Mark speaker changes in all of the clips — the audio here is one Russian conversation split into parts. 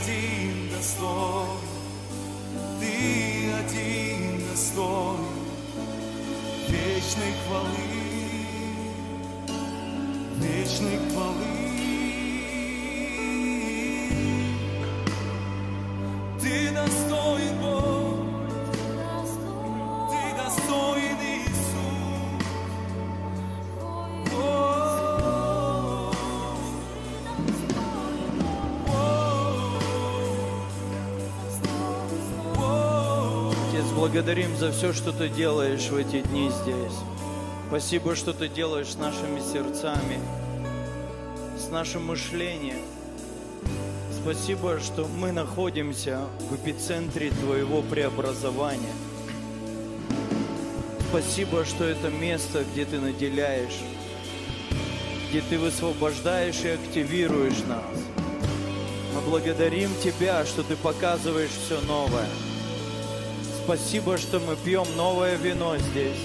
Speaker 1: один достоин, Ты один достоин вечной хвалы, вечной хвалы.
Speaker 2: Благодарим за все, что Ты делаешь в эти дни здесь. Спасибо, что Ты делаешь с нашими сердцами, с нашим мышлением. Спасибо, что мы находимся в эпицентре Твоего преобразования. Спасибо, что это место, где Ты наделяешь, где Ты высвобождаешь и активируешь нас. Мы благодарим Тебя, что Ты показываешь все новое. Спасибо, что мы пьем новое вино здесь.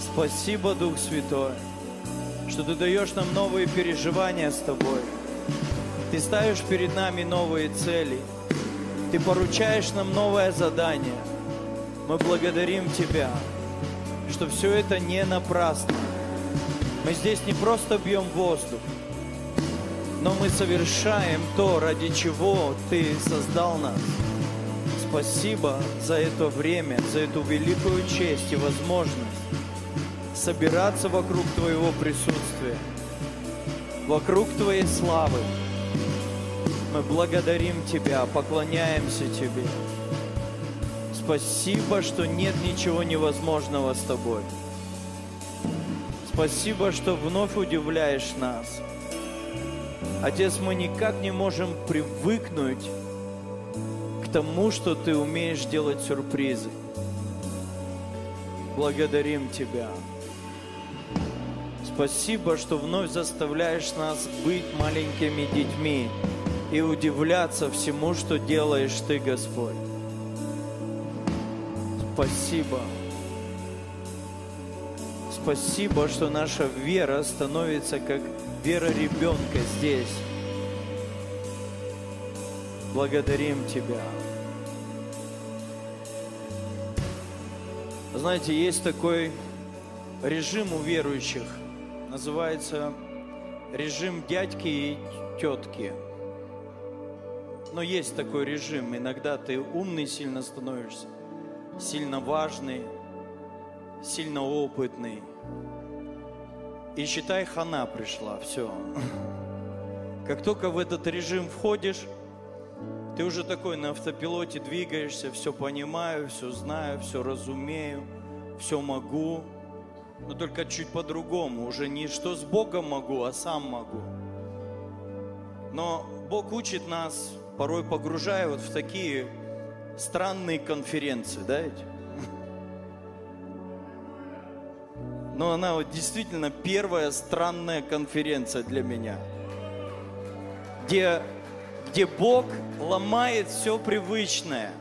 Speaker 2: Спасибо, Дух Святой, что Ты даешь нам новые переживания с Тобой. Ты ставишь перед нами новые цели. Ты поручаешь нам новое задание. Мы благодарим Тебя, что все это не напрасно. Мы здесь не просто бьем воздух, но мы совершаем то, ради чего Ты создал нас. Спасибо за это время, за эту великую честь и возможность собираться вокруг Твоего присутствия, вокруг Твоей славы. Мы благодарим Тебя, поклоняемся Тебе. Спасибо, что нет ничего невозможного с Тобой. Спасибо, что вновь удивляешь нас. Отец, мы никак не можем привыкнуть тому, что Ты умеешь делать сюрпризы. Благодарим Тебя. Спасибо, что вновь заставляешь нас быть маленькими детьми и удивляться всему, что делаешь Ты, Господь. Спасибо. Спасибо, что наша вера становится как вера ребенка здесь. Благодарим Тебя. Знаете, есть такой режим у верующих, называется режим дядьки и тетки. Но есть такой режим. Иногда ты умный сильно становишься, сильно важный, сильно опытный. И считай, хана пришла, все. Как только в этот режим входишь, ты уже такой на автопилоте двигаешься, все понимаю, все знаю, все разумею, все могу. Но только чуть по-другому, уже не что с Богом могу, а сам могу. Но Бог учит нас, порой погружая вот в такие странные конференции, да ведь? Но она вот действительно первая странная конференция для меня, где, где Бог ломает все привычное.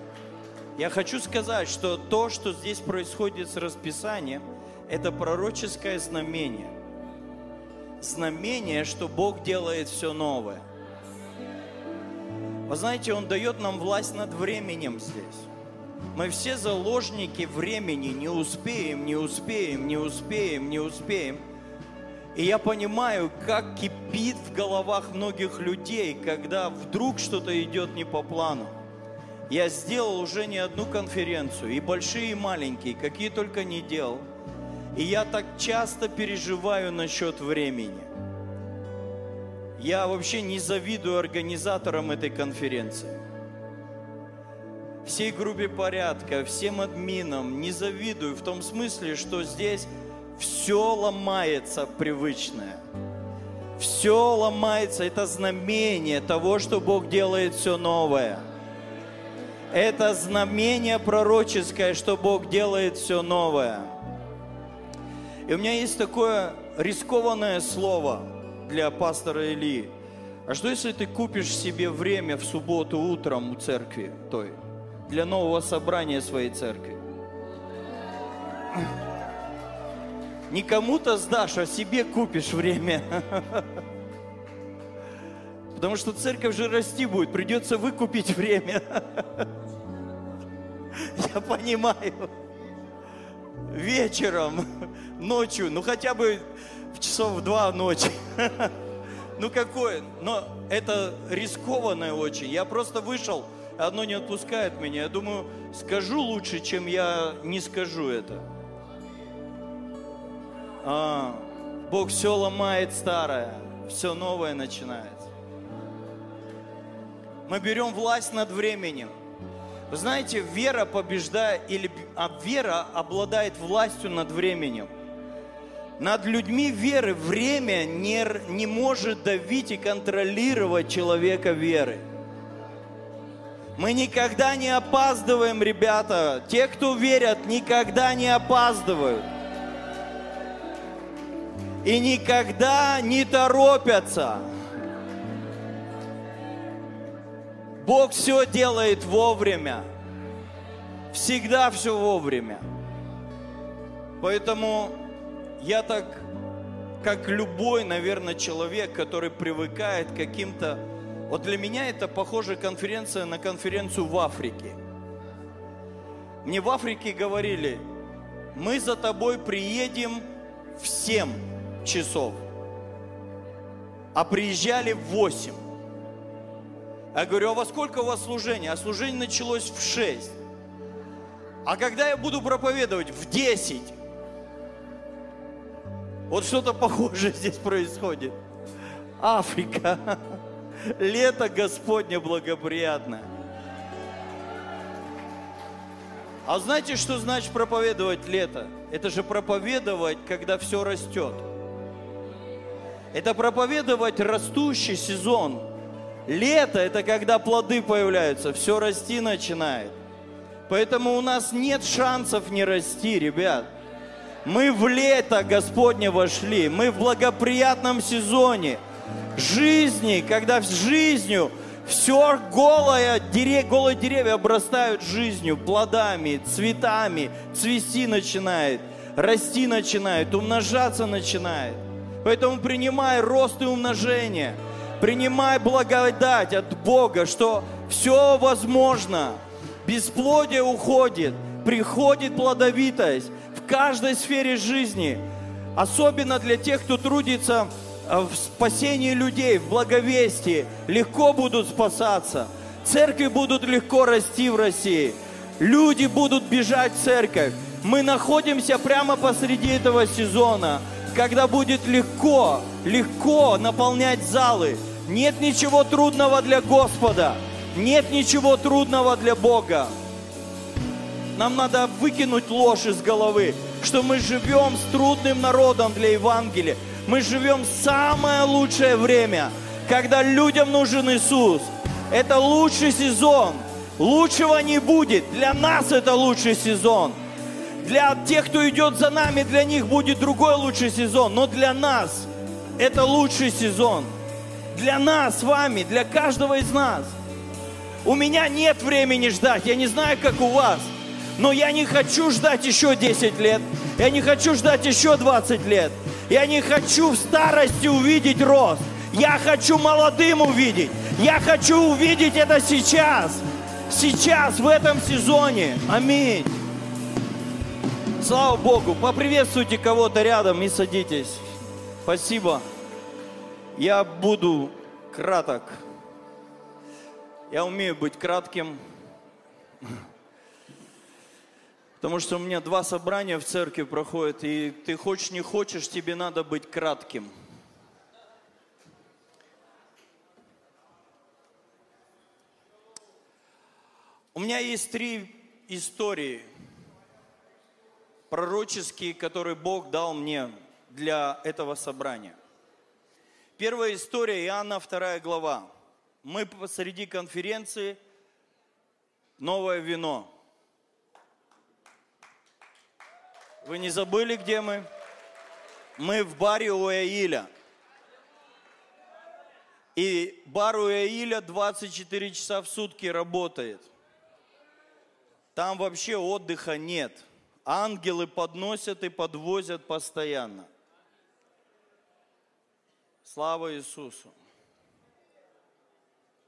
Speaker 2: Я хочу сказать, что то, что здесь происходит с расписанием, это пророческое знамение. Знамение, что Бог делает все новое. Вы знаете, Он дает нам власть над временем здесь. Мы все заложники времени, не успеем, не успеем, не успеем, не успеем. И я понимаю, как кипит в головах многих людей, когда вдруг что-то идет не по плану. Я сделал уже не одну конференцию, и большие, и маленькие, какие только не делал. И я так часто переживаю насчет времени. Я вообще не завидую организаторам этой конференции всей группе порядка, всем админам не завидую в том смысле, что здесь все ломается привычное. Все ломается, это знамение того, что Бог делает все новое. Это знамение пророческое, что Бог делает все новое. И у меня есть такое рискованное слово для пастора Ильи. А что если ты купишь себе время в субботу утром у церкви той? для нового собрания своей церкви. Не кому-то сдашь, а себе купишь время. Потому что церковь же расти будет, придется выкупить время. Я понимаю. Вечером, ночью, ну хотя бы в часов в два ночи. Ну какое? Но это рискованное очень. Я просто вышел, одно не отпускает меня. Я думаю, скажу лучше, чем я не скажу это. А, Бог все ломает старое, все новое начинается. Мы берем власть над временем. Вы знаете, вера побеждает, или а вера обладает властью над временем. Над людьми веры время не, не может давить и контролировать человека веры. Мы никогда не опаздываем, ребята. Те, кто верят, никогда не опаздывают. И никогда не торопятся. Бог все делает вовремя. Всегда все вовремя. Поэтому я так, как любой, наверное, человек, который привыкает к каким-то... Вот для меня это похоже конференция на конференцию в Африке. Мне в Африке говорили, мы за тобой приедем в 7 часов, а приезжали в 8. Я говорю, а во сколько у вас служение? А служение началось в 6. А когда я буду проповедовать? В 10. Вот что-то похожее здесь происходит. Африка. Лето Господне благоприятное. А знаете, что значит проповедовать лето? Это же проповедовать, когда все растет. Это проповедовать растущий сезон. Лето – это когда плоды появляются, все расти начинает. Поэтому у нас нет шансов не расти, ребят. Мы в лето Господне вошли, мы в благоприятном сезоне жизни, когда с жизнью все голое, дере, голые деревья обрастают жизнью, плодами, цветами, цвести начинает, расти начинает, умножаться начинает. Поэтому принимай рост и умножение, принимай благодать от Бога, что все возможно, бесплодие уходит, приходит плодовитость в каждой сфере жизни, особенно для тех, кто трудится э, в спасении людей, в благовестии, легко будут спасаться. Церкви будут легко расти в России. Люди будут бежать в церковь. Мы находимся прямо посреди этого сезона – когда будет легко, легко наполнять залы. Нет ничего трудного для Господа. Нет ничего трудного для Бога. Нам надо выкинуть ложь из головы, что мы живем с трудным народом для Евангелия. Мы живем самое лучшее время, когда людям нужен Иисус. Это лучший сезон. Лучшего не будет. Для нас это лучший сезон. Для тех, кто идет за нами, для них будет другой лучший сезон. Но для нас это лучший сезон. Для нас с вами, для каждого из нас. У меня нет времени ждать. Я не знаю, как у вас. Но я не хочу ждать еще 10 лет. Я не хочу ждать еще 20 лет. Я не хочу в старости увидеть рост. Я хочу молодым увидеть. Я хочу увидеть это сейчас. Сейчас, в этом сезоне. Аминь. Слава Богу. Поприветствуйте кого-то рядом и садитесь. Спасибо. Я буду краток. Я умею быть кратким. Потому что у меня два собрания в церкви проходят, и ты хочешь не хочешь, тебе надо быть кратким. У меня есть три истории – пророческие, которые Бог дал мне для этого собрания. Первая история, Иоанна, вторая глава. Мы посреди конференции «Новое вино». Вы не забыли, где мы? Мы в баре у Иаиля. И бар у Иаиля 24 часа в сутки работает. Там вообще отдыха нет – ангелы подносят и подвозят постоянно. Слава Иисусу!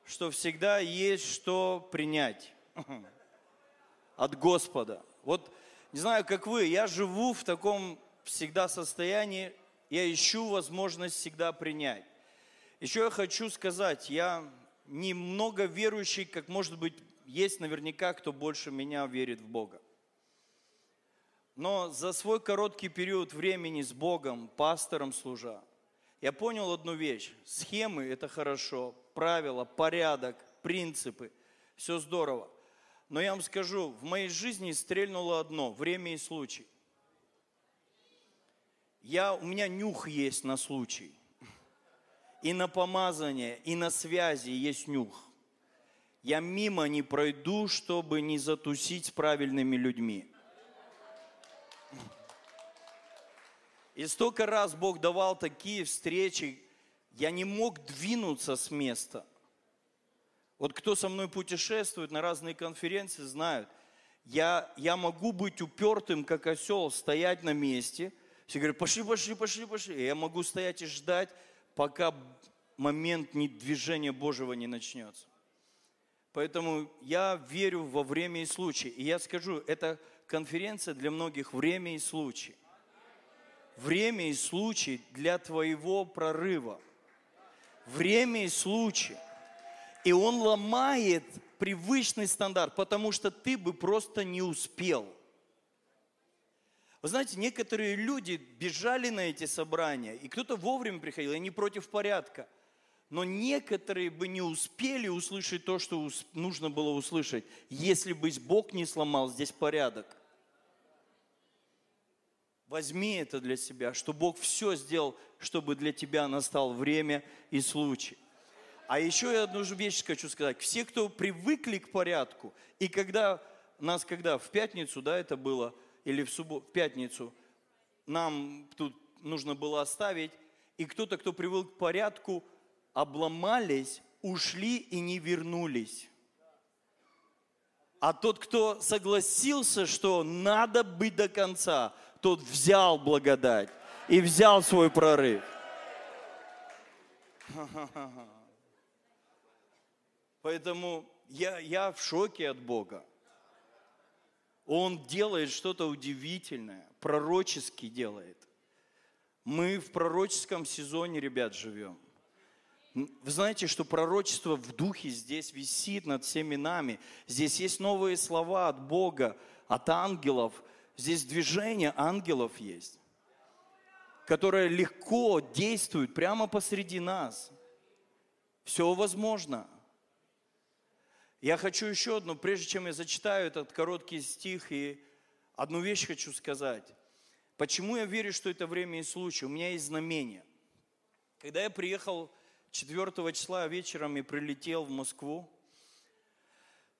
Speaker 2: что всегда есть что принять от Господа. Вот не знаю, как вы, я живу в таком всегда состоянии, я ищу возможность всегда принять. Еще я хочу сказать, я немного верующий, как может быть, есть наверняка, кто больше меня верит в Бога. Но за свой короткий период времени с Богом, пастором служа, я понял одну вещь. Схемы – это хорошо, правила, порядок, принципы – все здорово. Но я вам скажу, в моей жизни стрельнуло одно – время и случай. Я, у меня нюх есть на случай. И на помазание, и на связи есть нюх. Я мимо не пройду, чтобы не затусить с правильными людьми. И столько раз Бог давал такие встречи, я не мог двинуться с места. Вот кто со мной путешествует на разные конференции, знают, я, я могу быть упертым, как осел, стоять на месте. Все говорят, пошли, пошли, пошли, пошли. И я могу стоять и ждать, пока момент движения Божьего не начнется. Поэтому я верю во время и случай. И я скажу, это конференция для многих время и случай время и случай для твоего прорыва. Время и случай. И он ломает привычный стандарт, потому что ты бы просто не успел. Вы знаете, некоторые люди бежали на эти собрания, и кто-то вовремя приходил, и не против порядка. Но некоторые бы не успели услышать то, что нужно было услышать, если бы Бог не сломал здесь порядок. Возьми это для себя, что Бог все сделал, чтобы для тебя настал время и случай. А еще я одну вещь хочу сказать. Все, кто привыкли к порядку, и когда нас, когда в пятницу, да, это было, или в субботу, в пятницу, нам тут нужно было оставить, и кто-то, кто привык к порядку, обломались, ушли и не вернулись. А тот, кто согласился, что надо быть до конца, тот взял благодать и взял свой прорыв. Поэтому я, я в шоке от Бога. Он делает что-то удивительное, пророчески делает. Мы в пророческом сезоне, ребят, живем. Вы знаете, что пророчество в духе здесь висит над всеми нами. Здесь есть новые слова от Бога, от ангелов – Здесь движение ангелов есть, которое легко действует прямо посреди нас. Все возможно. Я хочу еще одну, прежде чем я зачитаю этот короткий стих, и одну вещь хочу сказать. Почему я верю, что это время и случай? У меня есть знамение. Когда я приехал 4 числа вечером и прилетел в Москву,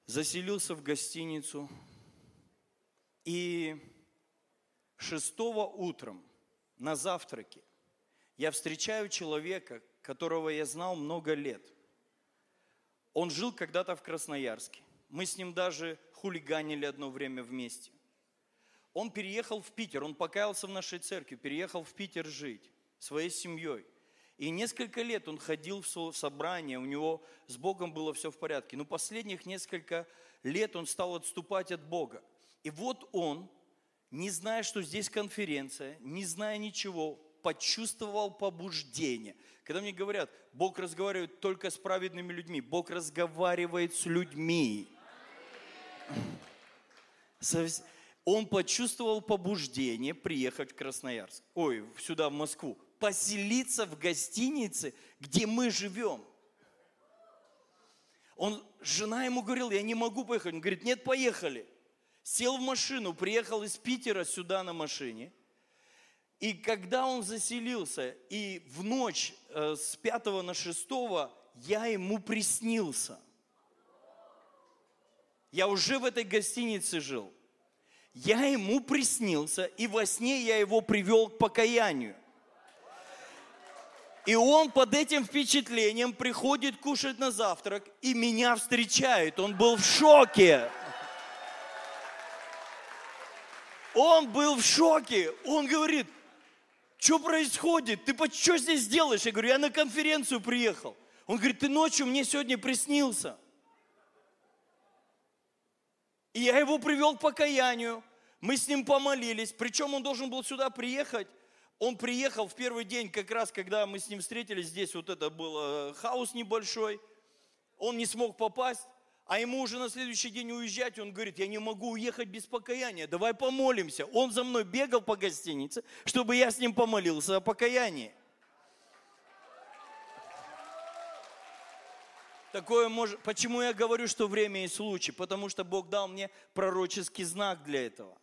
Speaker 2: заселился в гостиницу – и шестого утром на завтраке я встречаю человека, которого я знал много лет. Он жил когда-то в Красноярске. Мы с ним даже хулиганили одно время вместе. Он переехал в Питер, он покаялся в нашей церкви, переехал в Питер жить своей семьей. И несколько лет он ходил в собрание, у него с Богом было все в порядке. Но последних несколько лет он стал отступать от Бога. И вот он, не зная, что здесь конференция, не зная ничего, почувствовал побуждение. Когда мне говорят, Бог разговаривает только с праведными людьми, Бог разговаривает с людьми. Он почувствовал побуждение приехать в Красноярск, ой, сюда, в Москву, поселиться в гостинице, где мы живем. Он, жена ему говорила, я не могу поехать. Он говорит, нет, поехали сел в машину, приехал из Питера сюда на машине. И когда он заселился, и в ночь э, с 5 на 6 я ему приснился. Я уже в этой гостинице жил. Я ему приснился, и во сне я его привел к покаянию. И он под этим впечатлением приходит кушать на завтрак, и меня встречает. Он был в шоке. Он был в шоке. Он говорит, что происходит? Ты что здесь делаешь? Я говорю, я на конференцию приехал. Он говорит, ты ночью мне сегодня приснился. И я его привел к покаянию. Мы с ним помолились. Причем он должен был сюда приехать. Он приехал в первый день, как раз когда мы с ним встретились. Здесь вот это был э, хаос небольшой. Он не смог попасть. А ему уже на следующий день уезжать, он говорит, я не могу уехать без покаяния, давай помолимся. Он за мной бегал по гостинице, чтобы я с ним помолился о покаянии. Такое может... Почему я говорю, что время и случай? Потому что Бог дал мне пророческий знак для этого.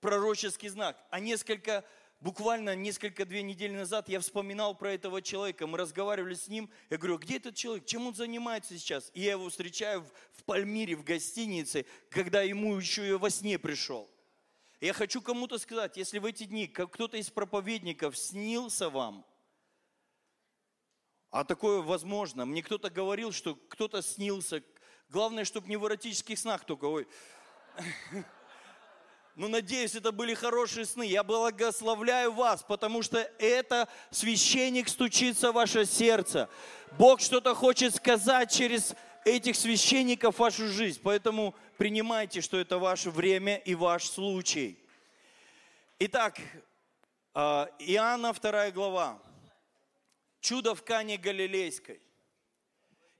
Speaker 2: Пророческий знак. А несколько буквально несколько две недели назад я вспоминал про этого человека. Мы разговаривали с ним. Я говорю, где этот человек? Чем он занимается сейчас? И я его встречаю в, в Пальмире, в гостинице, когда ему еще и во сне пришел. Я хочу кому-то сказать, если в эти дни как кто-то из проповедников снился вам, а такое возможно, мне кто-то говорил, что кто-то снился, главное, чтобы не в эротических снах только, ой, ну, надеюсь, это были хорошие сны. Я благословляю вас, потому что это священник стучится в ваше сердце. Бог что-то хочет сказать через этих священников вашу жизнь. Поэтому принимайте, что это ваше время и ваш случай. Итак, а, Иоанна 2 глава. Чудо в Кане Галилейской.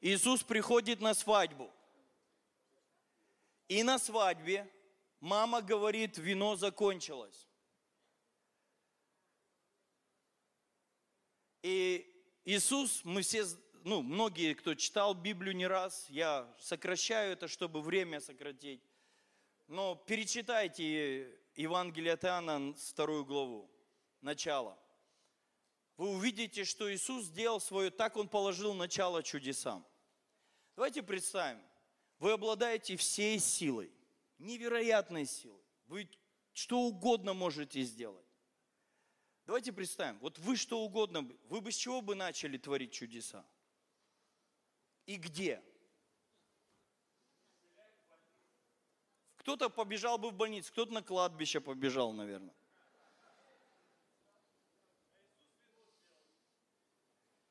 Speaker 2: Иисус приходит на свадьбу. И на свадьбе Мама говорит, вино закончилось. И Иисус, мы все, ну, многие, кто читал Библию не раз, я сокращаю это, чтобы время сократить. Но перечитайте Евангелие от Иоанна, вторую главу, начало. Вы увидите, что Иисус сделал свое, так Он положил начало чудесам. Давайте представим, вы обладаете всей силой невероятной силы. Вы что угодно можете сделать. Давайте представим, вот вы что угодно, вы бы с чего бы начали творить чудеса? И где? Кто-то побежал бы в больницу, кто-то на кладбище побежал, наверное.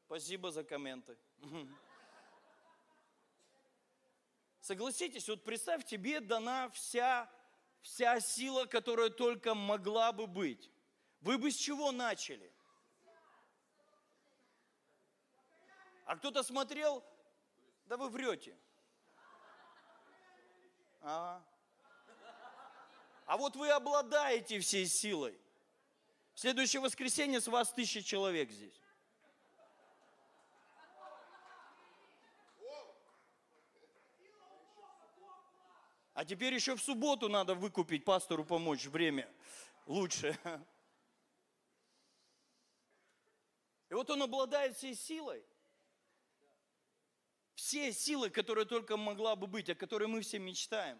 Speaker 2: Спасибо за комменты. Согласитесь, вот представь, тебе дана вся, вся сила, которая только могла бы быть. Вы бы с чего начали? А кто-то смотрел, да вы врете. Ага. А вот вы обладаете всей силой. В следующее воскресенье с вас тысяча человек здесь. А теперь еще в субботу надо выкупить пастору помочь время лучше. И вот он обладает всей силой. Все силы, которые только могла бы быть, о которой мы все мечтаем.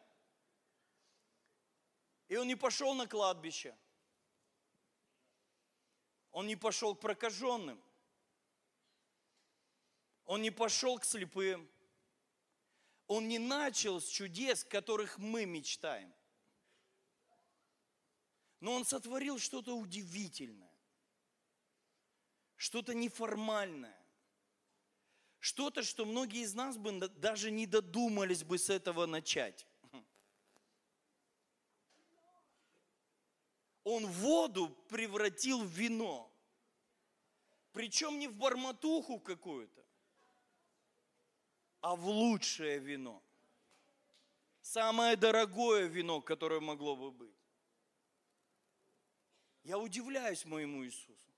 Speaker 2: И он не пошел на кладбище. Он не пошел к прокаженным. Он не пошел к слепым. Он не начал с чудес, которых мы мечтаем. Но он сотворил что-то удивительное, что-то неформальное, что-то, что многие из нас бы даже не додумались бы с этого начать. Он воду превратил в вино. Причем не в барматуху какую-то, а в лучшее вино. Самое дорогое вино, которое могло бы быть. Я удивляюсь моему Иисусу.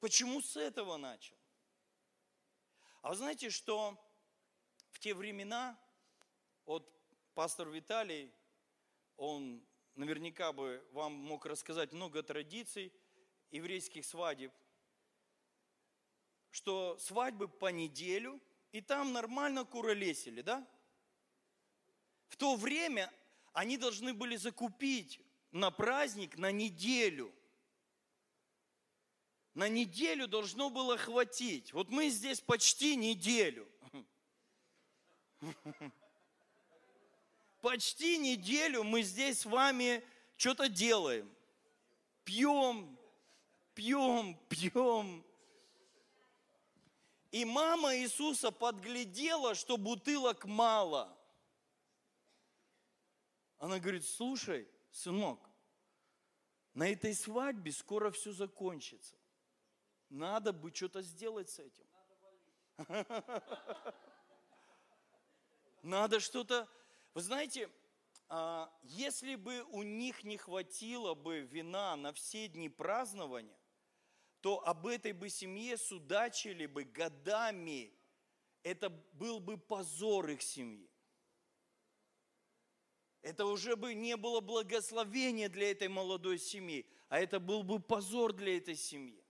Speaker 2: Почему с этого начал? А вы знаете, что в те времена, вот пастор Виталий, он наверняка бы вам мог рассказать много традиций еврейских свадеб, что свадьбы по неделю – и там нормально куролесили, да? В то время они должны были закупить на праздник на неделю. На неделю должно было хватить. Вот мы здесь почти неделю. Почти неделю мы здесь с вами что-то делаем. Пьем, пьем, пьем. И мама Иисуса подглядела, что бутылок мало. Она говорит, слушай, сынок, на этой свадьбе скоро все закончится. Надо бы что-то сделать с этим. Надо что-то... Вы знаете, а, если бы у них не хватило бы вина на все дни празднования, то об этой бы семье судачили бы годами. Это был бы позор их семьи. Это уже бы не было благословения для этой молодой семьи, а это был бы позор для этой семьи.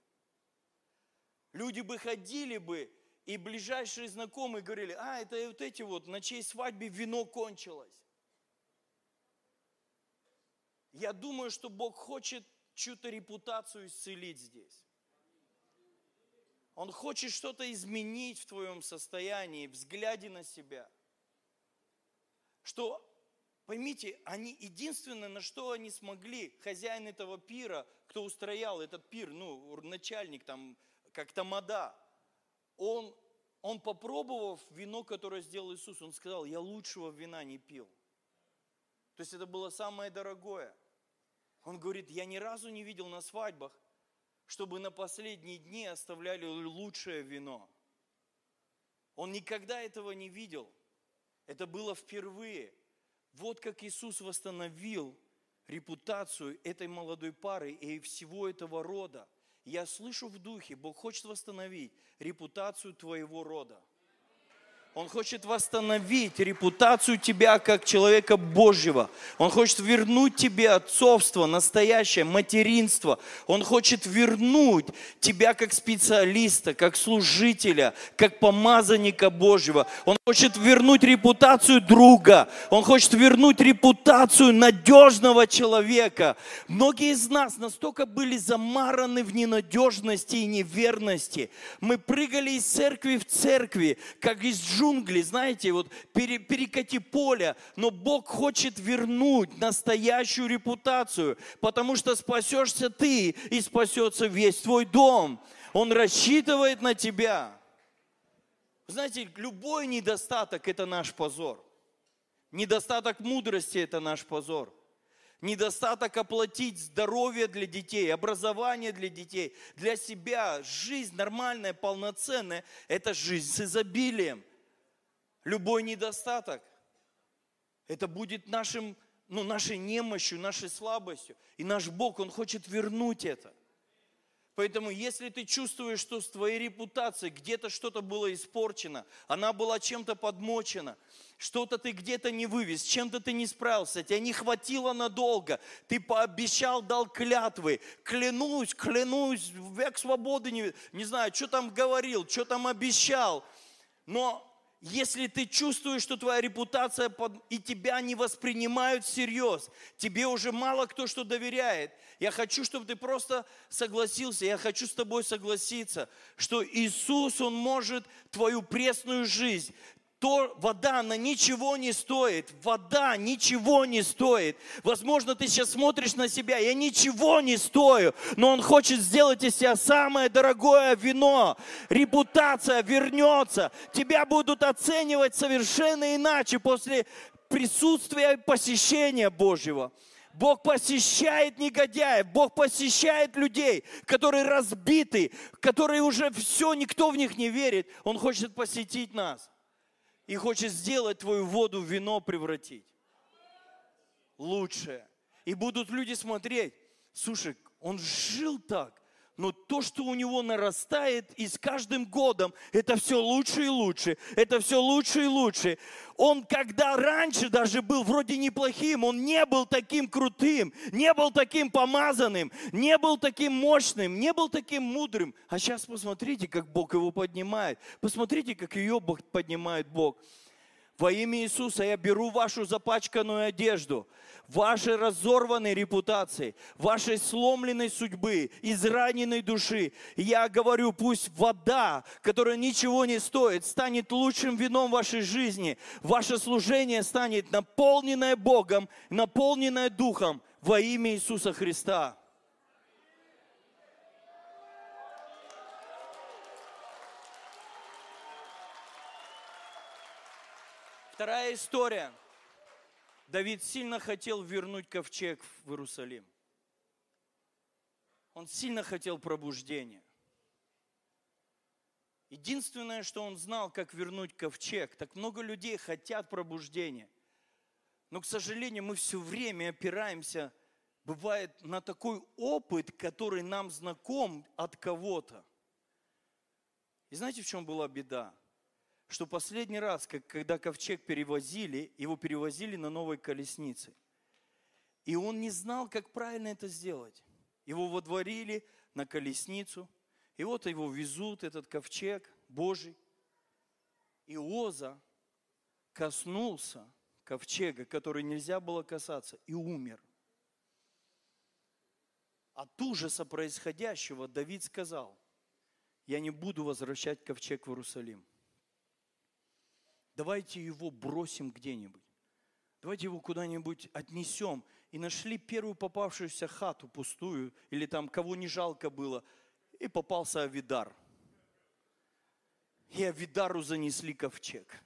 Speaker 2: Люди бы ходили бы, и ближайшие знакомые говорили, а, это вот эти вот, на чьей свадьбе вино кончилось. Я думаю, что Бог хочет чью-то репутацию исцелить здесь. Он хочет что-то изменить в твоем состоянии, взгляде на себя. Что, поймите, они единственное, на что они смогли, хозяин этого пира, кто устроял этот пир, ну, начальник там, как тамада, он, он попробовав вино, которое сделал Иисус, он сказал, я лучшего вина не пил. То есть это было самое дорогое. Он говорит, я ни разу не видел на свадьбах, чтобы на последние дни оставляли лучшее вино. Он никогда этого не видел. Это было впервые. Вот как Иисус восстановил репутацию этой молодой пары и всего этого рода. Я слышу в духе, Бог хочет восстановить репутацию твоего рода. Он хочет восстановить репутацию тебя как человека Божьего. Он хочет вернуть тебе отцовство, настоящее материнство. Он хочет вернуть тебя как специалиста, как служителя, как помазанника Божьего. Он хочет вернуть репутацию друга. Он хочет вернуть репутацию надежного человека. Многие из нас настолько были замараны в ненадежности и неверности. Мы прыгали из церкви в церкви, как из джунгли, знаете, вот пере, перекати поле, но Бог хочет вернуть настоящую репутацию, потому что спасешься ты и спасется весь твой дом. Он рассчитывает на тебя. Знаете, любой недостаток – это наш позор. Недостаток мудрости – это наш позор. Недостаток оплатить здоровье для детей, образование для детей, для себя, жизнь нормальная, полноценная – это жизнь с изобилием. Любой недостаток – это будет нашим, ну, нашей немощью, нашей слабостью. И наш Бог, Он хочет вернуть это. Поэтому, если ты чувствуешь, что с твоей репутацией где-то что-то было испорчено, она была чем-то подмочена, что-то ты где-то не вывез, чем-то ты не справился, тебя не хватило надолго, ты пообещал, дал клятвы, клянусь, клянусь, век свободы, не, не знаю, что там говорил, что там обещал, но если ты чувствуешь, что твоя репутация под... и тебя не воспринимают всерьез, тебе уже мало кто что доверяет, я хочу, чтобы ты просто согласился, я хочу с тобой согласиться, что Иисус, Он может твою пресную жизнь, то вода, она ничего не стоит. Вода ничего не стоит. Возможно, ты сейчас смотришь на себя, я ничего не стою, но Он хочет сделать из себя самое дорогое вино. Репутация вернется. Тебя будут оценивать совершенно иначе после присутствия и посещения Божьего. Бог посещает негодяев, Бог посещает людей, которые разбиты, которые уже все, никто в них не верит. Он хочет посетить нас и хочет сделать твою воду в вино превратить. Лучшее. И будут люди смотреть, слушай, он жил так, но то, что у него нарастает, и с каждым годом это все лучше и лучше, это все лучше и лучше. Он, когда раньше даже был вроде неплохим, он не был таким крутым, не был таким помазанным, не был таким мощным, не был таким мудрым. А сейчас посмотрите, как Бог его поднимает. Посмотрите, как ее Бог поднимает Бог. Во имя Иисуса я беру вашу запачканную одежду, вашей разорванной репутации, вашей сломленной судьбы, израненной души. Я говорю, пусть вода, которая ничего не стоит, станет лучшим вином вашей жизни. Ваше служение станет наполненное Богом, наполненное Духом во имя Иисуса Христа. Вторая история. Давид сильно хотел вернуть ковчег в Иерусалим. Он сильно хотел пробуждения. Единственное, что он знал, как вернуть ковчег, так много людей хотят пробуждения. Но, к сожалению, мы все время опираемся, бывает, на такой опыт, который нам знаком от кого-то. И знаете, в чем была беда? Что последний раз, когда ковчег перевозили, его перевозили на новой колеснице. И он не знал, как правильно это сделать. Его водворили на колесницу, и вот его везут, этот ковчег Божий. И Оза коснулся ковчега, который нельзя было касаться, и умер. От ужаса происходящего Давид сказал, я не буду возвращать ковчег в Иерусалим. Давайте его бросим где-нибудь. Давайте его куда-нибудь отнесем. И нашли первую попавшуюся хату пустую, или там кого не жалко было. И попался Авидар. И Авидару занесли ковчег.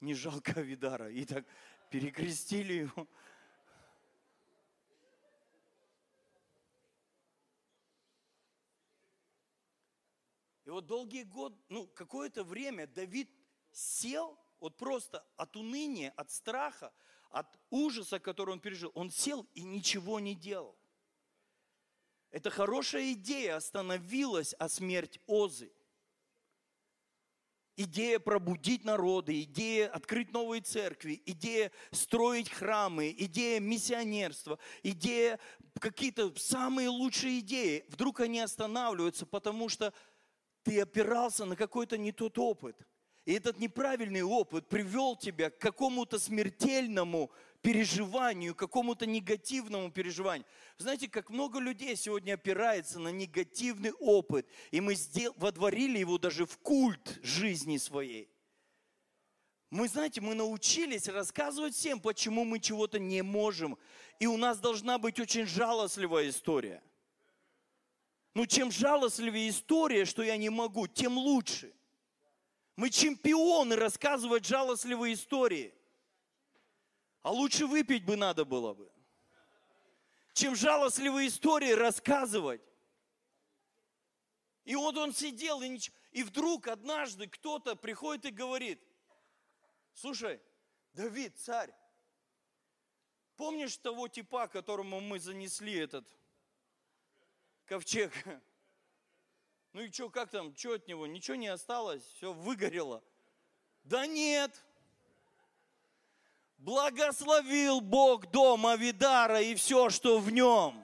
Speaker 2: Не жалко Авидара. И так перекрестили его. И вот долгие годы, ну, какое-то время Давид сел, вот просто от уныния, от страха, от ужаса, который он пережил, он сел и ничего не делал. Это хорошая идея остановилась, а смерть Озы. Идея пробудить народы, идея открыть новые церкви, идея строить храмы, идея миссионерства, идея какие-то самые лучшие идеи. Вдруг они останавливаются, потому что ты опирался на какой-то не тот опыт. И этот неправильный опыт привел тебя к какому-то смертельному переживанию, к какому-то негативному переживанию. Знаете, как много людей сегодня опирается на негативный опыт, и мы сдел- водворили его даже в культ жизни своей. Мы, знаете, мы научились рассказывать всем, почему мы чего-то не можем. И у нас должна быть очень жалостливая история. Ну, чем жалостливее история, что я не могу, тем лучше. Мы чемпионы рассказывать жалостливые истории. А лучше выпить бы надо было бы. Чем жалостливые истории рассказывать. И вот он сидел, и, нич- и вдруг однажды кто-то приходит и говорит, слушай, Давид, царь, помнишь того типа, которому мы занесли этот ковчег? Ну и что, как там, что от него? Ничего не осталось, все выгорело. Да нет. Благословил Бог дом Авидара и все, что в нем.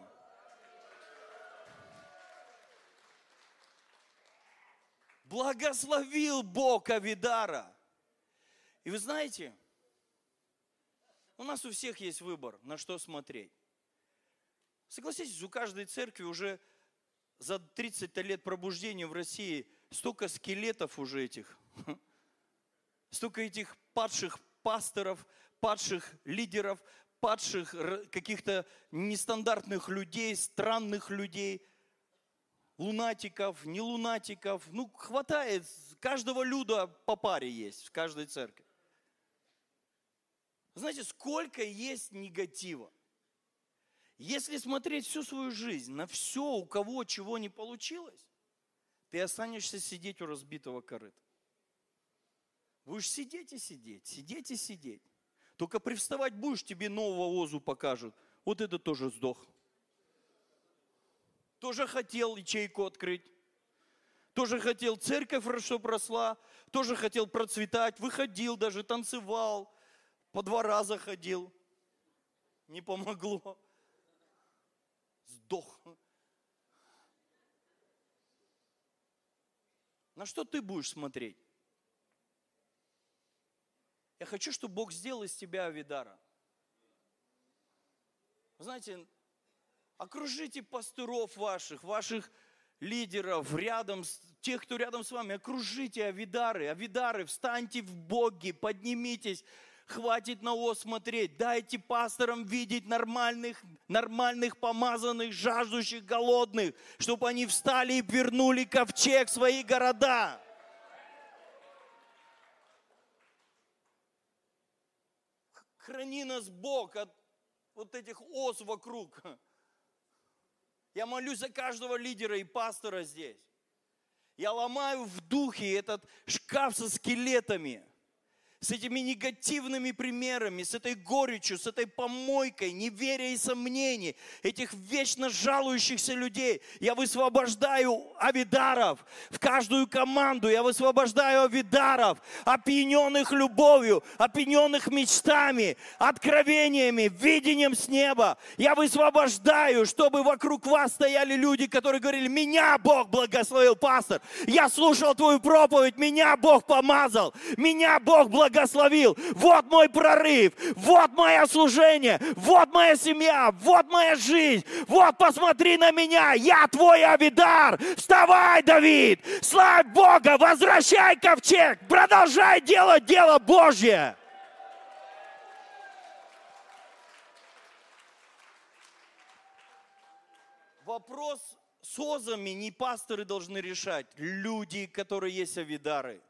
Speaker 2: Благословил Бог Авидара. И вы знаете, у нас у всех есть выбор, на что смотреть. Согласитесь, у каждой церкви уже за 30 лет пробуждения в России столько скелетов уже этих, столько этих падших пасторов, падших лидеров, падших каких-то нестандартных людей, странных людей, лунатиков, не лунатиков. Ну, хватает, каждого люда по паре есть в каждой церкви. Знаете, сколько есть негатива. Если смотреть всю свою жизнь на все, у кого чего не получилось, ты останешься сидеть у разбитого корыта. Будешь сидеть и сидеть, сидеть и сидеть. Только привставать будешь, тебе нового озу покажут. Вот это тоже сдох. Тоже хотел ячейку открыть. Тоже хотел церковь, чтобы росла. Тоже хотел процветать. Выходил даже, танцевал. По два раза ходил. Не помогло сдох. На что ты будешь смотреть? Я хочу, чтобы Бог сделал из тебя Авидара. Знаете, окружите пастыров ваших, ваших лидеров, рядом, тех, кто рядом с вами, окружите Авидары, Авидары, встаньте в Боге, поднимитесь, Хватит на О смотреть. Дайте пасторам видеть нормальных, нормальных помазанных, жаждущих, голодных, чтобы они встали и вернули ковчег в свои города. Храни нас Бог от вот этих ос вокруг. Я молюсь за каждого лидера и пастора здесь. Я ломаю в духе этот шкаф со скелетами – с этими негативными примерами, с этой горечью, с этой помойкой, неверия и сомнений, этих вечно жалующихся людей. Я высвобождаю авидаров в каждую команду, я высвобождаю авидаров, опьяненных любовью, опьяненных мечтами, откровениями, видением с неба. Я высвобождаю, чтобы вокруг вас стояли люди, которые говорили, меня Бог благословил, пастор. Я слушал твою проповедь, меня Бог помазал, меня Бог благословил. Вот мой прорыв, вот мое служение, вот моя семья, вот моя жизнь. Вот посмотри на меня, я твой Авидар. Вставай, Давид, славь Бога, возвращай ковчег, продолжай делать дело Божье. Вопрос с озами не пасторы должны решать, люди, которые есть авидары.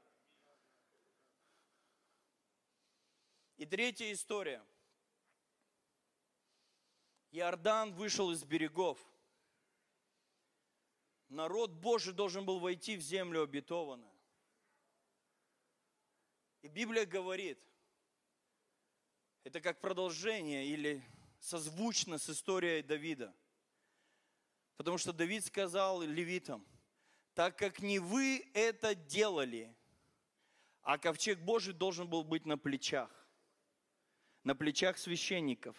Speaker 2: И третья история. Иордан вышел из берегов. Народ Божий должен был войти в землю обетованную. И Библия говорит, это как продолжение или созвучно с историей Давида. Потому что Давид сказал левитам, так как не вы это делали, а ковчег Божий должен был быть на плечах, на плечах священников.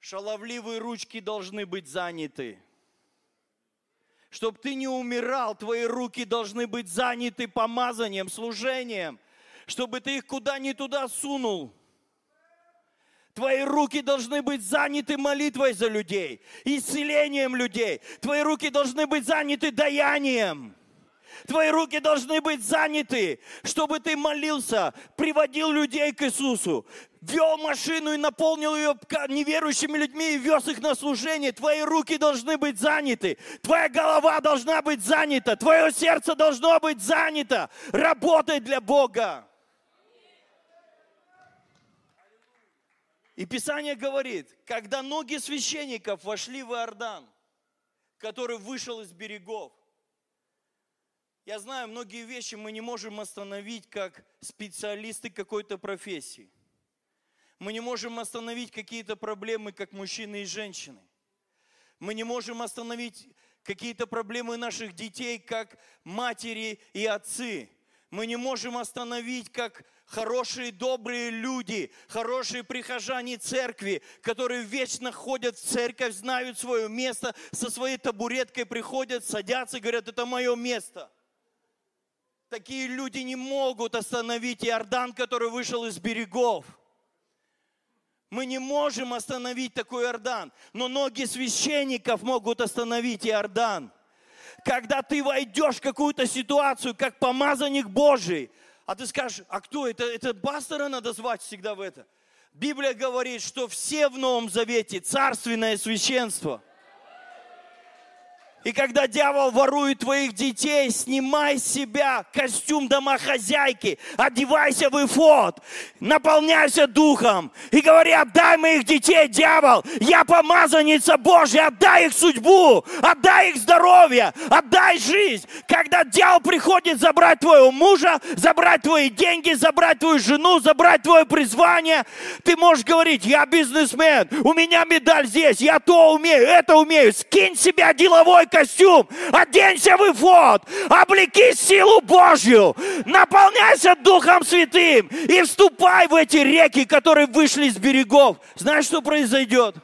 Speaker 2: Шаловливые ручки должны быть заняты. Чтоб ты не умирал, твои руки должны быть заняты помазанием, служением, чтобы ты их куда ни туда сунул – Твои руки должны быть заняты молитвой за людей, исцелением людей. Твои руки должны быть заняты даянием. Твои руки должны быть заняты, чтобы ты молился, приводил людей к Иисусу, вел машину и наполнил ее неверующими людьми и вез их на служение. Твои руки должны быть заняты, твоя голова должна быть занята, твое сердце должно быть занято. Работай для Бога. И Писание говорит, когда ноги священников вошли в Иордан, который вышел из берегов, я знаю, многие вещи мы не можем остановить как специалисты какой-то профессии. Мы не можем остановить какие-то проблемы, как мужчины и женщины. Мы не можем остановить какие-то проблемы наших детей, как матери и отцы. Мы не можем остановить, как хорошие, добрые люди, хорошие прихожане церкви, которые вечно ходят в церковь, знают свое место, со своей табуреткой приходят, садятся и говорят, это мое место. Такие люди не могут остановить Иордан, который вышел из берегов. Мы не можем остановить такой Иордан, но ноги священников могут остановить Иордан. Когда ты войдешь в какую-то ситуацию, как помазанник Божий, а ты скажешь, а кто это? Это пастора надо звать всегда в это. Библия говорит, что все в Новом Завете царственное священство – и когда дьявол ворует твоих детей, снимай с себя костюм домохозяйки, одевайся в эфот, наполняйся духом и говори, отдай моих детей, дьявол, я помазанница Божья, отдай их судьбу, отдай их здоровье, отдай жизнь. Когда дьявол приходит забрать твоего мужа, забрать твои деньги, забрать твою жену, забрать твое призвание, ты можешь говорить, я бизнесмен, у меня медаль здесь, я то умею, это умею, скинь себя деловой костюм, оденься в эфод, облеки силу Божью, наполняйся Духом Святым и вступай в эти реки, которые вышли с берегов. Знаешь, что произойдет?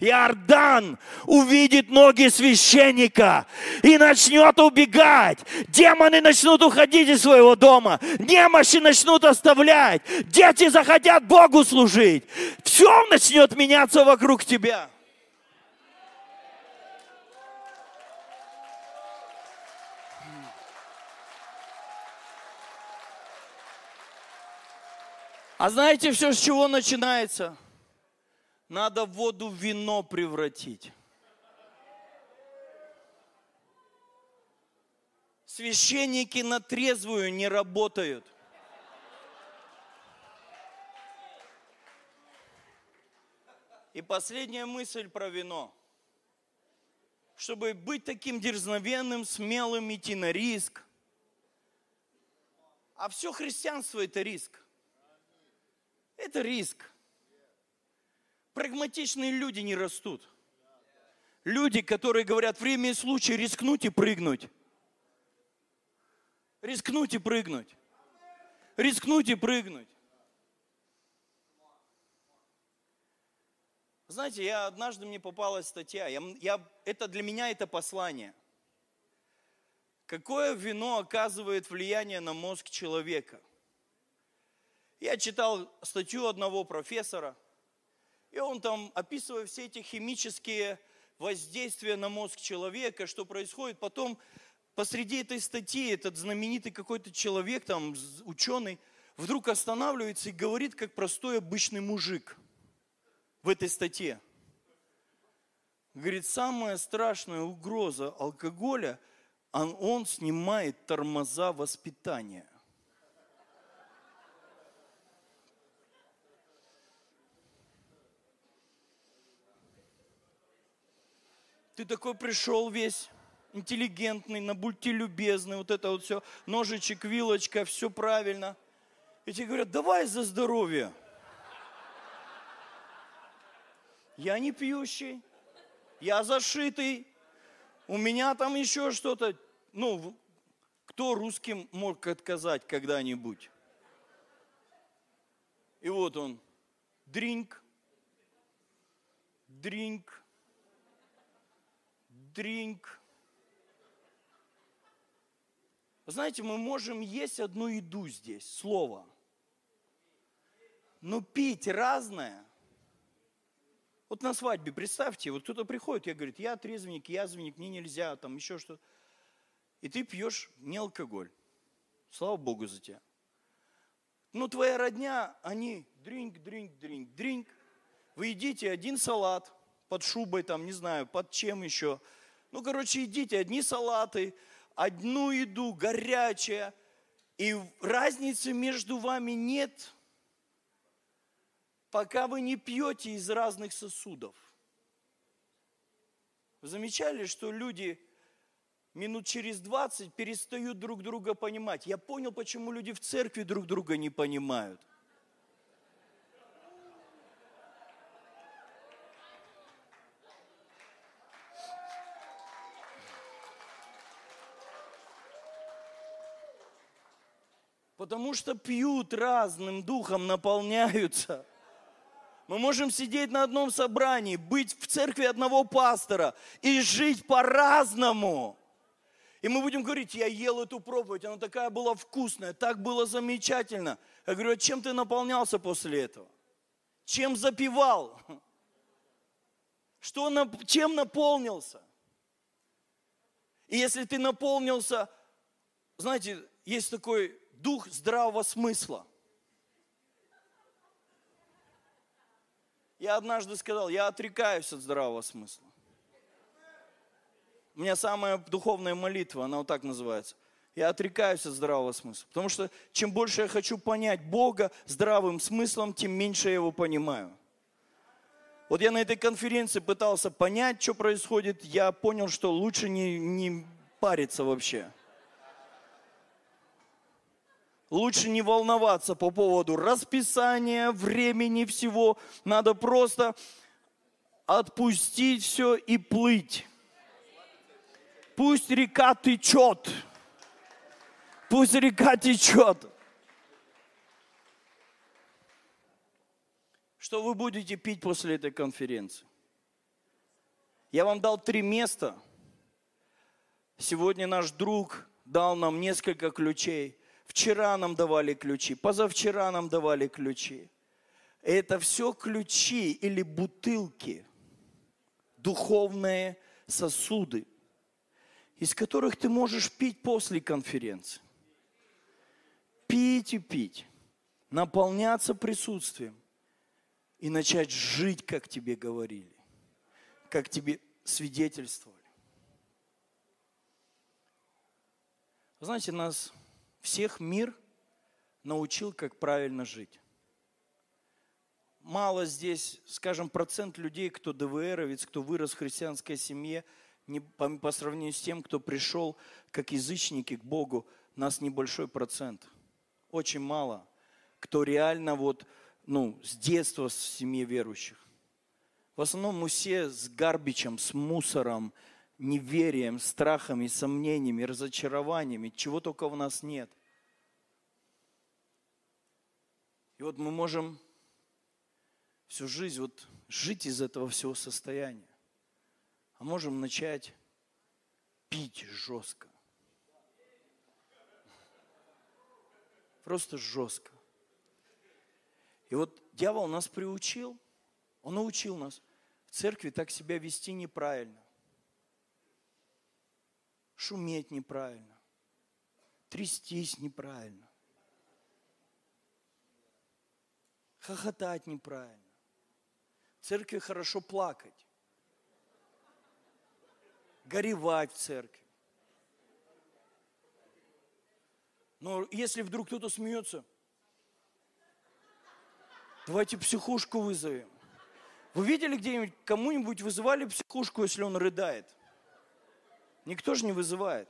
Speaker 2: Иордан увидит ноги священника и начнет убегать. Демоны начнут уходить из своего дома. Немощи начнут оставлять. Дети захотят Богу служить. Все начнет меняться вокруг тебя. А знаете все, с чего начинается? Надо воду в вино превратить. Священники на трезвую не работают. И последняя мысль про вино. Чтобы быть таким дерзновенным, смелым, идти на риск. А все христианство это риск. Это риск. Прагматичные люди не растут. Люди, которые говорят, время и случай рискнуть и прыгнуть. Рискнуть и прыгнуть. Рискнуть и прыгнуть. Знаете, я однажды мне попалась статья, я, я, это для меня это послание. Какое вино оказывает влияние на мозг человека? Я читал статью одного профессора, и он там, описывая все эти химические воздействия на мозг человека, что происходит, потом посреди этой статьи этот знаменитый какой-то человек, там, ученый, вдруг останавливается и говорит, как простой обычный мужик в этой статье. Говорит, самая страшная угроза алкоголя, он, он снимает тормоза воспитания. Ты такой пришел весь интеллигентный, на будьте любезны, вот это вот все, ножичек, вилочка, все правильно. И тебе говорят, давай за здоровье. Я не пьющий, я зашитый, у меня там еще что-то. Ну, кто русским мог отказать когда-нибудь? И вот он, дринк, дринк, дринк. Знаете, мы можем есть одну еду здесь, слово. Но пить разное. Вот на свадьбе, представьте, вот кто-то приходит, я говорит, я трезвенник, язвенник, мне нельзя, там еще что-то. И ты пьешь не алкоголь. Слава Богу за тебя. Ну, твоя родня, они дринк, дринк, дринк, дринк. Вы едите один салат под шубой, там, не знаю, под чем еще. Ну, короче, едите одни салаты, одну еду, горячая. И разницы между вами нет, пока вы не пьете из разных сосудов. Вы замечали, что люди минут через 20 перестают друг друга понимать? Я понял, почему люди в церкви друг друга не понимают – Потому что пьют разным духом, наполняются. Мы можем сидеть на одном собрании, быть в церкви одного пастора и жить по-разному. И мы будем говорить, я ел эту проповедь, она такая была вкусная, так было замечательно. Я говорю, а чем ты наполнялся после этого? Чем запивал? Что, чем наполнился? И если ты наполнился, знаете, есть такой дух здравого смысла. Я однажды сказал, я отрекаюсь от здравого смысла. У меня самая духовная молитва, она вот так называется. Я отрекаюсь от здравого смысла. Потому что чем больше я хочу понять Бога здравым смыслом, тем меньше я его понимаю. Вот я на этой конференции пытался понять, что происходит. Я понял, что лучше не, не париться вообще. Лучше не волноваться по поводу расписания, времени, всего. Надо просто отпустить все и плыть. Пусть река течет. Пусть река течет. Что вы будете пить после этой конференции? Я вам дал три места. Сегодня наш друг дал нам несколько ключей – Вчера нам давали ключи, позавчера нам давали ключи. Это все ключи или бутылки, духовные сосуды, из которых ты можешь пить после конференции. Пить и пить, наполняться присутствием и начать жить, как тебе говорили, как тебе свидетельствовали. Знаете, нас всех мир научил, как правильно жить. мало здесь, скажем, процент людей, кто ДВРовец, кто вырос в христианской семье, не, по, по сравнению с тем, кто пришел как язычники к Богу, нас небольшой процент. Очень мало. Кто реально вот, ну, с детства в семье верующих. В основном мы все с гарбичем, с мусором, неверием, страхами, сомнениями, разочарованиями, чего только у нас нет. И вот мы можем всю жизнь вот жить из этого всего состояния. А можем начать пить жестко. Просто жестко. И вот дьявол нас приучил, он научил нас в церкви так себя вести неправильно. Шуметь неправильно. Трястись неправильно. Хохотать неправильно. В церкви хорошо плакать. Горевать в церкви. Но если вдруг кто-то смеется, давайте психушку вызовем. Вы видели где-нибудь, кому-нибудь вызывали психушку, если он рыдает? Никто же не вызывает.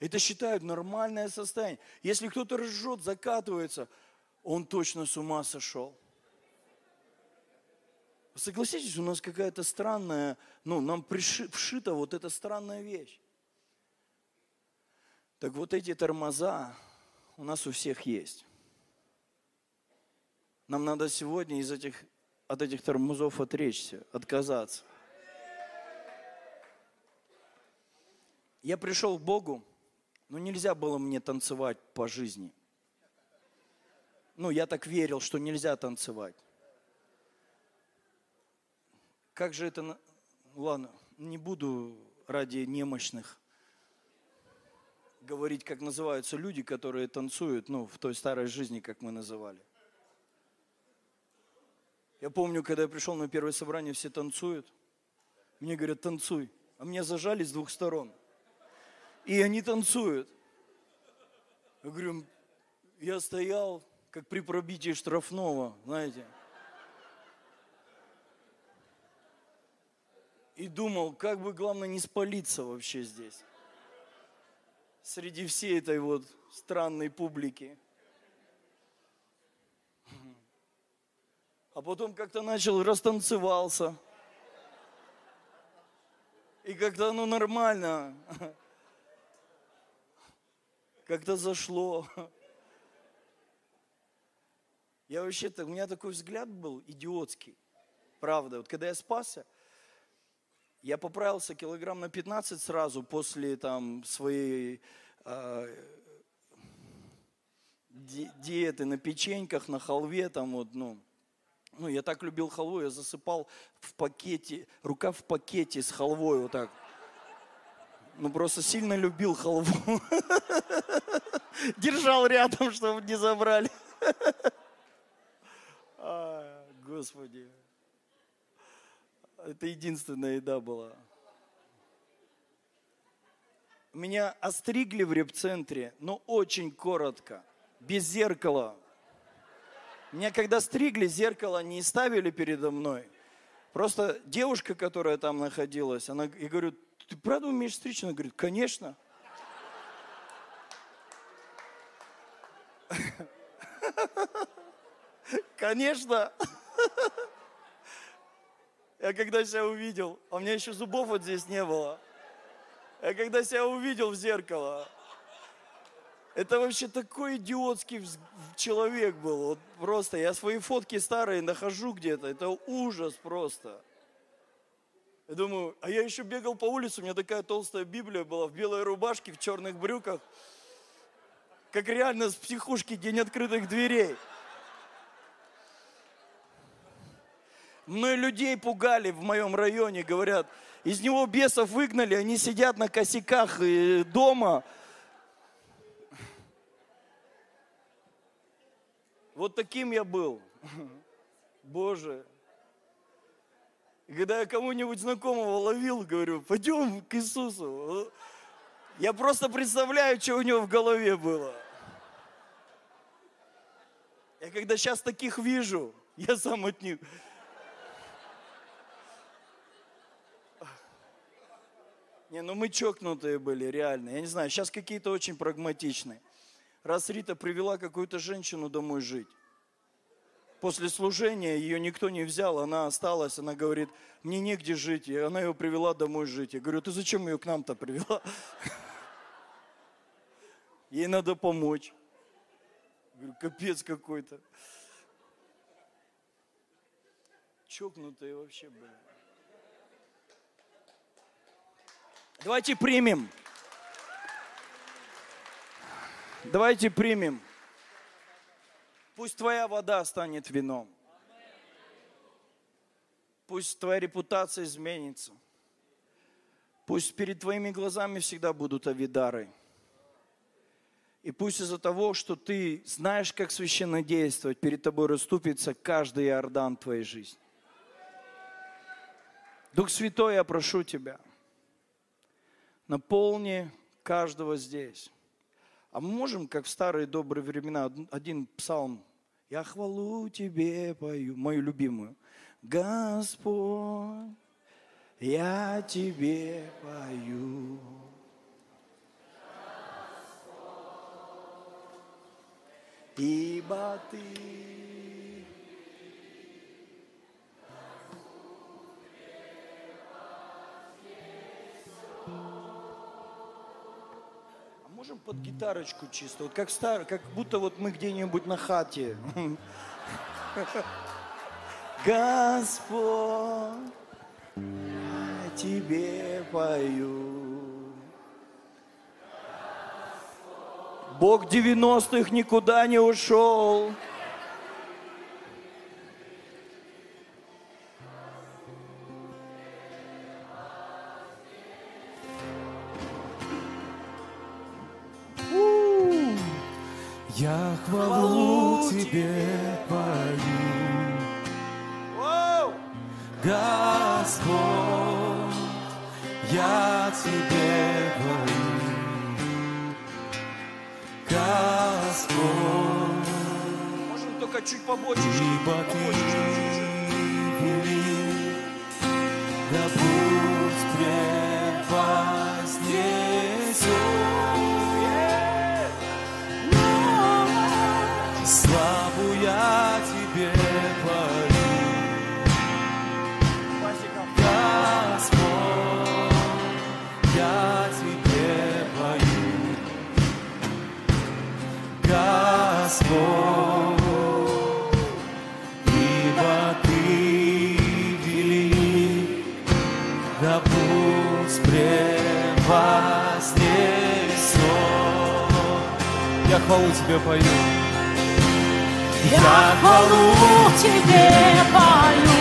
Speaker 2: Это считают нормальное состояние. Если кто-то ржет, закатывается, он точно с ума сошел. Согласитесь, у нас какая-то странная, ну, нам приши, вшита вот эта странная вещь. Так вот эти тормоза у нас у всех есть. Нам надо сегодня из этих, от этих тормозов отречься, отказаться. Я пришел к Богу, но нельзя было мне танцевать по жизни. Ну, я так верил, что нельзя танцевать. Как же это... Ладно, не буду ради немощных говорить, как называются люди, которые танцуют, ну, в той старой жизни, как мы называли. Я помню, когда я пришел на первое собрание, все танцуют. Мне говорят, танцуй. А меня зажали с двух сторон. И они танцуют. Я говорю, я стоял, как при пробитии штрафного, знаете. И думал, как бы главное не спалиться вообще здесь. Среди всей этой вот странной публики. А потом как-то начал, растанцевался. И как-то оно нормально. Как-то зашло. Я вообще-то, у меня такой взгляд был идиотский. Правда, вот когда я спасся, я поправился килограмм на 15 сразу после там своей э, ди- диеты на печеньках, на халве там вот, ну. Ну, я так любил халву, я засыпал в пакете, рука в пакете с халвой вот так. Ну, просто сильно любил халву. Держал рядом, чтобы не забрали. А, Господи. Это единственная еда была. Меня остригли в репцентре, но очень коротко, без зеркала. Меня когда стригли, зеркало не ставили передо мной. Просто девушка, которая там находилась, она, я говорю, ты правда умеешь стричь? Она говорит, конечно. Конечно. Я когда себя увидел, а у меня еще зубов вот здесь не было. Я когда себя увидел в зеркало, это вообще такой идиотский человек был. Вот просто я свои фотки старые нахожу где-то. Это ужас просто. Я думаю, а я еще бегал по улице, у меня такая толстая Библия была в белой рубашке, в черных брюках. Как реально с психушки день открытых дверей. Мной людей пугали в моем районе, говорят, из него бесов выгнали, они сидят на косяках э, дома. Вот таким я был. Боже. И когда я кому-нибудь знакомого ловил, говорю, пойдем к Иисусу. Я просто представляю, что у него в голове было. Я когда сейчас таких вижу, Я сам от них. Не, ну мы чокнутые были, реально. Я не знаю, сейчас какие-то очень прагматичные. Раз Рита привела какую-то женщину домой жить, после служения ее никто не взял, она осталась, она говорит, мне негде жить, и она ее привела домой жить. Я говорю, ты зачем ее к нам-то привела? Ей надо помочь. Говорю, капец какой-то. Чокнутые вообще были. Давайте примем. Давайте примем. Пусть твоя вода станет вином. Пусть твоя репутация изменится. Пусть перед твоими глазами всегда будут авидары. И пусть из-за того, что ты знаешь, как священно действовать, перед тобой расступится каждый Иордан твоей жизни. Дух Святой, я прошу Тебя, наполни каждого здесь. А мы можем, как в старые добрые времена, один псалм, я хвалу Тебе пою, мою любимую. Господь, я Тебе пою. Ибо Ты можем под гитарочку чисто, вот как стар, как будто вот мы где-нибудь на хате. Господь, я тебе пою. Бог 90-х никуда не ушел.
Speaker 3: Хвалу тебе пою! Господь, я тебе пою. Господь,
Speaker 2: Можем только чуть побольше.
Speaker 3: ты
Speaker 2: побольше, чуть-чуть.
Speaker 3: Хвалу тебе пою.
Speaker 1: Я хвалу тебе пою,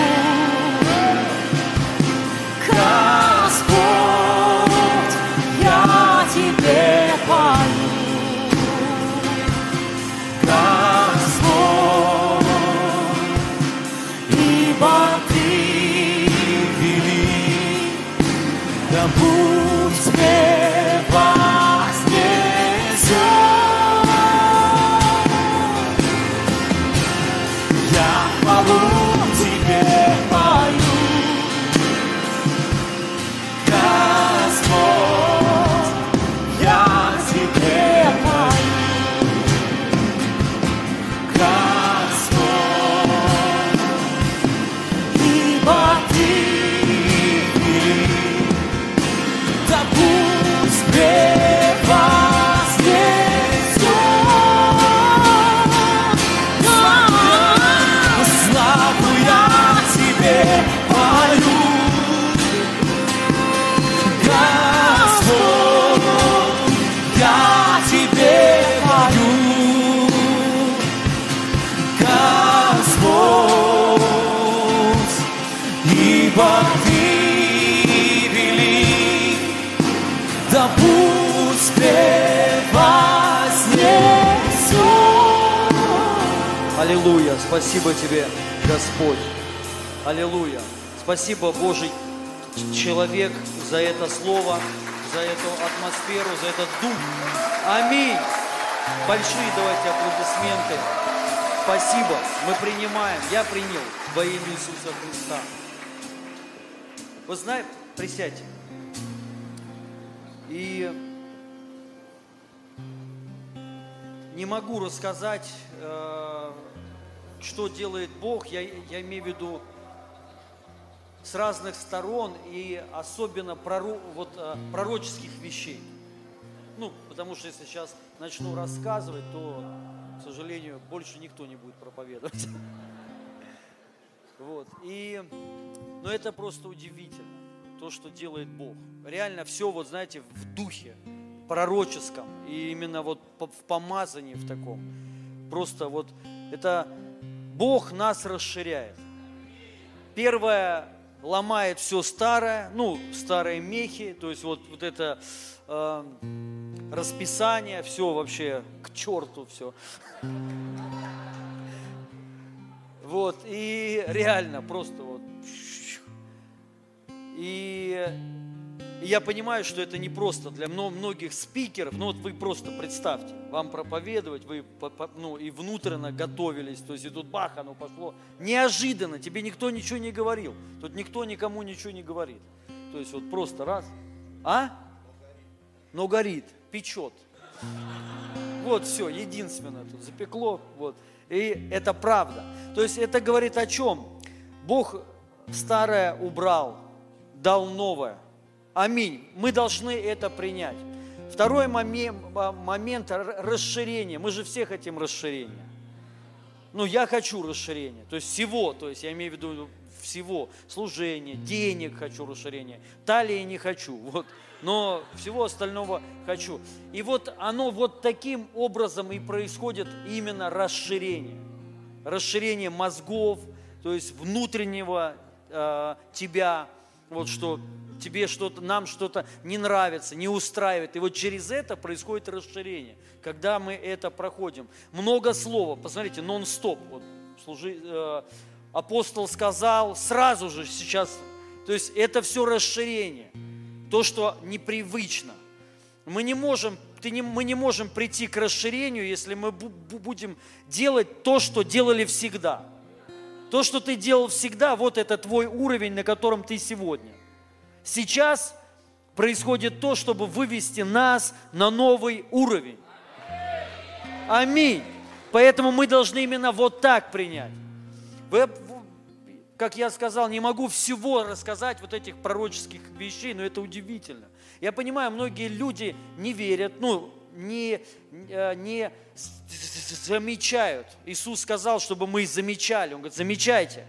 Speaker 4: Спасибо тебе, Господь. Аллилуйя. Спасибо, Божий человек, за это слово, за эту атмосферу, за этот дух. Аминь. Большие давайте аплодисменты.
Speaker 5: Спасибо, мы принимаем, я принял во имя Иисуса Христа. Вы знаете, присядьте. И не могу рассказать, э, что делает Бог, я, я имею в виду с разных сторон и особенно проро, вот, э, пророческих вещей. Ну, потому что если сейчас начну рассказывать, то, к сожалению, больше никто не будет проповедовать. Вот. И, но это просто удивительно, то, что делает Бог. Реально все, вот знаете, в духе пророческом и именно вот в помазании в таком. Просто вот это Бог нас расширяет. Первое ломает все старое, ну, старые мехи, то есть вот, вот это э, расписание, все вообще к черту все. Вот, и реально просто вот. И я понимаю, что это не просто для многих спикеров, но вот вы просто представьте, вам проповедовать, вы ну, и внутренно готовились, то есть и тут бах, оно пошло. Неожиданно, тебе никто ничего не говорил, тут никто никому ничего не говорит. То есть вот просто раз, а? Но горит, печет. Вот все, единственное тут запекло, вот. И это правда. То есть это говорит о чем? Бог старое убрал, дал новое. Аминь. Мы должны это принять. Второй момент, момент расширения. Мы же все хотим расширения. Ну, я хочу расширения. То есть всего, то есть я имею в виду всего. Служение, денег хочу расширения. Талии не хочу. Вот. Но всего остального хочу. И вот оно вот таким образом и происходит именно расширение. Расширение мозгов, то есть внутреннего э, тебя, вот что тебе что-то, нам что-то не нравится, не устраивает. И вот через это происходит расширение, когда мы это проходим. Много слова, посмотрите, нон-стоп. Вот, служи, э, апостол сказал сразу же сейчас. То есть это все расширение, то, что непривычно. Мы не можем, ты не, мы не можем прийти к расширению, если мы будем делать то, что делали всегда. То, что ты делал всегда, вот это твой уровень, на котором ты сегодня. Сейчас происходит то, чтобы вывести нас на новый уровень. Аминь. Поэтому мы должны именно вот так принять. Как я сказал, не могу всего рассказать вот этих пророческих вещей, но это удивительно. Я понимаю, многие люди не верят, ну, не, э, не замечают. Иисус сказал, чтобы мы замечали. Он говорит, замечайте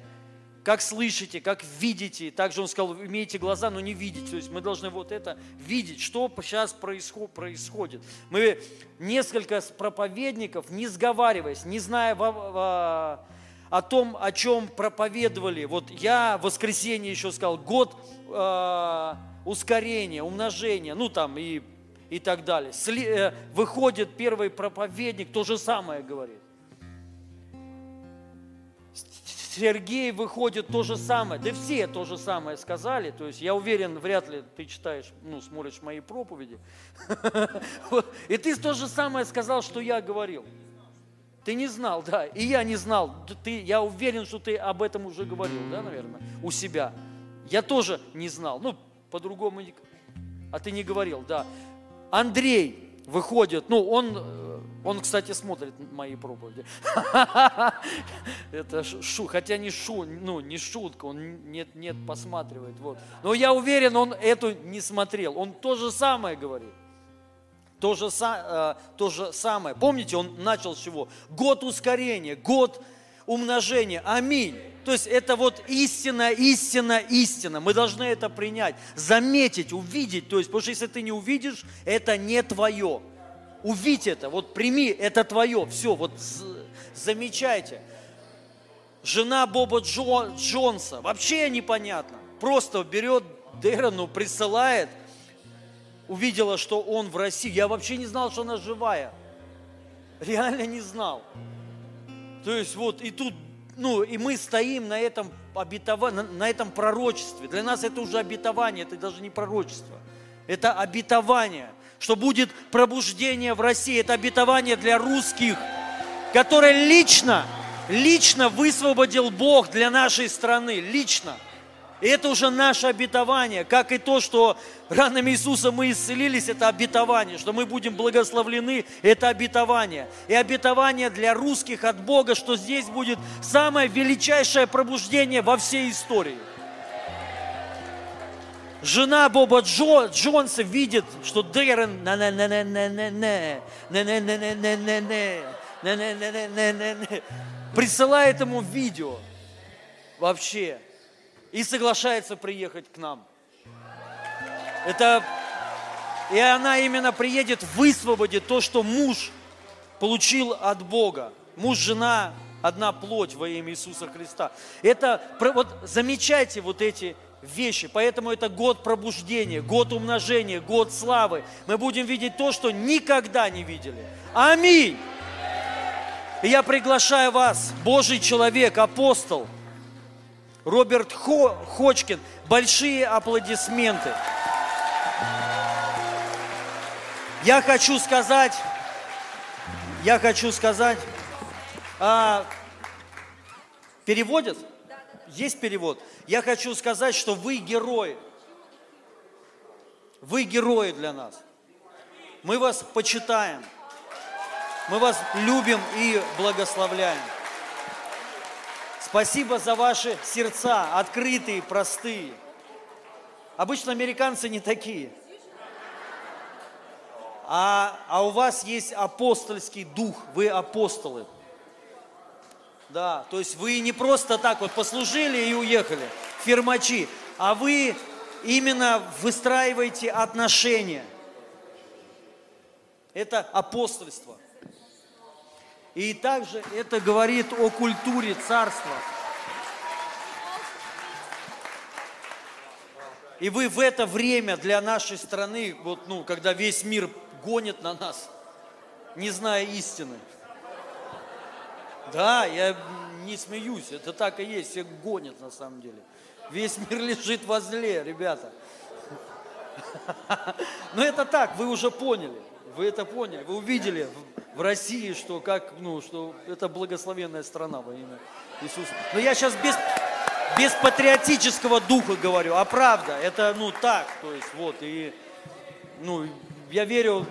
Speaker 5: как слышите, как видите. Также он сказал, имеете глаза, но не видите. То есть мы должны вот это видеть, что сейчас происходит. Мы несколько проповедников, не сговариваясь, не зная о том, о чем проповедовали. Вот я в воскресенье еще сказал, год э, ускорения, умножения, ну там и, и так далее. Э, выходит первый проповедник, то же самое говорит. Сергей выходит то же самое. Да все то же самое сказали. То есть я уверен, вряд ли ты читаешь, ну, смотришь мои проповеди. И ты то же самое сказал, что я говорил. Ты не знал, да, и я не знал. Ты, я уверен, что ты об этом уже говорил, да, наверное, у себя. Я тоже не знал. Ну, по-другому, а ты не говорил, да. Андрей выходит, ну, он э, он, кстати, смотрит мои проповеди. Это шу, хотя не шу, ну, не шутка, он нет, нет, посматривает. Вот. Но я уверен, он эту не смотрел. Он то же самое говорит. То же, э, то же самое. Помните, он начал с чего? Год ускорения, год умножения. Аминь. То есть это вот истина, истина, истина. Мы должны это принять, заметить, увидеть. То есть, потому что если ты не увидишь, это не твое увидь это, вот прими, это твое, все, вот замечайте. Жена Боба Джо, Джонса, вообще непонятно, просто берет Дэрону, присылает, увидела, что он в России. Я вообще не знал, что она живая. Реально не знал. То есть вот и тут, ну и мы стоим на этом обетовании, на, этом пророчестве. Для нас это уже обетование, это даже не пророчество. Это обетование – что будет пробуждение в России. Это обетование для русских, которые лично лично высвободил Бог для нашей страны, лично. Это уже наше обетование, как и то, что ранами Иисуса мы исцелились, это обетование, что мы будем благословлены, это обетование. И обетование для русских от Бога, что здесь будет самое величайшее пробуждение во всей истории. Жена Боба Джо, Джонса видит, что Дэрен на на на на на на на на на на на на на на на на на на на присылает ему видео вообще и соглашается приехать к нам. Это и она именно приедет, высвободит то, что муж получил от Бога. Муж, жена, одна плоть во имя Иисуса Христа. Это, вот замечайте вот эти вещи. Поэтому это год пробуждения, год умножения, год славы. Мы будем видеть то, что никогда не видели. Аминь. И я приглашаю вас, Божий человек, апостол, Роберт Хо, Хочкин, большие аплодисменты. Я хочу сказать, я хочу сказать, а, переводят? Есть перевод? Я хочу сказать, что вы герои. Вы герои для нас. Мы вас почитаем. Мы вас любим и благословляем. Спасибо за ваши сердца, открытые, простые. Обычно американцы не такие. А, а у вас есть апостольский дух, вы апостолы. Да, то есть вы не просто так вот послужили и уехали, фирмачи, а вы именно выстраиваете отношения. Это апостольство. И также это говорит о культуре царства. И вы в это время для нашей страны, вот, ну, когда весь мир гонит на нас, не зная истины, да, я не смеюсь, это так и есть, всех гонят на самом деле. Весь мир лежит возле, ребята. Но это так, вы уже поняли, вы это поняли, вы увидели в России, что как, ну, что это благословенная страна во имя Иисуса. Но я сейчас без, без патриотического духа говорю, а правда, это, ну, так, то есть, вот, и, ну, я верю,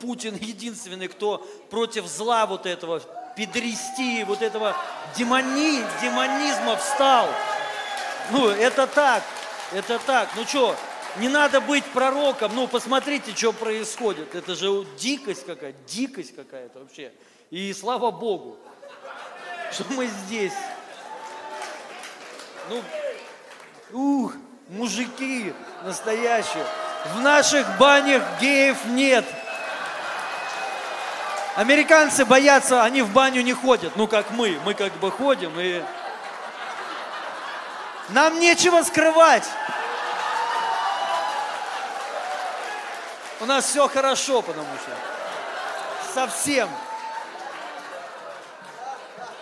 Speaker 5: Путин единственный, кто против зла вот этого педрести, вот этого демони, демонизма встал. Ну, это так, это так. Ну что, не надо быть пророком. Ну, посмотрите, что происходит. Это же дикость какая-то, дикость какая-то вообще. И слава Богу, что мы здесь. Ну, ух, мужики настоящие. В наших банях геев нет. Американцы боятся, они в баню не ходят, ну как мы, мы как бы ходим и нам нечего скрывать. У нас все хорошо, потому что совсем.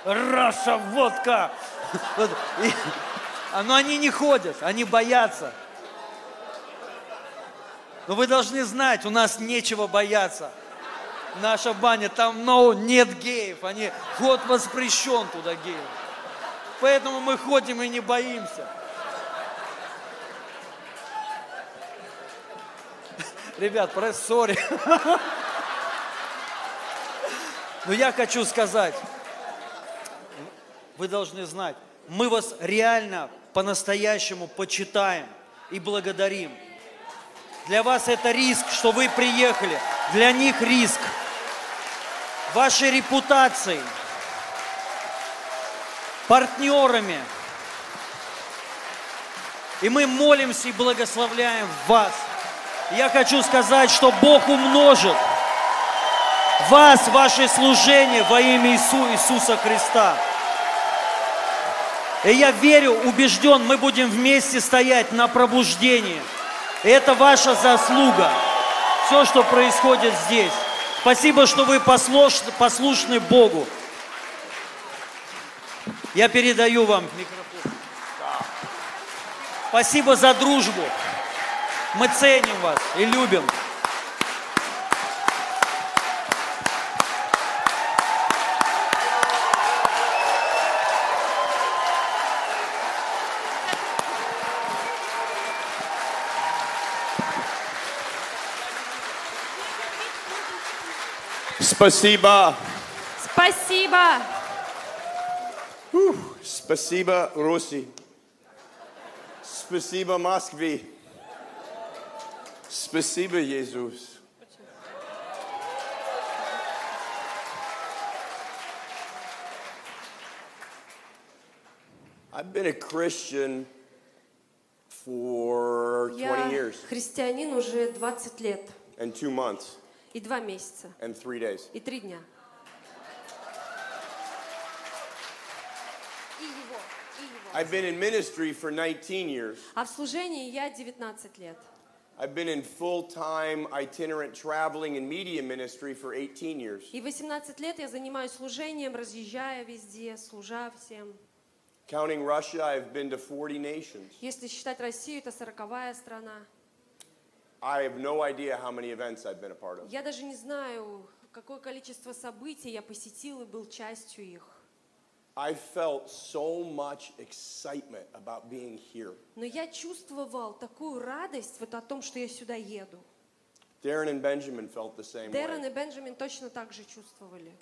Speaker 5: Раша, водка. А, но они не ходят, они боятся. Но вы должны знать, у нас нечего бояться наша баня, там no, нет геев, они, вход воспрещен туда геев. Поэтому мы ходим и не боимся. Ребят, сори. Но я хочу сказать, вы должны знать, мы вас реально по-настоящему почитаем и благодарим. Для вас это риск, что вы приехали. Для них риск – вашей репутацией, партнерами. И мы молимся и благословляем вас. Я хочу сказать, что Бог умножит вас, ваше служение во имя Иису, Иисуса Христа. И я верю, убежден, мы будем вместе стоять на пробуждении. И это ваша заслуга. Все, что происходит здесь. Спасибо, что вы послушны, послушны Богу. Я передаю вам микрофон. Спасибо за дружбу. Мы ценим вас и любим.
Speaker 6: Спасибо.
Speaker 7: Спасибо.
Speaker 6: Ух, спасибо, Руси. Спасибо, Москве. Спасибо, Иисус. I've been a Christian for 20
Speaker 7: Я
Speaker 6: years
Speaker 7: христианин уже 20 лет
Speaker 6: and two months
Speaker 7: и два месяца
Speaker 6: and three days.
Speaker 7: и три дня. И его, и его.
Speaker 6: I've been in ministry for 19 years.
Speaker 7: А в служении я 19 лет.
Speaker 6: I've been in full-time itinerant traveling and media ministry for 18 years.
Speaker 7: И 18 лет я занимаюсь служением, разъезжая везде, служа всем.
Speaker 6: Counting Russia, I've been to 40 nations.
Speaker 7: Если считать Россию, это сороковая страна.
Speaker 6: I have no idea how many events I've been a part of.
Speaker 7: Я даже не знаю, какое количество событий я посетил и был частью их. Но я чувствовал такую радость вот о том, что я сюда еду.
Speaker 6: Darren and Benjamin felt the same
Speaker 7: Дэрон
Speaker 6: way.
Speaker 7: и Бенджамин точно так же чувствовали.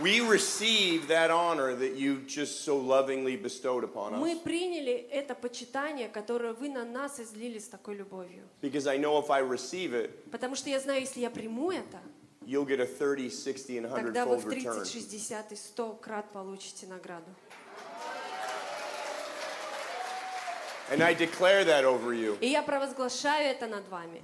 Speaker 6: We receive that honor that you just so lovingly bestowed upon
Speaker 7: Мы
Speaker 6: us.
Speaker 7: приняли это почитание, которое вы на нас излили с такой любовью.
Speaker 6: Because I know if I receive it,
Speaker 7: Потому что я знаю, если я приму это,
Speaker 6: you'll get a 30, 60, and 100
Speaker 7: тогда вы
Speaker 6: fold
Speaker 7: в 30,
Speaker 6: return.
Speaker 7: 60 и 100 крат получите награду.
Speaker 6: And I declare that over you.
Speaker 7: И я провозглашаю это над вами.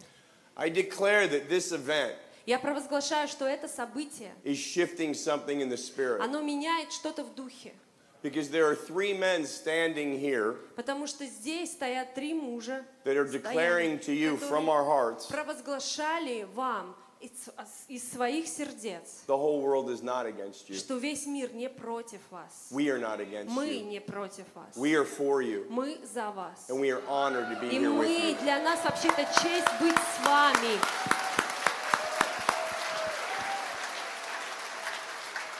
Speaker 6: I declare that this event
Speaker 7: Я провозглашаю, что это событие,
Speaker 6: is shifting something in the spirit.
Speaker 7: оно меняет что-то в духе.
Speaker 6: Because there are three men standing here
Speaker 7: Потому что здесь стоят три мужа,
Speaker 6: that are declaring to you from our hearts
Speaker 7: провозглашали вам из, из своих сердец,
Speaker 6: the whole world is not against you.
Speaker 7: что весь мир не против вас.
Speaker 6: We are not against
Speaker 7: Мы
Speaker 6: you.
Speaker 7: не против вас.
Speaker 6: We are for you.
Speaker 7: Мы за вас.
Speaker 6: And we are honored to be
Speaker 7: И
Speaker 6: here with
Speaker 7: мы,
Speaker 6: you.
Speaker 7: для нас вообще-то честь быть с вами.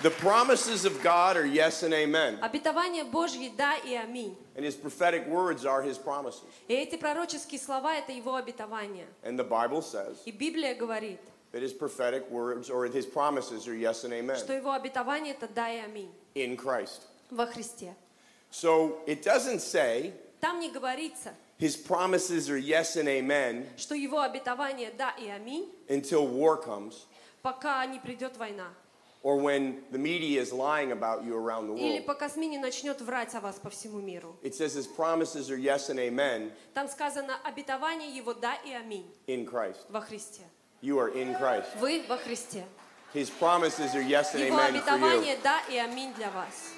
Speaker 6: The promises of God are yes and amen.
Speaker 7: Обетование Божье – да и аминь.
Speaker 6: And his prophetic words are his promises.
Speaker 7: И эти пророческие слова – это его обетование.
Speaker 6: And the Bible says
Speaker 7: И Библия говорит,
Speaker 6: that his prophetic words or his promises are yes and amen
Speaker 7: что его обетование – это да и аминь
Speaker 6: in Christ.
Speaker 7: во Христе.
Speaker 6: So it doesn't say
Speaker 7: Там не говорится,
Speaker 6: his promises are yes and amen
Speaker 7: что его обетование – да и аминь,
Speaker 6: until war comes
Speaker 7: пока не придет война.
Speaker 6: or when the media is lying about you around the
Speaker 7: Или
Speaker 6: world.
Speaker 7: пока СМИ не начнет врать о вас по всему миру.
Speaker 6: It says his promises are yes and amen
Speaker 7: Там сказано обетование его да и аминь
Speaker 6: in Christ.
Speaker 7: во Христе.
Speaker 6: You are in Christ.
Speaker 7: Вы во Христе.
Speaker 6: His promises are yes and
Speaker 7: Его
Speaker 6: amen for you.
Speaker 7: обетование да и аминь для вас.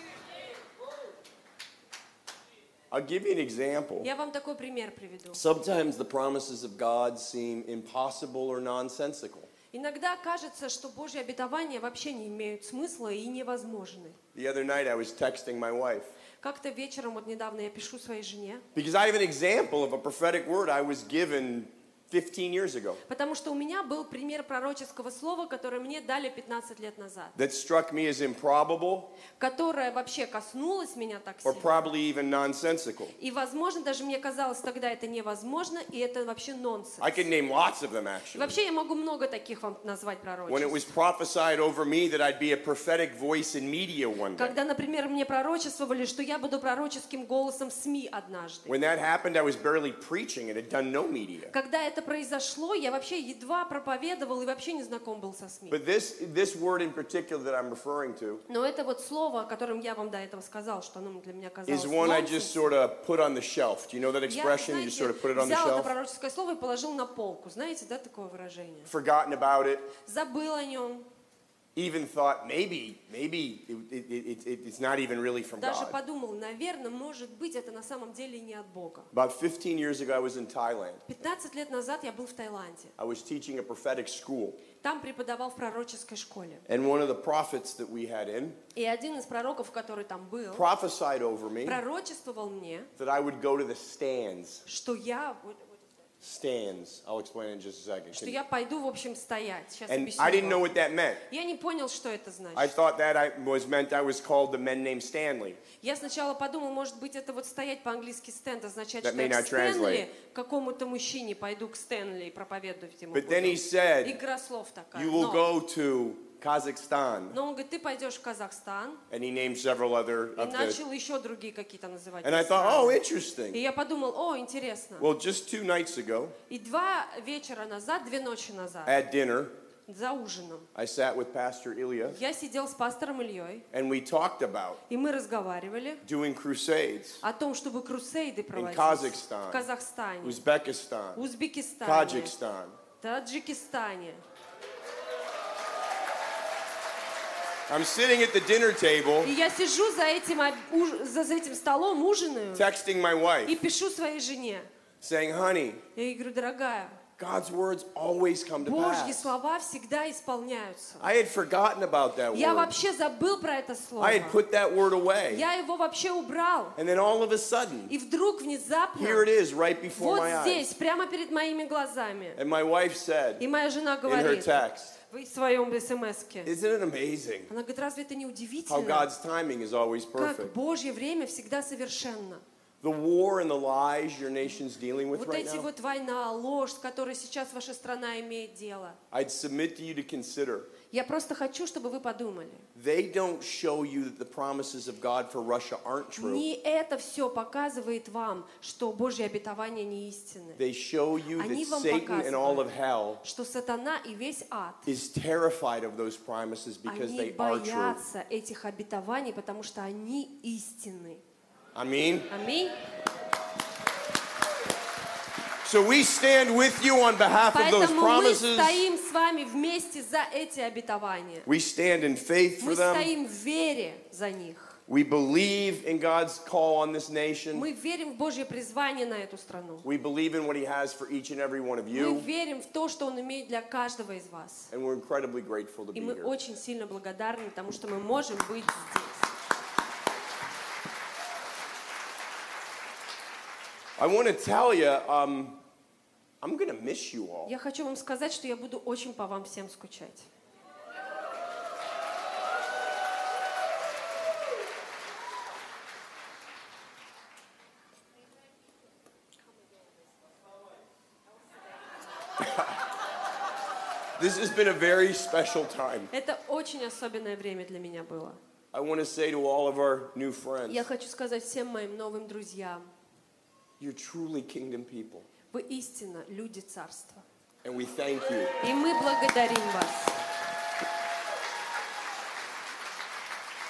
Speaker 6: I'll give you an example.
Speaker 7: Я вам такой пример приведу.
Speaker 6: Sometimes the promises of God seem impossible or nonsensical.
Speaker 7: Иногда кажется, что Божьи обетования вообще не имеют смысла и невозможны.
Speaker 6: The other night I was texting my wife
Speaker 7: Как-то вечером, вот недавно я пишу своей жене,
Speaker 6: because I have an example of a prophetic word I was given 15 years ago
Speaker 7: потому что у меня был пример пророческого слова, которое мне дали 15 лет назад,
Speaker 6: that struck me as improbable
Speaker 7: которое вообще коснулось меня так
Speaker 6: or
Speaker 7: сильно.
Speaker 6: probably even nonsensical.
Speaker 7: И, возможно, даже мне казалось тогда это невозможно, и это вообще нонсенс.
Speaker 6: I can name lots of them actually.
Speaker 7: вообще я могу много таких вам назвать
Speaker 6: When it was
Speaker 7: пророчеств.
Speaker 6: prophesied over me that I'd be a prophetic voice in media one day.
Speaker 7: Когда, например, мне пророчествовали, что я буду пророческим голосом в СМИ однажды.
Speaker 6: When that happened, I was barely preaching and had done no media.
Speaker 7: Когда это произошло, я вообще едва проповедовал и вообще не знаком был со СМИ.
Speaker 6: But this, this word in particular that I'm referring to
Speaker 7: Но это вот слово, о котором я вам до этого сказал, что оно для меня казалось
Speaker 6: is one I just sort of put on the shelf. Do you know that
Speaker 7: Я,
Speaker 6: expression? You just sort of put it on the
Speaker 7: это
Speaker 6: shelf?
Speaker 7: пророческое слово и положил на полку. Знаете, да, такое выражение?
Speaker 6: Forgotten about it.
Speaker 7: Забыл о нем.
Speaker 6: Even thought maybe, maybe it, it, it, it, it's not even really from
Speaker 7: Даже
Speaker 6: God.
Speaker 7: подумал, наверное, может быть, это на самом деле не от Бога.
Speaker 6: About 15 years ago, I was in Thailand.
Speaker 7: 15 лет назад я был в Таиланде.
Speaker 6: I was teaching a prophetic school.
Speaker 7: Там преподавал в пророческой школе.
Speaker 6: And one of the prophets that we had in
Speaker 7: И один из пророков, который там был,
Speaker 6: prophesied over me
Speaker 7: пророчествовал мне,
Speaker 6: that I would go to the stands.
Speaker 7: что я...
Speaker 6: stands. I'll explain it in just a second.
Speaker 7: Что я пойду, в общем, стоять. Сейчас
Speaker 6: And
Speaker 7: объясню
Speaker 6: I didn't know what that meant.
Speaker 7: Я не понял, что это значит.
Speaker 6: I thought that I was meant I was called the men named Stanley.
Speaker 7: Я сначала подумал, может быть, это вот стоять по-английски стенд означает,
Speaker 6: That
Speaker 7: что я к Стэнли, какому-то мужчине пойду к Стэнли и проповедовать ему
Speaker 6: But then he said,
Speaker 7: Игра слов такая.
Speaker 6: You will go to Kazakhstan.
Speaker 7: Но он говорит, ты пойдешь в Казахстан,
Speaker 6: And he named several other
Speaker 7: и
Speaker 6: of the.
Speaker 7: начал еще другие какие-то называть.
Speaker 6: And I thought, oh,
Speaker 7: И
Speaker 6: interesting.
Speaker 7: я подумал, о, интересно.
Speaker 6: Well, just two nights ago
Speaker 7: И два вечера назад, две ночи назад,
Speaker 6: at dinner,
Speaker 7: за ужином,
Speaker 6: I sat with Pastor Ilya
Speaker 7: я сидел с пастором Ильей,
Speaker 6: and we talked about
Speaker 7: и мы разговаривали
Speaker 6: doing crusades
Speaker 7: о том, чтобы крусейды проводить
Speaker 6: Kazakhstan,
Speaker 7: в Казахстане,
Speaker 6: Uzbekistan,
Speaker 7: Узбекистане. Таджикистане.
Speaker 6: I'm sitting at the dinner table
Speaker 7: И я сижу за этим, об- уж- за, за этим столом, ужинаю,
Speaker 6: texting my
Speaker 7: и
Speaker 6: wife
Speaker 7: пишу своей жене.
Speaker 6: saying, honey,
Speaker 7: Я ей говорю, дорогая,
Speaker 6: God's words always come to
Speaker 7: Божьи
Speaker 6: pass.
Speaker 7: слова всегда исполняются.
Speaker 6: I had forgotten about that
Speaker 7: Я
Speaker 6: word.
Speaker 7: вообще забыл про это слово.
Speaker 6: I had put that word away.
Speaker 7: Я его вообще убрал.
Speaker 6: And then all of a sudden,
Speaker 7: И вдруг внезапно,
Speaker 6: here it is right before
Speaker 7: вот
Speaker 6: my eyes.
Speaker 7: здесь, прямо перед моими глазами.
Speaker 6: And my wife said
Speaker 7: И моя жена
Speaker 6: in her
Speaker 7: говорит
Speaker 6: text,
Speaker 7: в своем смс-ке,
Speaker 6: Isn't it amazing
Speaker 7: она говорит, разве это не
Speaker 6: how
Speaker 7: удивительно,
Speaker 6: God's timing is always
Speaker 7: как
Speaker 6: perfect?
Speaker 7: Божье время всегда совершенно?
Speaker 6: The war and the lies your nation's dealing with
Speaker 7: Вот
Speaker 6: right
Speaker 7: эти
Speaker 6: now,
Speaker 7: вот война, ложь, с которой сейчас ваша страна имеет дело.
Speaker 6: I'd submit to you to consider.
Speaker 7: Я просто хочу, чтобы вы подумали.
Speaker 6: They don't show you that the promises of God for Russia aren't true.
Speaker 7: Не это все показывает вам, что Божьи обетования не истинны.
Speaker 6: They show you
Speaker 7: Они
Speaker 6: that Satan and all of hell
Speaker 7: что сатана и весь ад,
Speaker 6: is terrified of those promises because
Speaker 7: они
Speaker 6: they are true.
Speaker 7: боятся этих обетований, потому что они истинны.
Speaker 6: Mean,
Speaker 7: Аминь.
Speaker 6: so we stand with you on behalf of those
Speaker 7: Поэтому мы
Speaker 6: promises.
Speaker 7: стоим с вами вместе за эти обетования.
Speaker 6: We stand in faith for
Speaker 7: Мы
Speaker 6: them.
Speaker 7: стоим в вере за них.
Speaker 6: We believe in God's call on this nation.
Speaker 7: Мы верим в Божье призвание на эту страну.
Speaker 6: We believe in what He has for each and every one of
Speaker 7: Мы
Speaker 6: you.
Speaker 7: верим в то, что Он имеет для каждого из вас.
Speaker 6: And we're incredibly grateful to
Speaker 7: И
Speaker 6: be
Speaker 7: мы
Speaker 6: here.
Speaker 7: очень сильно благодарны тому, что мы можем быть здесь.
Speaker 6: I want to tell you, um, I'm going to miss you all.
Speaker 7: Я хочу вам сказать, что я буду очень по вам всем скучать.
Speaker 6: This has been a very special time.
Speaker 7: Это очень особенное время для меня было.
Speaker 6: I want to say to all of our new friends,
Speaker 7: Я хочу сказать всем моим новым друзьям,
Speaker 6: you're truly kingdom people.
Speaker 7: вы истинно люди царства.
Speaker 6: And we thank you.
Speaker 7: И мы благодарим вас.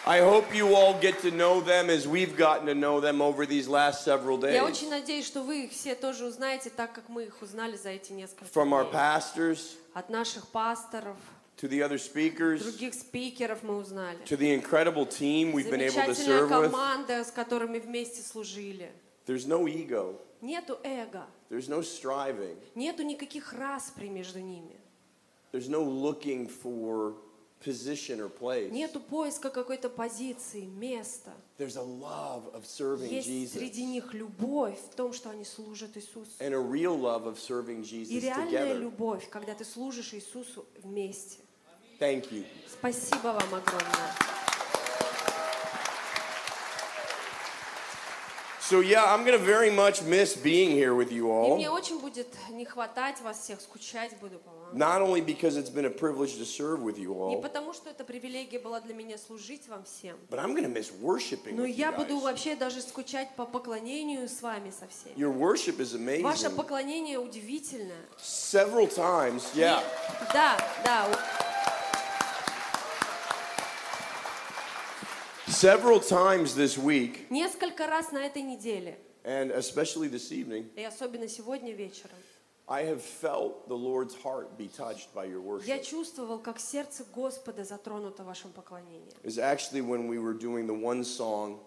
Speaker 6: I hope you all get to know them as we've gotten to know them over these last several
Speaker 7: Я
Speaker 6: days.
Speaker 7: очень надеюсь, что вы их все тоже узнаете, так как мы их узнали за эти несколько
Speaker 6: From our
Speaker 7: дней.
Speaker 6: pastors
Speaker 7: От наших пасторов,
Speaker 6: to the other speakers
Speaker 7: других спикеров мы узнали.
Speaker 6: to the incredible team we've been able to
Speaker 7: Замечательная
Speaker 6: serve with.
Speaker 7: команда, с которыми вместе служили.
Speaker 6: There's no ego,
Speaker 7: Нету эго,
Speaker 6: there's no striving,
Speaker 7: нету никаких распри между ними.
Speaker 6: there's no looking for position or place.
Speaker 7: Нету поиска какой-то позиции, места.
Speaker 6: There's a love of serving
Speaker 7: Есть среди
Speaker 6: Jesus
Speaker 7: них любовь в том, что они служат Иисусу.
Speaker 6: and a real love of serving
Speaker 7: И
Speaker 6: Jesus
Speaker 7: реальная
Speaker 6: together.
Speaker 7: любовь, когда ты служишь Иисусу вместе.
Speaker 6: Thank you.
Speaker 7: Спасибо вам огромное.
Speaker 6: So yeah, I'm gonna very much miss being here with you
Speaker 7: И мне
Speaker 6: all.
Speaker 7: очень будет не хватать вас всех, скучать буду по вам.
Speaker 6: Not only because it's been a privilege to serve with you
Speaker 7: Не
Speaker 6: all,
Speaker 7: потому, что это привилегия была для меня служить вам всем,
Speaker 6: but I'm gonna miss worshiping
Speaker 7: но я буду вообще даже скучать по поклонению с вами со всеми.
Speaker 6: Your worship is
Speaker 7: Ваше
Speaker 6: amazing.
Speaker 7: поклонение удивительное.
Speaker 6: Several times, yeah.
Speaker 7: Да, да,
Speaker 6: Several times this week,
Speaker 7: несколько раз на этой неделе,
Speaker 6: and especially this evening,
Speaker 7: и особенно сегодня вечером,
Speaker 6: I have felt the Lord's heart be touched by your
Speaker 7: я
Speaker 6: worship.
Speaker 7: чувствовал, как сердце Господа затронуто вашим поклонением.
Speaker 6: It's actually when we were doing the one song.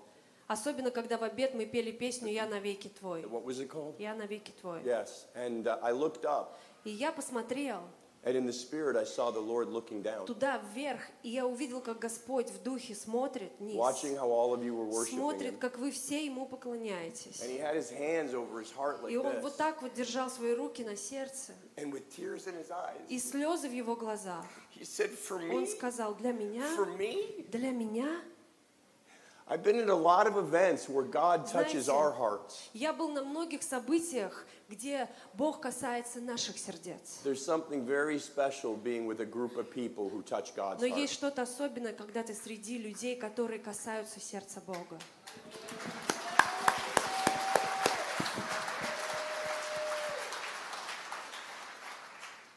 Speaker 7: Особенно, когда в обед мы пели песню «Я навеки твой».
Speaker 6: What was it called?
Speaker 7: «Я навеки твой».
Speaker 6: Yes. And uh, I looked up,
Speaker 7: И я посмотрел,
Speaker 6: And in the spirit, I saw the Lord looking down,
Speaker 7: туда вверх, и я увидел, как Господь в духе смотрит вниз,
Speaker 6: watching how all of you were worshiping
Speaker 7: смотрит, как вы все Ему поклоняетесь.
Speaker 6: And He had His hands over His heart like
Speaker 7: И Он вот
Speaker 6: this,
Speaker 7: так вот держал свои руки на сердце,
Speaker 6: and with tears in His eyes,
Speaker 7: и слезы в Его глазах.
Speaker 6: He said, "For
Speaker 7: Он
Speaker 6: me,
Speaker 7: сказал, для меня,
Speaker 6: for me."
Speaker 7: для меня.
Speaker 6: I've been at a lot of events where God touches
Speaker 7: Знаете,
Speaker 6: our hearts.
Speaker 7: Я был на многих событиях, где Бог касается наших сердец.
Speaker 6: There's something very special being with a group of people who touch God's
Speaker 7: Но есть что-то особенное, когда ты среди людей, которые касаются сердца Бога.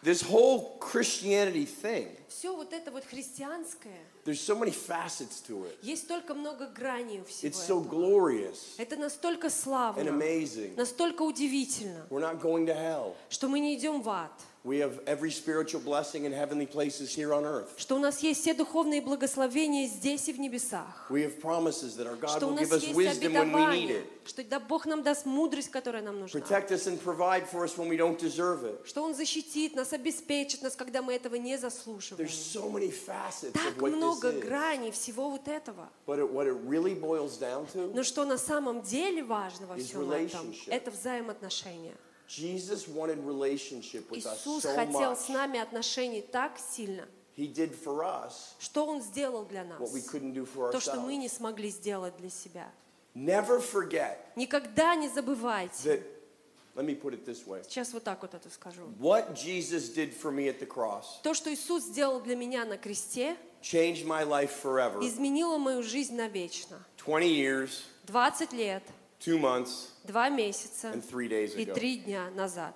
Speaker 6: This whole Christianity thing,
Speaker 7: Все вот это вот христианское,
Speaker 6: there's so many facets to it.
Speaker 7: есть столько много граней у всего
Speaker 6: It's so glorious
Speaker 7: Это настолько
Speaker 6: and
Speaker 7: славно,
Speaker 6: amazing.
Speaker 7: настолько удивительно,
Speaker 6: We're not going to hell.
Speaker 7: что мы не идем в ад,
Speaker 6: We have every spiritual blessing in heavenly places here on earth.
Speaker 7: что у нас есть все духовные благословения здесь и в небесах,
Speaker 6: We have promises that our God will give us wisdom when we need it,
Speaker 7: что да, Бог нам даст мудрость, которая нам нужна,
Speaker 6: protect us and provide for us when we don't deserve it.
Speaker 7: что Он защитит нас, обеспечит нас, когда мы этого не заслуживаем.
Speaker 6: There's so many facets
Speaker 7: Так
Speaker 6: of what
Speaker 7: много
Speaker 6: this is.
Speaker 7: граней всего вот этого.
Speaker 6: But it, what it really boils down to,
Speaker 7: Но что на самом деле важно во всем этом, это взаимоотношения.
Speaker 6: Jesus wanted relationship with us
Speaker 7: Иисус
Speaker 6: so
Speaker 7: хотел
Speaker 6: much.
Speaker 7: с нами отношений так сильно,
Speaker 6: He did for us
Speaker 7: что Он сделал для нас,
Speaker 6: what we couldn't do for
Speaker 7: то, что мы не смогли сделать для себя.
Speaker 6: Never forget
Speaker 7: Никогда не забывайте.
Speaker 6: that, let me put it this way.
Speaker 7: Сейчас вот так вот это скажу.
Speaker 6: What Jesus did for me at the cross
Speaker 7: То, что Иисус сделал для меня на кресте,
Speaker 6: changed my life forever.
Speaker 7: изменило мою жизнь навечно.
Speaker 6: 20 years,
Speaker 7: 20 лет,
Speaker 6: two months,
Speaker 7: 2 месяца и. 3 дня назад.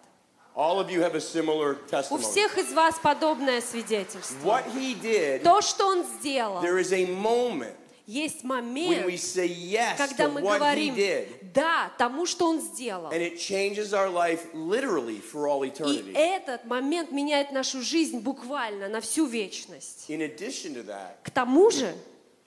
Speaker 6: All of you have a similar
Speaker 7: У
Speaker 6: testimony.
Speaker 7: всех из вас подобное свидетельство.
Speaker 6: What he did,
Speaker 7: То, что Он сделал,
Speaker 6: there is a moment
Speaker 7: есть
Speaker 6: when
Speaker 7: момент,
Speaker 6: we say yes
Speaker 7: когда мы говорим. «да» тому, что Он сделал.
Speaker 6: And it changes our life literally for all
Speaker 7: И этот момент меняет нашу жизнь буквально на всю вечность.
Speaker 6: In addition to that,
Speaker 7: К тому же,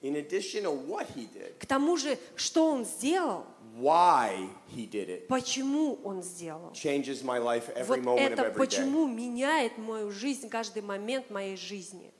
Speaker 6: in addition to what he did,
Speaker 7: к тому же, что Он сделал,
Speaker 6: why he did it
Speaker 7: почему Он сделал.
Speaker 6: changes my life every
Speaker 7: Вот
Speaker 6: moment of
Speaker 7: это
Speaker 6: every day.
Speaker 7: почему меняет мою жизнь, каждый момент моей жизни.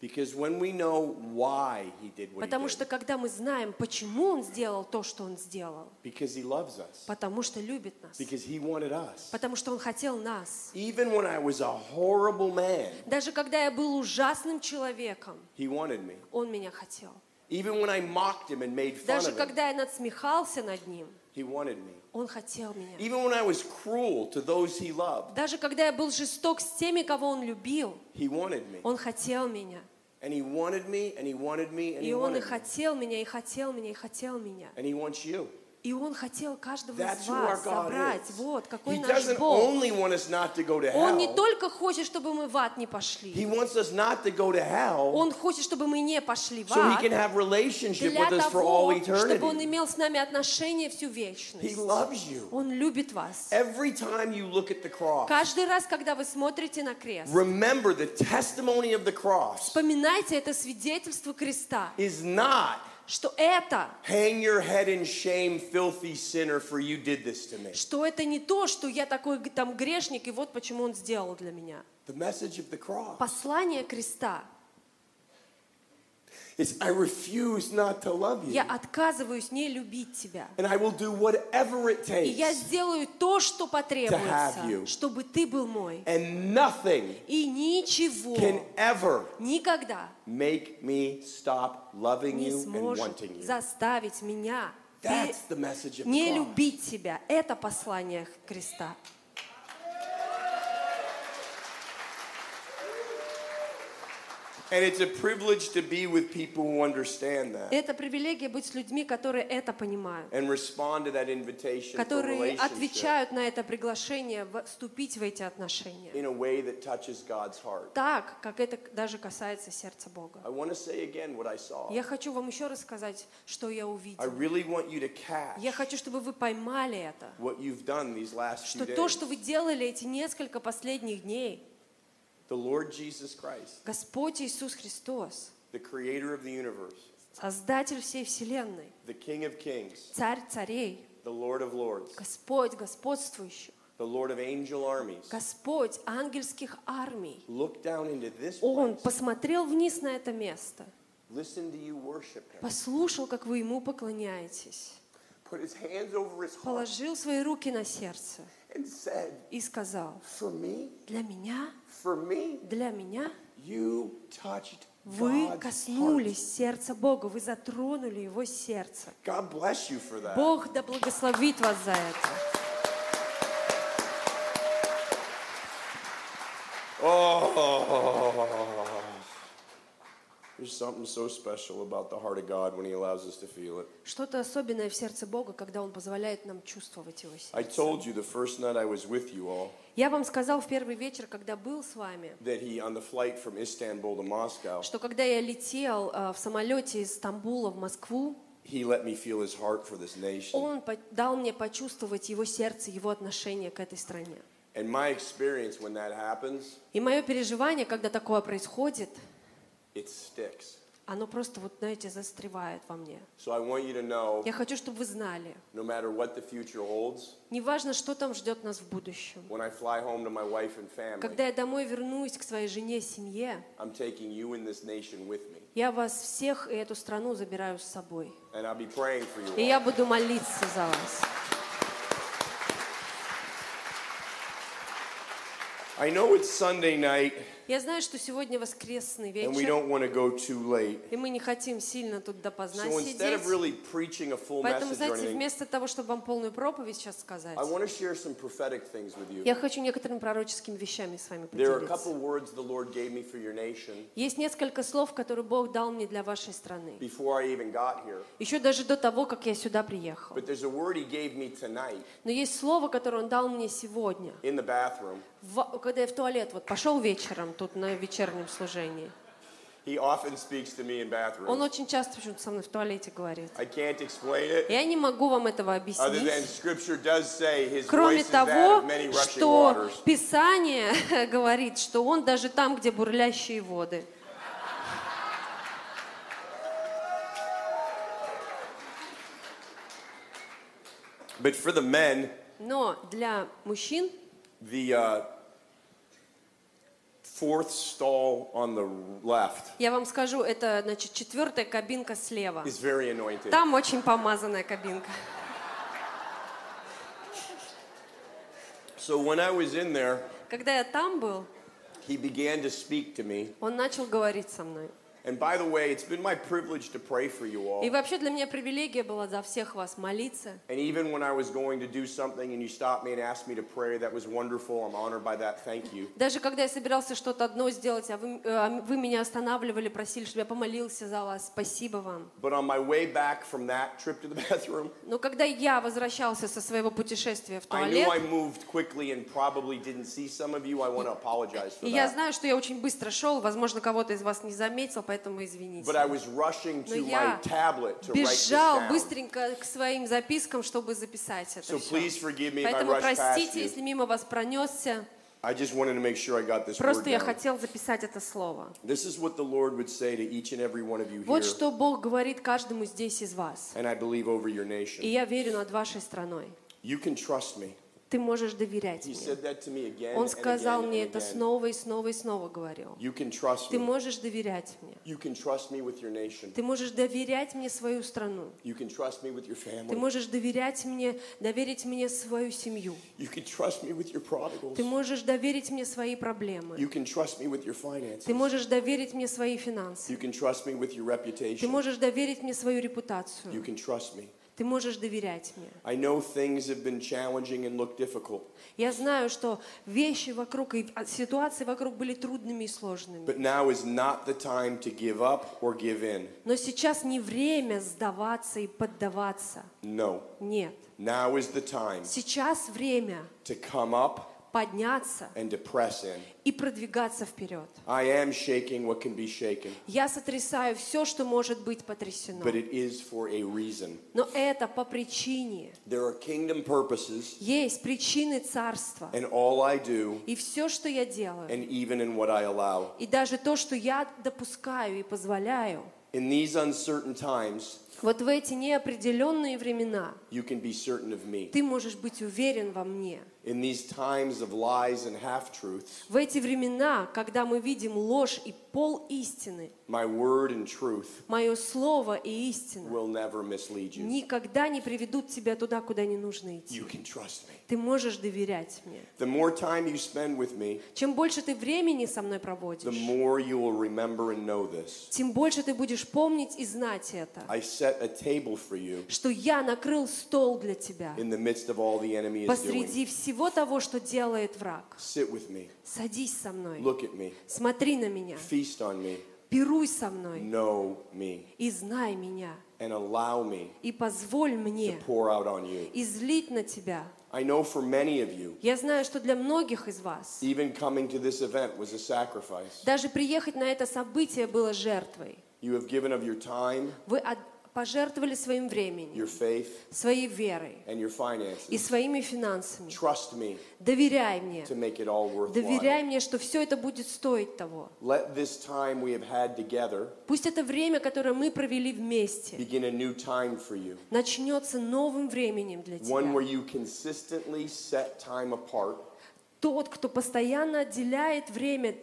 Speaker 6: Because when we know why he did what he
Speaker 7: Потому что
Speaker 6: did,
Speaker 7: когда мы знаем, почему Он сделал то, что Он сделал,
Speaker 6: because he loves us,
Speaker 7: потому что любит нас,
Speaker 6: because he wanted us.
Speaker 7: потому что Он хотел нас.
Speaker 6: Even when I was a horrible man,
Speaker 7: Даже когда я был ужасным человеком,
Speaker 6: he wanted me.
Speaker 7: Он меня хотел.
Speaker 6: Even when I mocked him and made fun
Speaker 7: Даже когда я надсмехался над Ним,
Speaker 6: he wanted me.
Speaker 7: Он хотел меня.
Speaker 6: Even when I was cruel to those he loved,
Speaker 7: Даже когда я был жесток с теми, кого Он любил,
Speaker 6: he wanted me.
Speaker 7: Он хотел меня.
Speaker 6: And he wanted me, and he wanted me, and
Speaker 7: И
Speaker 6: he
Speaker 7: Он и хотел меня, и хотел меня, и хотел меня.
Speaker 6: And he wants you.
Speaker 7: И Он хотел каждого
Speaker 6: That's
Speaker 7: из вас собрать. Вот, какой
Speaker 6: He
Speaker 7: наш Бог. Он не только хочет, чтобы мы в ад не пошли.
Speaker 6: hell
Speaker 7: Он хочет, чтобы мы не пошли в
Speaker 6: so
Speaker 7: ад.
Speaker 6: relationship
Speaker 7: Для того, чтобы Он имел с нами отношения всю вечность. Он любит вас. Каждый раз, когда вы смотрите на крест, вспоминайте это свидетельство креста,
Speaker 6: is not
Speaker 7: что это,
Speaker 6: hang your head in shame, filthy sinner, for you did this to me.
Speaker 7: что это не то, что я такой там грешник, и вот почему он сделал для меня.
Speaker 6: The message of the cross
Speaker 7: Послание креста.
Speaker 6: Is I refuse not to love you.
Speaker 7: Я отказываюсь не любить тебя.
Speaker 6: And I will do whatever it
Speaker 7: И я
Speaker 6: takes.
Speaker 7: сделаю то, что потребуется,
Speaker 6: you.
Speaker 7: чтобы ты был мой.
Speaker 6: And nothing
Speaker 7: И ничего
Speaker 6: can ever
Speaker 7: никогда
Speaker 6: make me stop loving you and wanting you.
Speaker 7: заставить меня
Speaker 6: That's the message of
Speaker 7: не любить тебя. Это послание креста.
Speaker 6: And it's a privilege to be with people who understand that
Speaker 7: Это привилегия быть с людьми, которые это понимают,
Speaker 6: and respond to that invitation
Speaker 7: которые отвечают на это приглашение вступить в эти отношения.
Speaker 6: in a way that touches God's heart.
Speaker 7: Так, как это даже касается сердца Бога.
Speaker 6: I want to say again what I saw.
Speaker 7: Я хочу вам еще рассказать, что я
Speaker 6: I
Speaker 7: увидел.
Speaker 6: really want you to catch
Speaker 7: Я хочу, чтобы вы поймали это.
Speaker 6: what you've done these last few
Speaker 7: Что то,
Speaker 6: days.
Speaker 7: что вы делали эти несколько последних дней,
Speaker 6: The Lord Jesus Christ,
Speaker 7: Господь Иисус Христос,
Speaker 6: the creator of the universe,
Speaker 7: Создатель всей Вселенной,
Speaker 6: the King of kings,
Speaker 7: Царь царей,
Speaker 6: the Lord of lords,
Speaker 7: Господь господствующий,
Speaker 6: the Lord of angel armies,
Speaker 7: Господь ангельских армий,
Speaker 6: looked down into this
Speaker 7: Он
Speaker 6: place,
Speaker 7: посмотрел вниз на это место,
Speaker 6: listened to you worship Him,
Speaker 7: послушал, как вы Ему поклоняетесь,
Speaker 6: put His hands over His heart,
Speaker 7: положил свои руки на сердце и сказал, для меня, для меня вы коснулись сердца Бога, вы затронули Его сердце. Бог да благословит вас за это.
Speaker 6: Oh, there's something so special about the heart of God when He allows us to feel it.
Speaker 7: Что-то особенное в сердце Бога, когда Он позволяет нам чувствовать Его
Speaker 6: I
Speaker 7: сердце.
Speaker 6: told you the first night I was with you all
Speaker 7: Я вам сказал в первый вечер, когда был с вами,
Speaker 6: that He, on the flight from Istanbul to Moscow,
Speaker 7: что когда я летел э, в самолете из Стамбула в Москву,
Speaker 6: He let me feel His heart for this nation.
Speaker 7: Он дал мне почувствовать Его сердце, Его отношение к этой стране.
Speaker 6: And my experience when that happens,
Speaker 7: И мое переживание, когда такое происходит,
Speaker 6: it sticks.
Speaker 7: оно просто, вот знаете, застревает во мне.
Speaker 6: So I want you to know
Speaker 7: Я хочу, чтобы вы знали,
Speaker 6: no matter what the future holds,
Speaker 7: неважно, что там ждет нас в будущем.
Speaker 6: when I fly home to my wife and family,
Speaker 7: Когда я домой вернусь к своей жене, семье,
Speaker 6: I'm taking you and this nation with me.
Speaker 7: я вас всех и эту страну забираю с собой.
Speaker 6: And I'll be praying for you
Speaker 7: И я буду молиться за вас.
Speaker 6: I know it's Sunday night
Speaker 7: Я знаю, что сегодня воскресный
Speaker 6: and we
Speaker 7: вечер,
Speaker 6: don't want to go too late.
Speaker 7: и мы не хотим сильно тут допоздна
Speaker 6: So instead of
Speaker 7: сидеть.
Speaker 6: really preaching a full
Speaker 7: Поэтому,
Speaker 6: message
Speaker 7: знаете,
Speaker 6: anything,
Speaker 7: вместо того, чтобы вам полную проповедь сейчас сказать,
Speaker 6: I want to share some prophetic things with you.
Speaker 7: я хочу некоторыми пророческими вещами с вами
Speaker 6: There are a couple
Speaker 7: поделиться.
Speaker 6: words the Lord gave me for your nation
Speaker 7: Есть несколько слов, которые Бог дал мне для вашей страны.
Speaker 6: before I even got here.
Speaker 7: Еще даже до того, как я сюда приехал.
Speaker 6: But there's a word He gave me tonight
Speaker 7: Но есть слово, которое Он дал мне сегодня,
Speaker 6: in the bathroom.
Speaker 7: В- когда я в туалет вот пошел вечером тут на вечернем служении.
Speaker 6: He often speaks to me in
Speaker 7: Он
Speaker 6: bathrooms.
Speaker 7: очень часто почему-то со мной в туалете говорит.
Speaker 6: I can't explain it
Speaker 7: Я не могу вам этого объяснить. Кроме того, что. Писание говорит, что Он даже там, где бурлящие воды.
Speaker 6: But for the men,
Speaker 7: Но для мужчин
Speaker 6: the uh, fourth stall on the left
Speaker 7: Я вам скажу, это, значит, четвертая кабинка слева.
Speaker 6: is very anointed.
Speaker 7: Там очень помазанная кабинка.
Speaker 6: So when I was in there,
Speaker 7: Когда я там был,
Speaker 6: he began to speak to me.
Speaker 7: он начал говорить со мной.
Speaker 6: And by the way, it's been my privilege to pray for you all.
Speaker 7: И вообще для меня привилегия была за всех вас молиться.
Speaker 6: And even when I was going to do something and you stopped me and asked me to pray, that was wonderful. I'm honored by that. Thank you.
Speaker 7: Даже когда я собирался что-то одно сделать, а вы, э, а вы меня останавливали, просили, чтобы я помолился за вас. Спасибо вам.
Speaker 6: But on my way back from that trip to the bathroom,
Speaker 7: Но когда я возвращался со своего путешествия в
Speaker 6: I knew I
Speaker 7: туалет,
Speaker 6: moved quickly and probably didn't see some of you. I want to apologize for
Speaker 7: и я
Speaker 6: that.
Speaker 7: знаю, что я очень быстро шел, возможно, кого-то из вас не заметил, Поэтому извините.
Speaker 6: But I was rushing
Speaker 7: Но
Speaker 6: to my
Speaker 7: я
Speaker 6: tablet to write this
Speaker 7: бежал
Speaker 6: down.
Speaker 7: быстренько к своим запискам, чтобы записать это
Speaker 6: So
Speaker 7: все.
Speaker 6: please forgive me if I
Speaker 7: Поэтому простите, если мимо вас пронесся.
Speaker 6: I just wanted to make sure I got this word
Speaker 7: Просто я хотел записать это слово.
Speaker 6: This is what the Lord would say to each and every one of you
Speaker 7: Вот
Speaker 6: here,
Speaker 7: что Бог говорит каждому здесь из вас.
Speaker 6: and I believe over your
Speaker 7: И
Speaker 6: nation.
Speaker 7: я верю над вашей страной.
Speaker 6: You can trust me.
Speaker 7: Ты можешь доверять мне. Он сказал мне это снова и снова и снова говорил. Ты можешь доверять мне. Ты можешь доверять мне свою страну. Ты можешь доверять мне, доверить мне свою семью. Ты можешь доверить мне свои проблемы. Ты можешь доверить мне свои финансы. Ты можешь доверить мне свою репутацию. Ты можешь доверять мне.
Speaker 6: I know things have been challenging and look difficult,
Speaker 7: Я знаю, что вещи вокруг и а, ситуации вокруг были трудными и сложными.
Speaker 6: but now is not the time to give up or give in.
Speaker 7: Но сейчас не время сдаваться и поддаваться.
Speaker 6: No.
Speaker 7: Нет.
Speaker 6: Now is the time
Speaker 7: Сейчас время
Speaker 6: to come up
Speaker 7: подняться и продвигаться вперед. Я сотрясаю все, что может быть потрясено. Но это по причине. Есть причины царства. И все, что я делаю, и даже то, что я допускаю и позволяю,
Speaker 6: In these uncertain times,
Speaker 7: Вот в эти неопределенные времена ты можешь быть уверен во мне.
Speaker 6: In these times of lies and half
Speaker 7: В эти времена, когда мы видим ложь и пол истины,
Speaker 6: my word and truth
Speaker 7: мое слово и истина
Speaker 6: will never mislead you.
Speaker 7: никогда не приведут тебя туда, куда не нужно идти.
Speaker 6: You can trust me.
Speaker 7: Ты можешь доверять мне.
Speaker 6: The more time you spend with me,
Speaker 7: Чем больше ты времени со мной
Speaker 6: the
Speaker 7: проводишь,
Speaker 6: more you will remember and know this.
Speaker 7: тем больше ты будешь помнить и знать это,
Speaker 6: I set a table for you
Speaker 7: что я накрыл стол для тебя
Speaker 6: in the midst of all the enemy is doing.
Speaker 7: посреди всего того, что делает враг. Садись со мной,
Speaker 6: look at me,
Speaker 7: смотри на меня, пируй со мной
Speaker 6: know me,
Speaker 7: и знай меня,
Speaker 6: and allow me
Speaker 7: и позволь
Speaker 6: to
Speaker 7: мне
Speaker 6: pour out on you.
Speaker 7: излить на тебя.
Speaker 6: I know for many of you,
Speaker 7: Я знаю, что для многих из вас
Speaker 6: even coming to this event was a sacrifice.
Speaker 7: даже приехать на это событие было жертвой.
Speaker 6: You have given of your time,
Speaker 7: Вы пожертвовали своим временем,
Speaker 6: your faith,
Speaker 7: своей верой
Speaker 6: and your
Speaker 7: и своими финансами.
Speaker 6: Trust me
Speaker 7: Доверяй мне.
Speaker 6: to make it all
Speaker 7: Доверяй мне, что все это будет стоить того.
Speaker 6: Let this time we have had together
Speaker 7: Пусть это время, которое мы провели вместе,
Speaker 6: begin a new time for you.
Speaker 7: начнется новым временем для
Speaker 6: One where
Speaker 7: тебя.
Speaker 6: you consistently set time apart
Speaker 7: Тот, кто постоянно отделяет время,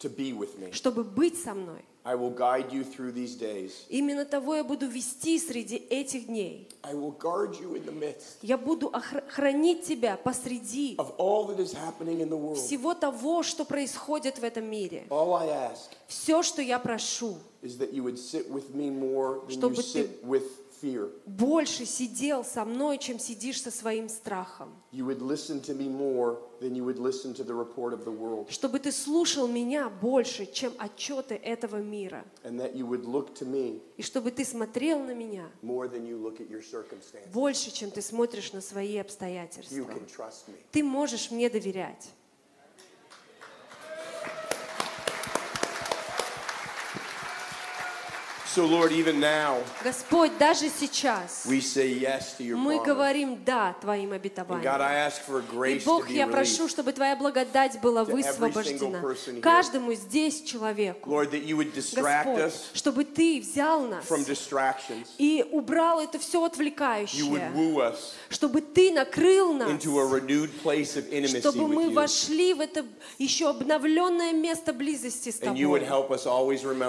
Speaker 6: to be with me.
Speaker 7: чтобы быть со мной.
Speaker 6: I will guide you through these days.
Speaker 7: Именно того я буду вести среди этих дней.
Speaker 6: I will guard you in the midst
Speaker 7: Я буду хранить тебя посреди
Speaker 6: of all that is happening in the world.
Speaker 7: всего того, что происходит в этом мире.
Speaker 6: All I ask
Speaker 7: Все, что я прошу,
Speaker 6: is that you would sit with me more than you sit with fear.
Speaker 7: больше сидел со мной, чем сидишь со своим страхом.
Speaker 6: You would listen to me more than you would listen to the report of the world.
Speaker 7: Чтобы ты слушал меня больше, чем отчеты этого мира.
Speaker 6: And that you would look to me
Speaker 7: И чтобы ты смотрел на меня
Speaker 6: more than you look at your circumstances.
Speaker 7: больше, чем ты смотришь на свои
Speaker 6: You
Speaker 7: обстоятельства.
Speaker 6: can trust me.
Speaker 7: Ты можешь мне доверять.
Speaker 6: So, Lord, even now,
Speaker 7: Господь, даже сейчас
Speaker 6: we say yes to your
Speaker 7: мы говорим «да» Твоим обетованиям. И Бог, я прошу, чтобы Твоя благодать была высвобождена каждому здесь человеку.
Speaker 6: Lord, that you would distract
Speaker 7: Господь,
Speaker 6: us
Speaker 7: чтобы Ты взял нас и убрал это все отвлекающее, чтобы Ты накрыл нас, чтобы мы вошли в это еще обновленное место близости с Тобой,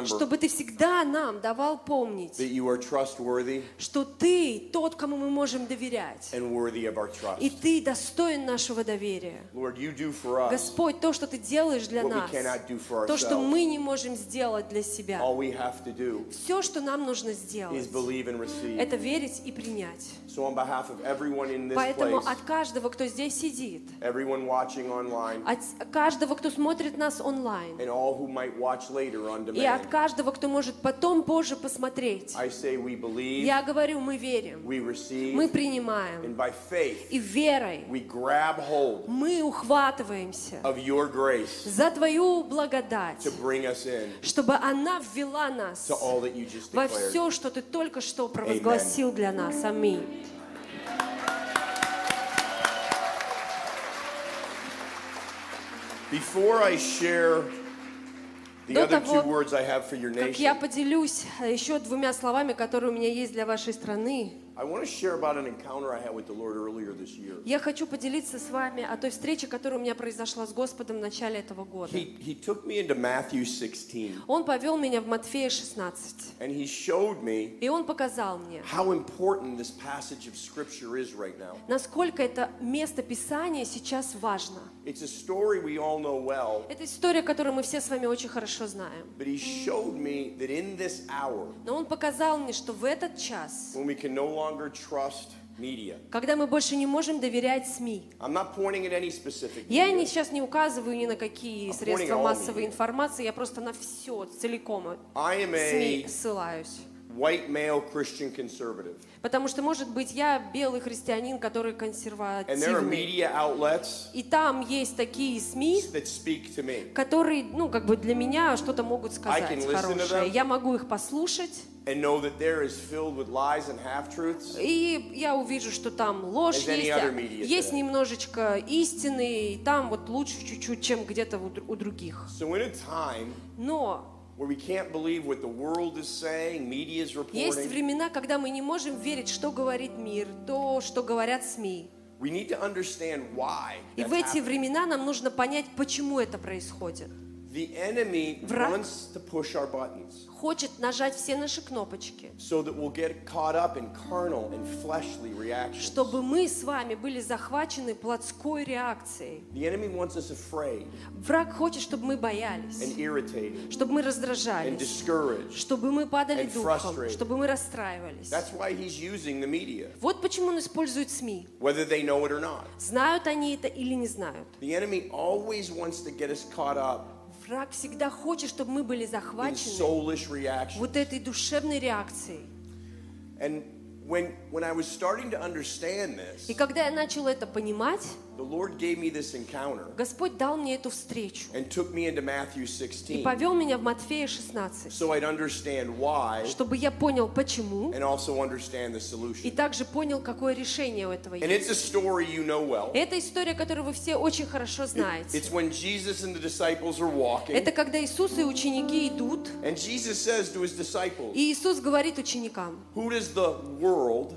Speaker 7: чтобы Ты всегда нам давал помнить,
Speaker 6: that you are trustworthy
Speaker 7: что Ты тот, кому мы можем доверять,
Speaker 6: and worthy of our
Speaker 7: и. Ты достоин нашего доверия.
Speaker 6: Lord, you do for us
Speaker 7: Господь, то, что Ты делаешь для
Speaker 6: what we
Speaker 7: нас,
Speaker 6: cannot do for
Speaker 7: то, что мы не можем сделать для себя,
Speaker 6: All we have to do
Speaker 7: все, что нам нужно
Speaker 6: is
Speaker 7: сделать,
Speaker 6: believe and receive.
Speaker 7: это верить и принять.
Speaker 6: So, on behalf of everyone in this
Speaker 7: Поэтому
Speaker 6: place,
Speaker 7: от каждого, кто здесь сидит,
Speaker 6: everyone watching online,
Speaker 7: от каждого, кто смотрит нас онлайн,
Speaker 6: and all who might watch later on
Speaker 7: и от каждого, кто может потом позже посмотреть,
Speaker 6: I say we believe,
Speaker 7: я говорю, мы верим,
Speaker 6: we receive,
Speaker 7: мы
Speaker 6: and
Speaker 7: принимаем, и верой
Speaker 6: we grab hold
Speaker 7: мы ухватываемся за Твою благодать,
Speaker 6: to bring us in
Speaker 7: чтобы она ввела нас во все, что Ты только что провозгласил для нас. Аминь.
Speaker 6: Before I share
Speaker 7: До
Speaker 6: other
Speaker 7: того,
Speaker 6: two words I have for your
Speaker 7: Как я
Speaker 6: nation,
Speaker 7: поделюсь э, еще двумя словами, которые у меня есть для вашей страны,
Speaker 6: I want to share about an encounter I had with the Lord earlier this year.
Speaker 7: я хочу поделиться с вами о той встрече, которая у меня произошла с Господом в начале этого года.
Speaker 6: He, he took me into Matthew 16,
Speaker 7: Он повел меня в Матфея 16,
Speaker 6: and he showed me
Speaker 7: и он показал мне,
Speaker 6: how important this passage of Scripture is right now.
Speaker 7: насколько это место Писания сейчас важно.
Speaker 6: It's a story we all know well,
Speaker 7: Это история, которую мы все с вами очень хорошо знаем.
Speaker 6: but he showed me that in this hour,
Speaker 7: Но он показал мне, что в этот час,
Speaker 6: when we can no longer trust media,
Speaker 7: когда мы больше не можем доверять СМИ,
Speaker 6: I'm not pointing at any specific
Speaker 7: я не, сейчас не указываю ни на какие
Speaker 6: I'm
Speaker 7: средства массовой
Speaker 6: media.
Speaker 7: информации, я просто на все целиком
Speaker 6: I am
Speaker 7: СМИ
Speaker 6: a
Speaker 7: ссылаюсь.
Speaker 6: White male Christian conservative,
Speaker 7: Потому что, может быть, я белый христианин, который
Speaker 6: and there are
Speaker 7: консервативный.
Speaker 6: media outlets
Speaker 7: И там есть такие СМИ,
Speaker 6: that speak to me.
Speaker 7: которые, ну, как бы для меня что-то могут
Speaker 6: I
Speaker 7: сказать
Speaker 6: can listen to
Speaker 7: хорошее.
Speaker 6: them.
Speaker 7: Я могу их послушать,
Speaker 6: and know that there is filled with lies and half truths.
Speaker 7: и я увижу, что там ложь
Speaker 6: As any
Speaker 7: есть,
Speaker 6: other media
Speaker 7: есть
Speaker 6: today.
Speaker 7: немножечко истины, и там вот лучше чуть-чуть, чем где-то у, у других.
Speaker 6: So, in a time
Speaker 7: Но Есть времена, когда мы не можем верить, что говорит мир, то, что говорят СМИ. И в эти времена нам нужно понять, почему это происходит.
Speaker 6: The enemy
Speaker 7: Враг.
Speaker 6: wants to push our buttons
Speaker 7: Хочет нажать все наши кнопочки,
Speaker 6: so that we'll get caught up in carnal and fleshly reactions.
Speaker 7: чтобы мы с вами были захвачены плотской реакцией.
Speaker 6: The enemy wants us afraid
Speaker 7: Враг хочет, чтобы мы
Speaker 6: and
Speaker 7: боялись,
Speaker 6: irritated
Speaker 7: чтобы мы
Speaker 6: and
Speaker 7: раздражались,
Speaker 6: discouraged.
Speaker 7: чтобы мы падали
Speaker 6: and
Speaker 7: духом,
Speaker 6: frustrated.
Speaker 7: чтобы мы расстраивались.
Speaker 6: That's why he's using the media,
Speaker 7: Вот почему он использует СМИ.
Speaker 6: whether they know it or not.
Speaker 7: Знают они это или не знают.
Speaker 6: The enemy always wants to get us caught up
Speaker 7: Враг всегда хочет, чтобы мы были захвачены вот этой душевной реакцией.
Speaker 6: And when when I was starting to understand this,
Speaker 7: И когда я начала это понимать,
Speaker 6: the Lord gave me this encounter
Speaker 7: Господь дал мне эту встречу
Speaker 6: and took me into Matthew
Speaker 7: и
Speaker 6: 16
Speaker 7: повел меня в Матфея 16,
Speaker 6: so I'd understand why
Speaker 7: чтобы я понял, почему,
Speaker 6: and also understand the
Speaker 7: и
Speaker 6: solution.
Speaker 7: также понял, какое решение у этого
Speaker 6: And
Speaker 7: есть.
Speaker 6: it's a story you know well.
Speaker 7: Это история, которую вы все очень хорошо знаете.
Speaker 6: It's when Jesus and the disciples are walking,
Speaker 7: Это когда Иисус и ученики идут,
Speaker 6: and Jesus says to his disciples,
Speaker 7: и Иисус говорит ученикам,
Speaker 6: Who does the world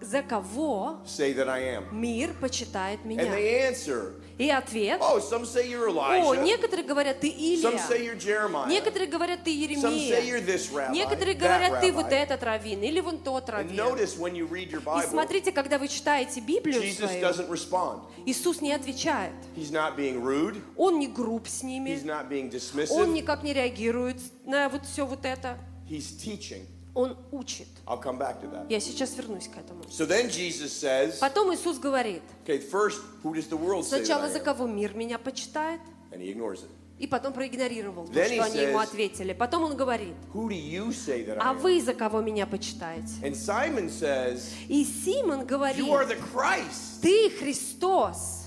Speaker 7: за кого
Speaker 6: say that I am?
Speaker 7: мир почитает
Speaker 6: And
Speaker 7: меня?
Speaker 6: they answer,
Speaker 7: И ответ,
Speaker 6: Oh, some say you're
Speaker 7: о,
Speaker 6: Elijah,
Speaker 7: некоторые говорят, ты
Speaker 6: some say
Speaker 7: Илия,
Speaker 6: you're Jeremiah,
Speaker 7: некоторые говорят, ты
Speaker 6: some say you're
Speaker 7: Еремия,
Speaker 6: this rabbi,
Speaker 7: некоторые говорят, ты вот этот раввин, или вон тот
Speaker 6: And
Speaker 7: раввин.
Speaker 6: notice when you read your
Speaker 7: И
Speaker 6: Bible,
Speaker 7: смотрите, когда вы читаете Библию
Speaker 6: Jesus
Speaker 7: свою,
Speaker 6: doesn't respond.
Speaker 7: Иисус не отвечает.
Speaker 6: He's not being rude.
Speaker 7: Он не груб с
Speaker 6: He's
Speaker 7: ними,
Speaker 6: not being
Speaker 7: он
Speaker 6: dismissive.
Speaker 7: никак не реагирует на вот все вот это.
Speaker 6: He's teaching.
Speaker 7: Он учит.
Speaker 6: I'll come back to that.
Speaker 7: Я сейчас вернусь к этому.
Speaker 6: So then Jesus says,
Speaker 7: Потом Иисус говорит,
Speaker 6: okay, first, who does the world
Speaker 7: сначала за кого мир меня почитает,
Speaker 6: And he ignores it.
Speaker 7: и потом проигнорировал то,
Speaker 6: Then
Speaker 7: что они ему ответили. Потом он говорит, а вы за кого меня почитаете?
Speaker 6: Says,
Speaker 7: И Симон говорит, ты Христос.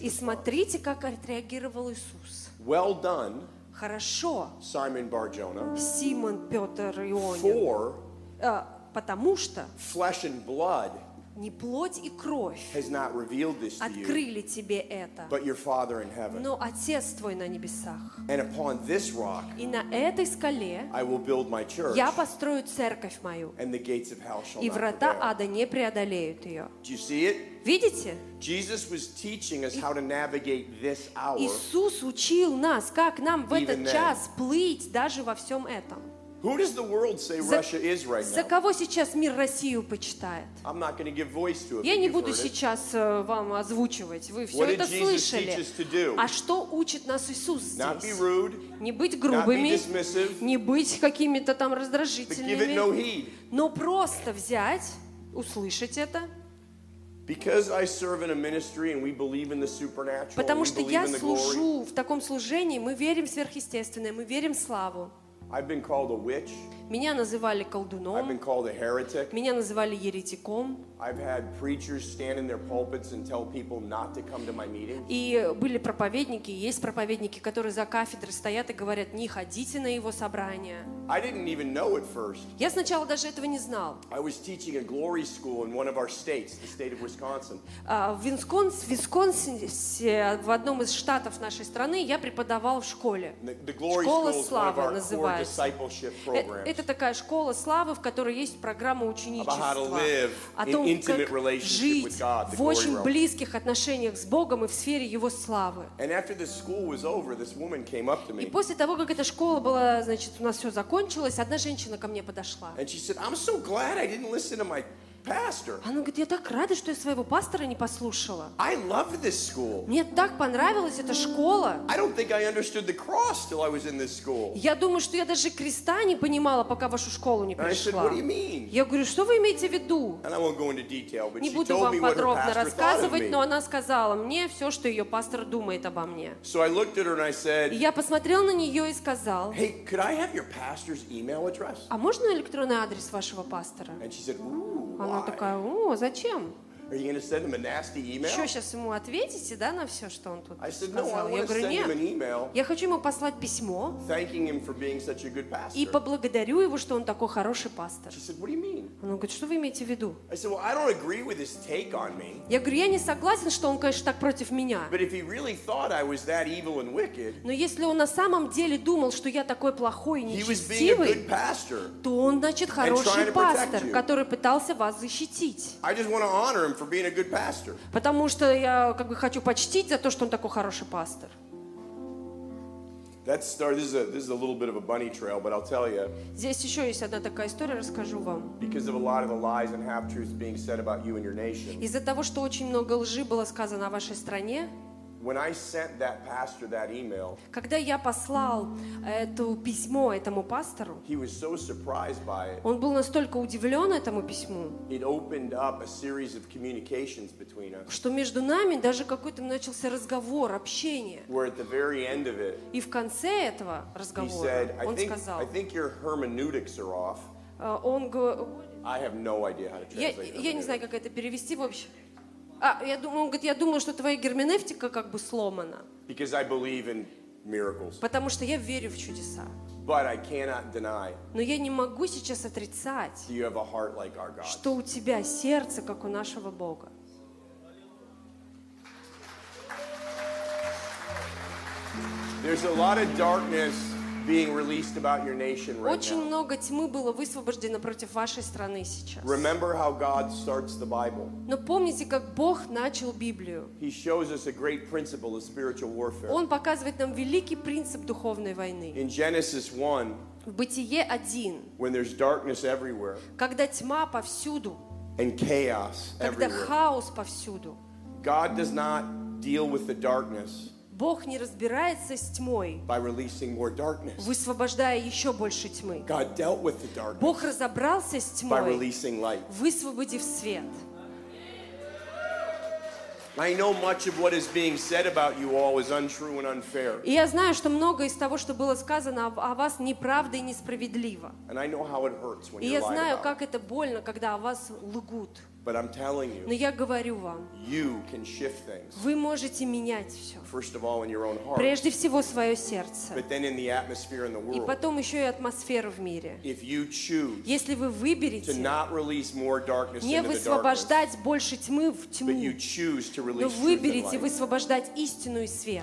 Speaker 7: И смотрите, как отреагировал Иисус.
Speaker 6: Well done,
Speaker 7: Хорошо,
Speaker 6: Simon Barjona,
Speaker 7: Симон, Петр, Ионин,
Speaker 6: for
Speaker 7: э, потому что
Speaker 6: flesh and blood
Speaker 7: не плоть и кровь
Speaker 6: has not revealed this to you,
Speaker 7: открыли тебе это,
Speaker 6: but your Father in heaven.
Speaker 7: но Отец твой на небесах.
Speaker 6: And upon this rock
Speaker 7: И на этой скале
Speaker 6: I will build my church,
Speaker 7: я построю церковь мою,
Speaker 6: and the gates of hell shall
Speaker 7: и
Speaker 6: not
Speaker 7: врата
Speaker 6: prevail.
Speaker 7: ада не преодолеют ее.
Speaker 6: Do you see it?
Speaker 7: Видите?
Speaker 6: Jesus was teaching us how to navigate this hour.
Speaker 7: Иисус учил нас, как нам в этот час плыть даже во всем этом.
Speaker 6: Who does the world say
Speaker 7: За,
Speaker 6: Russia is right
Speaker 7: за
Speaker 6: now?
Speaker 7: кого сейчас мир Россию почитает?
Speaker 6: I'm not going to give voice to it.
Speaker 7: Я не буду сейчас э, вам озвучивать, вы все
Speaker 6: What did
Speaker 7: это
Speaker 6: Jesus
Speaker 7: слышали.
Speaker 6: teach us to do?
Speaker 7: А что учит нас Иисус
Speaker 6: Not be
Speaker 7: здесь?
Speaker 6: rude,
Speaker 7: Не быть
Speaker 6: not be
Speaker 7: грубыми,
Speaker 6: dismissive,
Speaker 7: не быть какими-то там
Speaker 6: but give it no
Speaker 7: раздражительными,
Speaker 6: heed.
Speaker 7: но просто взять, услышать это,
Speaker 6: Because I serve in a ministry and we believe in the supernatural, and
Speaker 7: потому
Speaker 6: we
Speaker 7: что
Speaker 6: believe
Speaker 7: я
Speaker 6: in the glory.
Speaker 7: служу в таком служении, мы верим в сверхъестественное, мы верим в славу.
Speaker 6: I've been called a witch.
Speaker 7: Меня называли колдуном, меня называли еретиком, и были проповедники, есть проповедники, которые за кафедрой стоят и говорят, не ходите на его
Speaker 6: first.
Speaker 7: Я сначала даже этого не знал. А, В Висконс- Висконсине, в одном из штатов нашей страны, я преподавал в школе. Школа славы называется. Это такая школа славы, в которой есть программа ученичества. О том, как жить в очень близких отношениях с Богом и в сфере Его славы. И после того, как эта школа была, значит, у нас все закончилось, одна женщина ко мне подошла.
Speaker 6: and she said, I'm so glad I didn't listen to my pastor.
Speaker 7: Она говорит, я так рада, что я своего пастора не послушала.
Speaker 6: I loved this school.
Speaker 7: Мне так понравилась эта школа.
Speaker 6: I don't think I understood the cross till I was in this school.
Speaker 7: Я думаю, что я даже креста не понимала, пока в вашу школу не
Speaker 6: And I said,
Speaker 7: пришла.
Speaker 6: What do you mean?
Speaker 7: Я говорю, что вы имеете в виду?
Speaker 6: And I won't go into detail, but
Speaker 7: Не
Speaker 6: she
Speaker 7: буду
Speaker 6: told
Speaker 7: вам подробно рассказывать, но она сказала мне все, что ее пастор думает обо мне.
Speaker 6: So I looked at her and I
Speaker 7: И
Speaker 6: said,
Speaker 7: я посмотрел на нее и сказал,
Speaker 6: Hey, could I have your pastor's email address?
Speaker 7: а можно электронный адрес вашего пастора?
Speaker 6: And she said, Ooh,
Speaker 7: Она такая, о, зачем?
Speaker 6: Are you going to send him a nasty email?
Speaker 7: Что, сейчас ему ответите, да, на все, что он тут
Speaker 6: I said, no, I
Speaker 7: сказал? Я
Speaker 6: want to
Speaker 7: говорю, нет. Я хочу ему послать письмо
Speaker 6: thanking him for being such a good
Speaker 7: и поблагодарю его, что он такой хороший пастор.
Speaker 6: She said, what do you mean?
Speaker 7: Он говорит, что вы имеете в виду? Я говорю, я не согласен, что он, конечно, так против меня. Но если он на самом деле думал, что я такой плохой и нечестивый, то он, значит, хороший пастор, который пытался вас защитить.
Speaker 6: I just want to honor him for being a good pastor.
Speaker 7: Потому что я как бы хочу почтить за то, что он такой хороший пастор.
Speaker 6: That's. This is a this is a little bit of a bunny trail, but I'll tell you,
Speaker 7: Здесь еще есть одна такая история, расскажу вам.
Speaker 6: because of a lot of the lies and half truths being said about you and your nation.
Speaker 7: Из-за того, что очень много лжи было сказано о вашей стране,
Speaker 6: When I sent that pastor that email,
Speaker 7: когда я послал это письмо этому пастору,
Speaker 6: he was so surprised by it.
Speaker 7: он был настолько удивлен этому письму,
Speaker 6: It opened up a series of communications between us,
Speaker 7: что между нами даже какой-то начался разговор, общение.
Speaker 6: where at the very end of it,
Speaker 7: И в конце этого разговора
Speaker 6: said, "I
Speaker 7: он
Speaker 6: think
Speaker 7: сказал,
Speaker 6: I think your hermeneutics are off."
Speaker 7: э, он го-
Speaker 6: I have no idea how to
Speaker 7: я, я не знаю, как это перевести в общем. А, я думаю, он говорит, я думаю, что твоя герменевтика как бы сломана,
Speaker 6: Because I believe in miracles,
Speaker 7: потому что я верю в чудеса.
Speaker 6: but I cannot deny
Speaker 7: Но я не могу сейчас отрицать,
Speaker 6: you have a heart like our God.
Speaker 7: что у тебя сердце, как у нашего Бога.
Speaker 6: There's a lot of darkness being released about your nation right
Speaker 7: Очень
Speaker 6: now.
Speaker 7: много тьмы было высвобождено против вашей страны сейчас.
Speaker 6: Remember how God starts the Bible.
Speaker 7: Но помните, как Бог начал Библию.
Speaker 6: He shows us a great principle of spiritual warfare.
Speaker 7: Он показывает нам великий принцип духовной войны.
Speaker 6: In Genesis 1,
Speaker 7: В Бытие 1,
Speaker 6: when there's darkness everywhere
Speaker 7: когда тьма повсюду,
Speaker 6: and chaos
Speaker 7: когда
Speaker 6: everywhere,
Speaker 7: хаос повсюду,
Speaker 6: God does not deal with the darkness
Speaker 7: Бог не разбирается с тьмой, высвобождая еще больше тьмы. Бог разобрался с тьмой, высвободив свет.
Speaker 6: I know much of what is being said about you all is untrue and unfair.
Speaker 7: И я знаю, что многое из того, что было сказано о вас, неправда и несправедливо.
Speaker 6: And I know how it hurts when
Speaker 7: И я знаю, как это больно, когда о вас лгут.
Speaker 6: But I'm telling
Speaker 7: Но
Speaker 6: you,
Speaker 7: я говорю вам,
Speaker 6: you can shift things.
Speaker 7: вы можете менять все.
Speaker 6: First of all, in your own heart,
Speaker 7: Прежде всего свое сердце.
Speaker 6: but then in the atmosphere in the
Speaker 7: И
Speaker 6: world.
Speaker 7: потом еще и атмосферу в мире.
Speaker 6: If you choose
Speaker 7: Если вы
Speaker 6: to
Speaker 7: выберете
Speaker 6: not release more darkness
Speaker 7: не
Speaker 6: into the darkness,
Speaker 7: высвобождать больше тьмы в
Speaker 6: but you
Speaker 7: тьму,
Speaker 6: choose to
Speaker 7: но
Speaker 6: release
Speaker 7: выберете высвобождать истину и свет.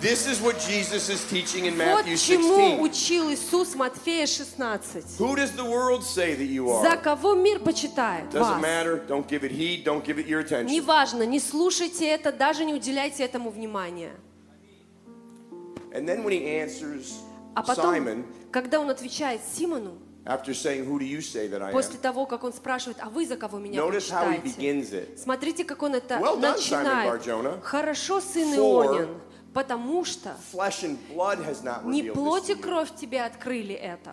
Speaker 6: This is what Jesus is teaching in
Speaker 7: Вот
Speaker 6: Matthew
Speaker 7: чему
Speaker 6: 16.
Speaker 7: учил Иисус Матфея 16.
Speaker 6: Who does the world say that you
Speaker 7: За
Speaker 6: are?
Speaker 7: кого мир почитает
Speaker 6: Doesn't
Speaker 7: вас?
Speaker 6: matter. Don't give it heed. Don't give it your attention.
Speaker 7: Неважно, не слушайте это, даже не уделяйте этому внимания.
Speaker 6: And then when he answers
Speaker 7: А потом,
Speaker 6: Simon,
Speaker 7: когда он отвечает Симону,
Speaker 6: after saying, Who do you say that I
Speaker 7: после
Speaker 6: am?
Speaker 7: того, как он спрашивает, а вы за кого меня
Speaker 6: Notice how he
Speaker 7: почитаете?
Speaker 6: begins it.
Speaker 7: Смотрите, как он это
Speaker 6: Well done, Simon
Speaker 7: начинает.
Speaker 6: Bar-Jonah.
Speaker 7: Хорошо, сын
Speaker 6: For
Speaker 7: Ионин, потому что не плоть и кровь тебе открыли это,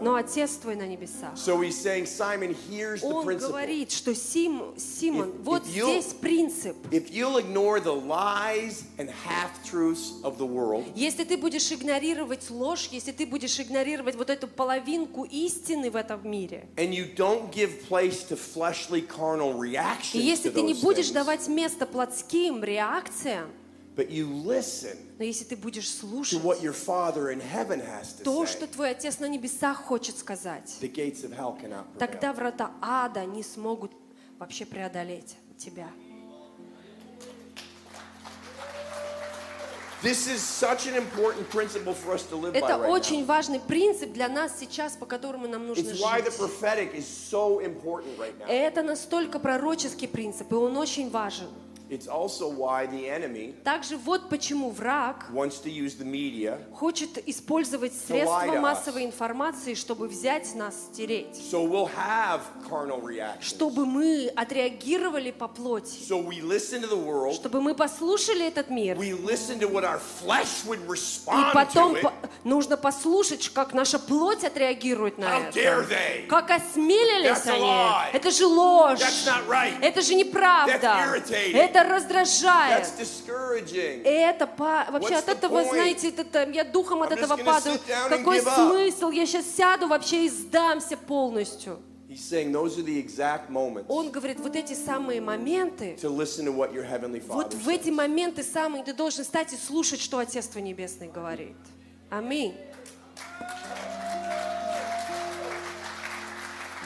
Speaker 7: но. Отец твой на небесах.
Speaker 6: So he's saying, Simon, here's the
Speaker 7: Он
Speaker 6: principle.
Speaker 7: говорит, что Сим, Симон,
Speaker 6: If-
Speaker 7: вот здесь принцип. Если ты будешь игнорировать ложь, если ты будешь игнорировать вот эту половинку истины в этом мире, и если ты не будешь давать место плотским реакциям,
Speaker 6: but you listen
Speaker 7: но если ты будешь
Speaker 6: to
Speaker 7: слушать
Speaker 6: what your Father in heaven has to
Speaker 7: то,
Speaker 6: say,
Speaker 7: что твой Отец на небесах хочет сказать,
Speaker 6: the gates of hell cannot
Speaker 7: тогда
Speaker 6: prevail.
Speaker 7: врата ада не смогут вообще преодолеть тебя.
Speaker 6: This is such an important principle for us to live by
Speaker 7: Это
Speaker 6: right
Speaker 7: очень
Speaker 6: now.
Speaker 7: важный принцип для нас сейчас, по которому нам нужно
Speaker 6: It's why the
Speaker 7: жить.
Speaker 6: prophetic is so important right now.
Speaker 7: Это настолько пророческий принцип, и он очень важен.
Speaker 6: It's also why the enemy
Speaker 7: Также вот почему враг
Speaker 6: wants to use the media
Speaker 7: хочет использовать средства массовой информации, чтобы взять нас, стереть.
Speaker 6: so we'll have carnal reactions.
Speaker 7: Чтобы мы отреагировали по плоти.
Speaker 6: So we listen to the world,
Speaker 7: Чтобы мы послушали этот мир.
Speaker 6: we listen to what our flesh would
Speaker 7: И потом
Speaker 6: to it.
Speaker 7: по- нужно послушать, как наша плоть отреагиет на
Speaker 6: How dare
Speaker 7: это.
Speaker 6: they?
Speaker 7: Как осмелились
Speaker 6: That's a
Speaker 7: они.
Speaker 6: lie.
Speaker 7: Это же ложь.
Speaker 6: That's not right.
Speaker 7: Это же неправда.
Speaker 6: That's irritating.
Speaker 7: Это раздражает.
Speaker 6: Discouraging.
Speaker 7: И это вообще
Speaker 6: What's
Speaker 7: от этого, знаете, это, я духом от
Speaker 6: I'm
Speaker 7: этого падаю. Какой смысл? Я сейчас сяду вообще и сдамся полностью.
Speaker 6: Saying those are the exact moments
Speaker 7: Он говорит, вот эти самые моменты,
Speaker 6: to listen to what your heavenly
Speaker 7: вот
Speaker 6: Father
Speaker 7: в эти моменты самые ты должен стать и слушать, что Отец Твой Небесный говорит. Аминь.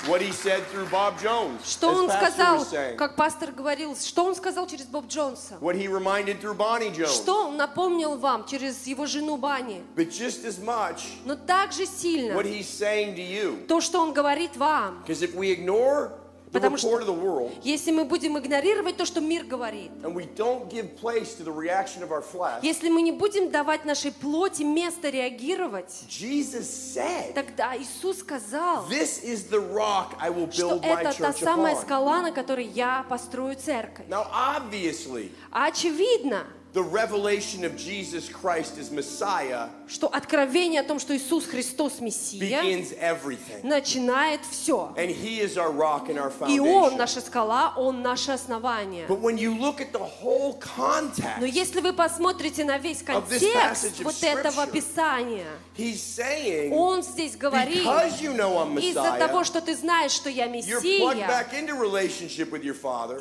Speaker 7: Что
Speaker 6: as
Speaker 7: он
Speaker 6: Pastor
Speaker 7: сказал,
Speaker 6: was saying.
Speaker 7: как пастор говорил, что он сказал через Боб Джонса?
Speaker 6: What he reminded through Bonnie Jones.
Speaker 7: Что он напомнил вам через его жену Бани?
Speaker 6: But just as much,
Speaker 7: Но также сильно
Speaker 6: what he's saying to you.
Speaker 7: то, что он говорит вам.
Speaker 6: Because if we ignore the
Speaker 7: Потому что-
Speaker 6: report of the world.
Speaker 7: Если мы будем игнорировать то, что мир говорит,
Speaker 6: and we don't give place to the reaction of our flesh,
Speaker 7: если мы не будем давать нашей плоти место реагировать,
Speaker 6: Jesus said,
Speaker 7: тогда Иисус сказал, что это та самая скала, на которой я построю церковь. А очевидно,
Speaker 6: the revelation of Jesus Christ as Messiah
Speaker 7: что откровение о том, что Иисус Христос Мессия, начинает все. И Он наша скала, Он наше основание. Но если вы посмотрите на весь контекст вот этого Писания, Он здесь говорит, из-за того, что ты знаешь, что я Мессия,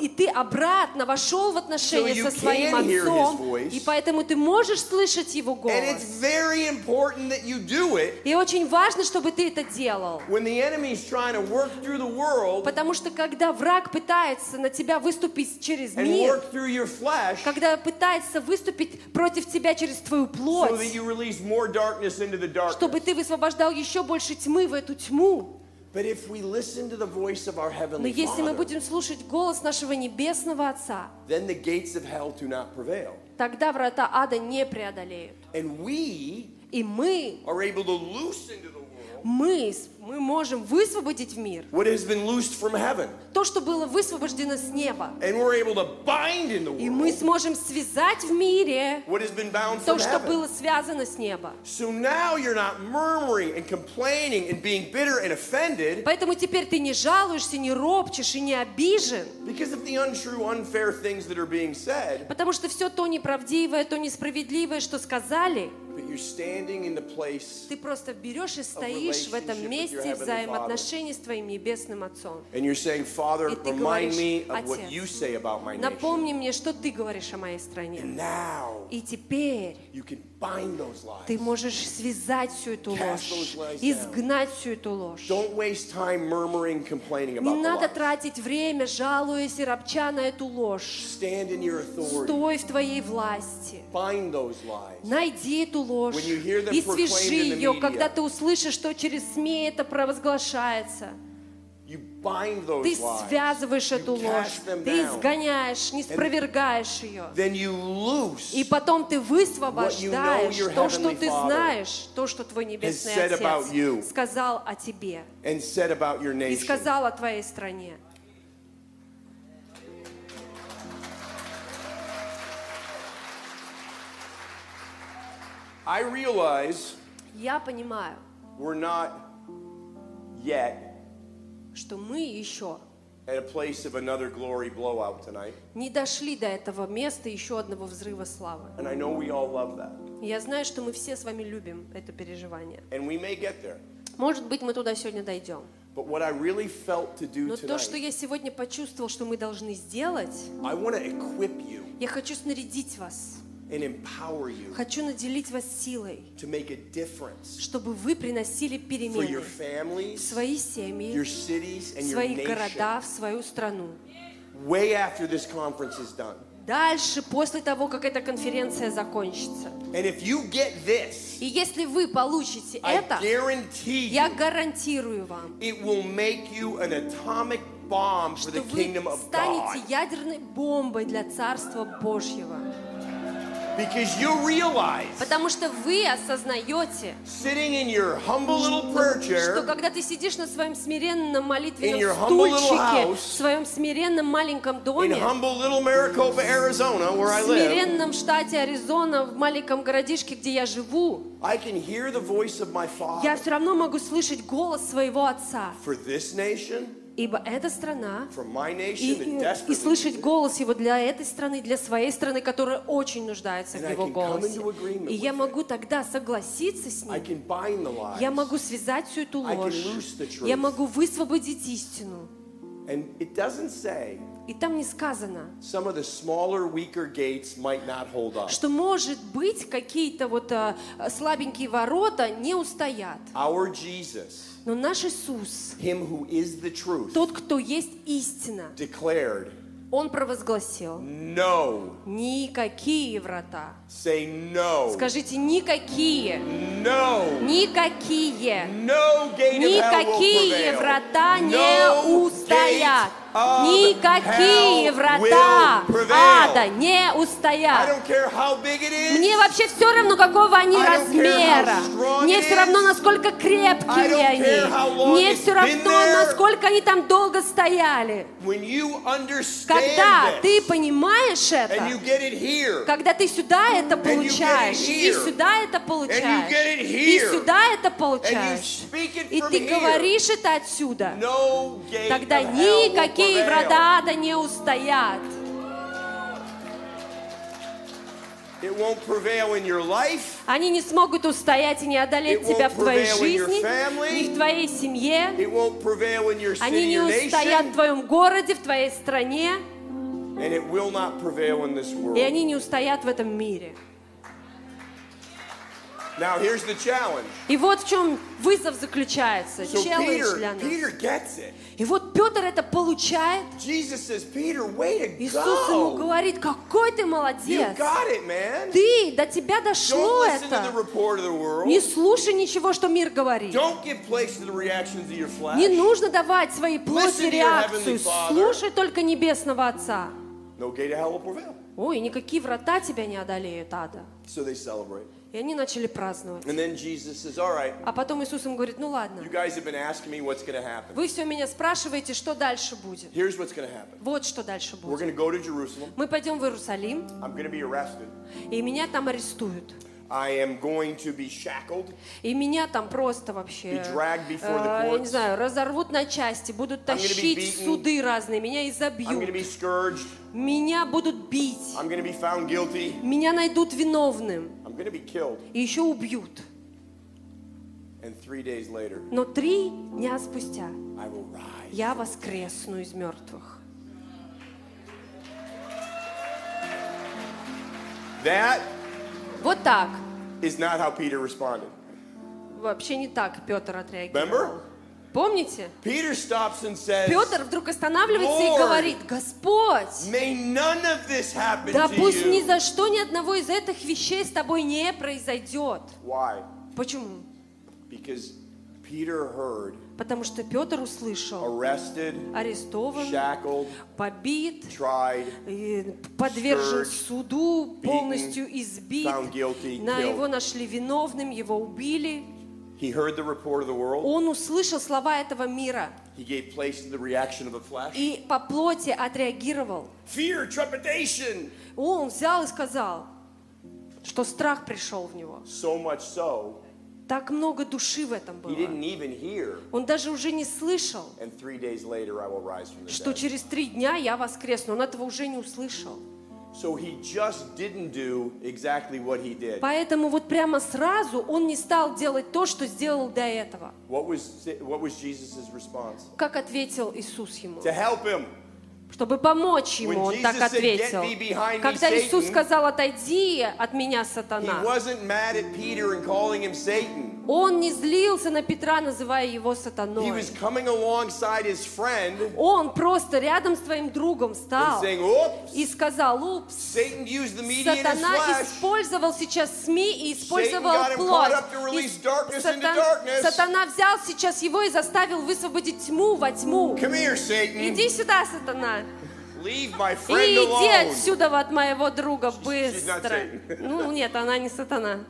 Speaker 7: и ты обратно вошел в отношения со своим Отцом,
Speaker 6: voice.
Speaker 7: и поэтому ты можешь слышать Его
Speaker 6: And it's
Speaker 7: голос.
Speaker 6: very important that you do it
Speaker 7: И очень важно, чтобы ты это делал.
Speaker 6: when the enemy's trying to work through the world
Speaker 7: Потому что когда враг пытается на тебя выступить через
Speaker 6: and
Speaker 7: мир,
Speaker 6: work through your flesh
Speaker 7: когда пытается выступить против тебя через твою
Speaker 6: so
Speaker 7: плоть,
Speaker 6: that you release more darkness into the
Speaker 7: чтобы
Speaker 6: darkness.
Speaker 7: ты высвобождал еще больше тьмы в эту тьму.
Speaker 6: But if we listen to the voice of our
Speaker 7: Но
Speaker 6: Heavenly
Speaker 7: если мы
Speaker 6: Father,
Speaker 7: будем слушать голос нашего Небесного Отца,
Speaker 6: then the gates of hell do not prevail.
Speaker 7: Тогда врата ада не преодолеют.
Speaker 6: And we
Speaker 7: И мы,
Speaker 6: are able to loose into the world
Speaker 7: мы, мы можем высвободить в мир
Speaker 6: what has been loosed from heaven.
Speaker 7: то, что было высвобождено с неба.
Speaker 6: And we're able to bind in the
Speaker 7: И мы сможем связать в мире
Speaker 6: what has been bound
Speaker 7: то,
Speaker 6: from
Speaker 7: что
Speaker 6: heaven.
Speaker 7: было связано с неба.
Speaker 6: So now you're not murmuring and complaining and being bitter and offended
Speaker 7: Поэтому теперь ты не жалуешься, не ропчешь и не обижен,
Speaker 6: because of the untrue, unfair things that are being said,
Speaker 7: потому что все то неправдивое, то несправедливое, что сказали,
Speaker 6: but you're standing in the place
Speaker 7: ты просто берешь и стоишь в этом месте
Speaker 6: Heavenly
Speaker 7: взаимоотношений с твоим Небесным Отцом. И ты говоришь,
Speaker 6: of what
Speaker 7: «Отец,
Speaker 6: you say about my nation.
Speaker 7: Напомни мне, что ты говоришь о моей стране. И теперь ты можешь связать всю эту ложь, изгнать всю эту ложь.
Speaker 6: Don't waste time murmuring, complaining
Speaker 7: Не надо тратить время, жалуясь и ропча на эту ложь. Стой в твоей власти. Найди эту ложь и свяжи ее, когда ты услышишь, что через СМИ это провозглашается. Ты связываешь эту ложь, ты изгоняешь, не спровергаешь ее. И потом ты высвобождаешь то, что ты знаешь, то, что твой Небесный. Отец сказал о тебе и сказал о твоей стране.
Speaker 6: I realize
Speaker 7: Я понимаю,
Speaker 6: we're not yet
Speaker 7: что мы еще
Speaker 6: at a place of another glory blowout tonight.
Speaker 7: не дошли до этого места еще одного взрыва славы.
Speaker 6: And I know we all love that.
Speaker 7: Я знаю, что мы все с вами любим это переживание.
Speaker 6: And we may get there.
Speaker 7: Может быть, мы туда сегодня дойдем.
Speaker 6: But what I really felt to do
Speaker 7: Но то, что я сегодня почувствовал, что мы должны сделать,
Speaker 6: I want to equip you
Speaker 7: я хочу снарядить вас,
Speaker 6: and empower you
Speaker 7: хочу наделить вас силой,
Speaker 6: to make a difference
Speaker 7: чтобы вы приносили
Speaker 6: for your
Speaker 7: перемены в
Speaker 6: families,
Speaker 7: свои
Speaker 6: your
Speaker 7: семьи,
Speaker 6: cities,
Speaker 7: в
Speaker 6: and your
Speaker 7: свои
Speaker 6: nation
Speaker 7: города, в свою страну.
Speaker 6: way after this conference is done.
Speaker 7: Дальше, после того, как эта конференция закончится.
Speaker 6: And if you get this,
Speaker 7: И если вы получите
Speaker 6: I
Speaker 7: это,
Speaker 6: guarantee
Speaker 7: я
Speaker 6: you
Speaker 7: гарантирую вам,
Speaker 6: it will make you an atomic bomb for
Speaker 7: что
Speaker 6: the
Speaker 7: вы
Speaker 6: kingdom of
Speaker 7: станете ядерной бомбой для Царства Божьего.
Speaker 6: Because you realize,
Speaker 7: Потому что вы осознаете,
Speaker 6: sitting in your humble little prayer
Speaker 7: что
Speaker 6: chair,
Speaker 7: когда ты сидишь на своем смиренном
Speaker 6: In
Speaker 7: молитвенном
Speaker 6: your humble little
Speaker 7: стульчике,
Speaker 6: house,
Speaker 7: в своем смиренном маленьком
Speaker 6: in
Speaker 7: доме,
Speaker 6: humble little Maricopa, Arizona, where I
Speaker 7: в
Speaker 6: live,
Speaker 7: смиренном штате Аризона, в маленьком городишке, где я живу,
Speaker 6: I can hear the voice of my
Speaker 7: я
Speaker 6: Father
Speaker 7: все равно могу слышать голос своего Отца.
Speaker 6: for this nation
Speaker 7: Ибо эта страна и,
Speaker 6: nation
Speaker 7: и- слышать голос Его для этой страны, для своей страны, которая очень нуждается в Его голосе. И я могу тогда согласиться с Ним. Я могу связать всю эту ложь. Я могу высвободить истину. И там не сказано, что, может быть, какие-то вот а, слабенькие ворота не устоят.
Speaker 6: Our Jesus,
Speaker 7: Но наш Иисус,
Speaker 6: Him who is the truth,
Speaker 7: тот, кто есть истина,
Speaker 6: declared,
Speaker 7: Он провозгласил,
Speaker 6: No.
Speaker 7: никакие врата.
Speaker 6: Say no.
Speaker 7: Скажите, никакие,
Speaker 6: No.
Speaker 7: никакие,
Speaker 6: No gate of hell will
Speaker 7: никакие
Speaker 6: prevail.
Speaker 7: врата не
Speaker 6: No
Speaker 7: устоят.
Speaker 6: gate
Speaker 7: Никакие врата ада не устоят. Мне вообще все равно, какого они размера. Мне все равно, насколько крепкие они. Мне все равно, насколько они там долго стояли. Когда ты понимаешь это, когда ты сюда это получаешь, и сюда это получаешь, и сюда это получаешь, и ты говоришь это отсюда, тогда
Speaker 6: of prevail.
Speaker 7: врата ада не устоят.
Speaker 6: It won't prevail in your life.
Speaker 7: Они не смогут устоять и не одолеть тебя в твоей жизни, ни в твоей семье. Они не устоят в твоем городе, в твоей стране, и они не устоят в этом мире.
Speaker 6: Now here's the challenge.
Speaker 7: И вот в чем вызов заключается,
Speaker 6: So
Speaker 7: челлендж
Speaker 6: Peter,
Speaker 7: для нас.
Speaker 6: Peter gets it.
Speaker 7: И вот Петр это получает.
Speaker 6: Jesus says, Peter, way to
Speaker 7: Иисус ему
Speaker 6: go.
Speaker 7: говорит, какой ты
Speaker 6: You
Speaker 7: молодец.
Speaker 6: got it, man.
Speaker 7: Ты, до тебя дошло
Speaker 6: Don't listen to the
Speaker 7: это.
Speaker 6: report of the world.
Speaker 7: Не слушай ничего, что мир говорит.
Speaker 6: Don't give place to the reactions of your flesh.
Speaker 7: Не нужно давать своей плоти реакцию. Слушай только Небесного Отца.
Speaker 6: No gate of hell will prevail.
Speaker 7: Ой, никакие врата тебя не одолеют, ада.
Speaker 6: So they celebrate.
Speaker 7: И они начали праздновать.
Speaker 6: And then Jesus says, All right,
Speaker 7: А потом Иисус им говорит, ну ладно,
Speaker 6: you guys have been asking me what's going to happen.
Speaker 7: вы все меня спрашиваете, что дальше будет.
Speaker 6: Here's what's going to happen.
Speaker 7: Вот что дальше будет.
Speaker 6: go to Jerusalem.
Speaker 7: Мы пойдем в Иерусалим,
Speaker 6: I'm going to be arrested.
Speaker 7: и меня там арестуют.
Speaker 6: I am going to be shackled.
Speaker 7: И меня там просто вообще,
Speaker 6: Be dragged before the
Speaker 7: э, я не знаю, разорвут на части, будут тащить
Speaker 6: beaten.
Speaker 7: суды разные, меня
Speaker 6: I'm going to be
Speaker 7: изобьют,
Speaker 6: scourged.
Speaker 7: меня будут бить,
Speaker 6: I'm going to be found guilty.
Speaker 7: меня найдут виновным
Speaker 6: I'm going to be killed.
Speaker 7: и еще убьют.
Speaker 6: And three days later,
Speaker 7: Но три дня спустя
Speaker 6: I will rise.
Speaker 7: я воскресну из мертвых.
Speaker 6: That
Speaker 7: Вот так.
Speaker 6: is not how Peter responded.
Speaker 7: Вообще не так Петр отреагировал.
Speaker 6: Remember?
Speaker 7: Помните?
Speaker 6: Peter stops and says,
Speaker 7: Петр вдруг останавливается и говорит, Господь,
Speaker 6: May none of this happen
Speaker 7: да пусть ни за что ни одного из этих вещей с тобой не произойдет.
Speaker 6: Why?
Speaker 7: Почему?
Speaker 6: Because Peter heard
Speaker 7: Потому что Петр услышал,
Speaker 6: arrested,
Speaker 7: арестован, побит, подвержен суду, полностью избит. На его нашли виновным, его убили.
Speaker 6: He heard the report of the world.
Speaker 7: Он услышал слова этого мира
Speaker 6: He gave place to the reaction of the flesh.
Speaker 7: и по плоти отреагировал.
Speaker 6: Fear, trepidation.
Speaker 7: Он взял и сказал, что страх пришел в него.
Speaker 6: So much so,
Speaker 7: Так много души в этом
Speaker 6: he
Speaker 7: было.
Speaker 6: didn't even hear.
Speaker 7: Он даже уже не слышал,
Speaker 6: And three days later, I will rise from the
Speaker 7: что
Speaker 6: dead.
Speaker 7: через три дня я воскресну. Он этого уже не услышал.
Speaker 6: So he just didn't do exactly what he did.
Speaker 7: Поэтому вот прямо сразу он не стал делать то, что сделал до этого.
Speaker 6: What was what was Jesus' response?
Speaker 7: Как ответил Иисус ему?
Speaker 6: To help him.
Speaker 7: Чтобы помочь ему, он так ответил.
Speaker 6: "Get thee behind me,
Speaker 7: Когда Иисус
Speaker 6: Satan",
Speaker 7: сказал, отойди от меня, сатана, он не злился на Петра, называя его сатаной. Он просто рядом с твоим другом
Speaker 6: "Oops,
Speaker 7: и сказал, упс, Сатана использовал сейчас СМИ и использовал плоть. И Сатан-. Сатана взял сейчас его и заставил высвободить тьму во тьму. Иди сюда, сатана.
Speaker 6: Leave my
Speaker 7: И
Speaker 6: friend
Speaker 7: иди
Speaker 6: alone."
Speaker 7: отсюда от моего друга быстро. Ну нет, она не сатана.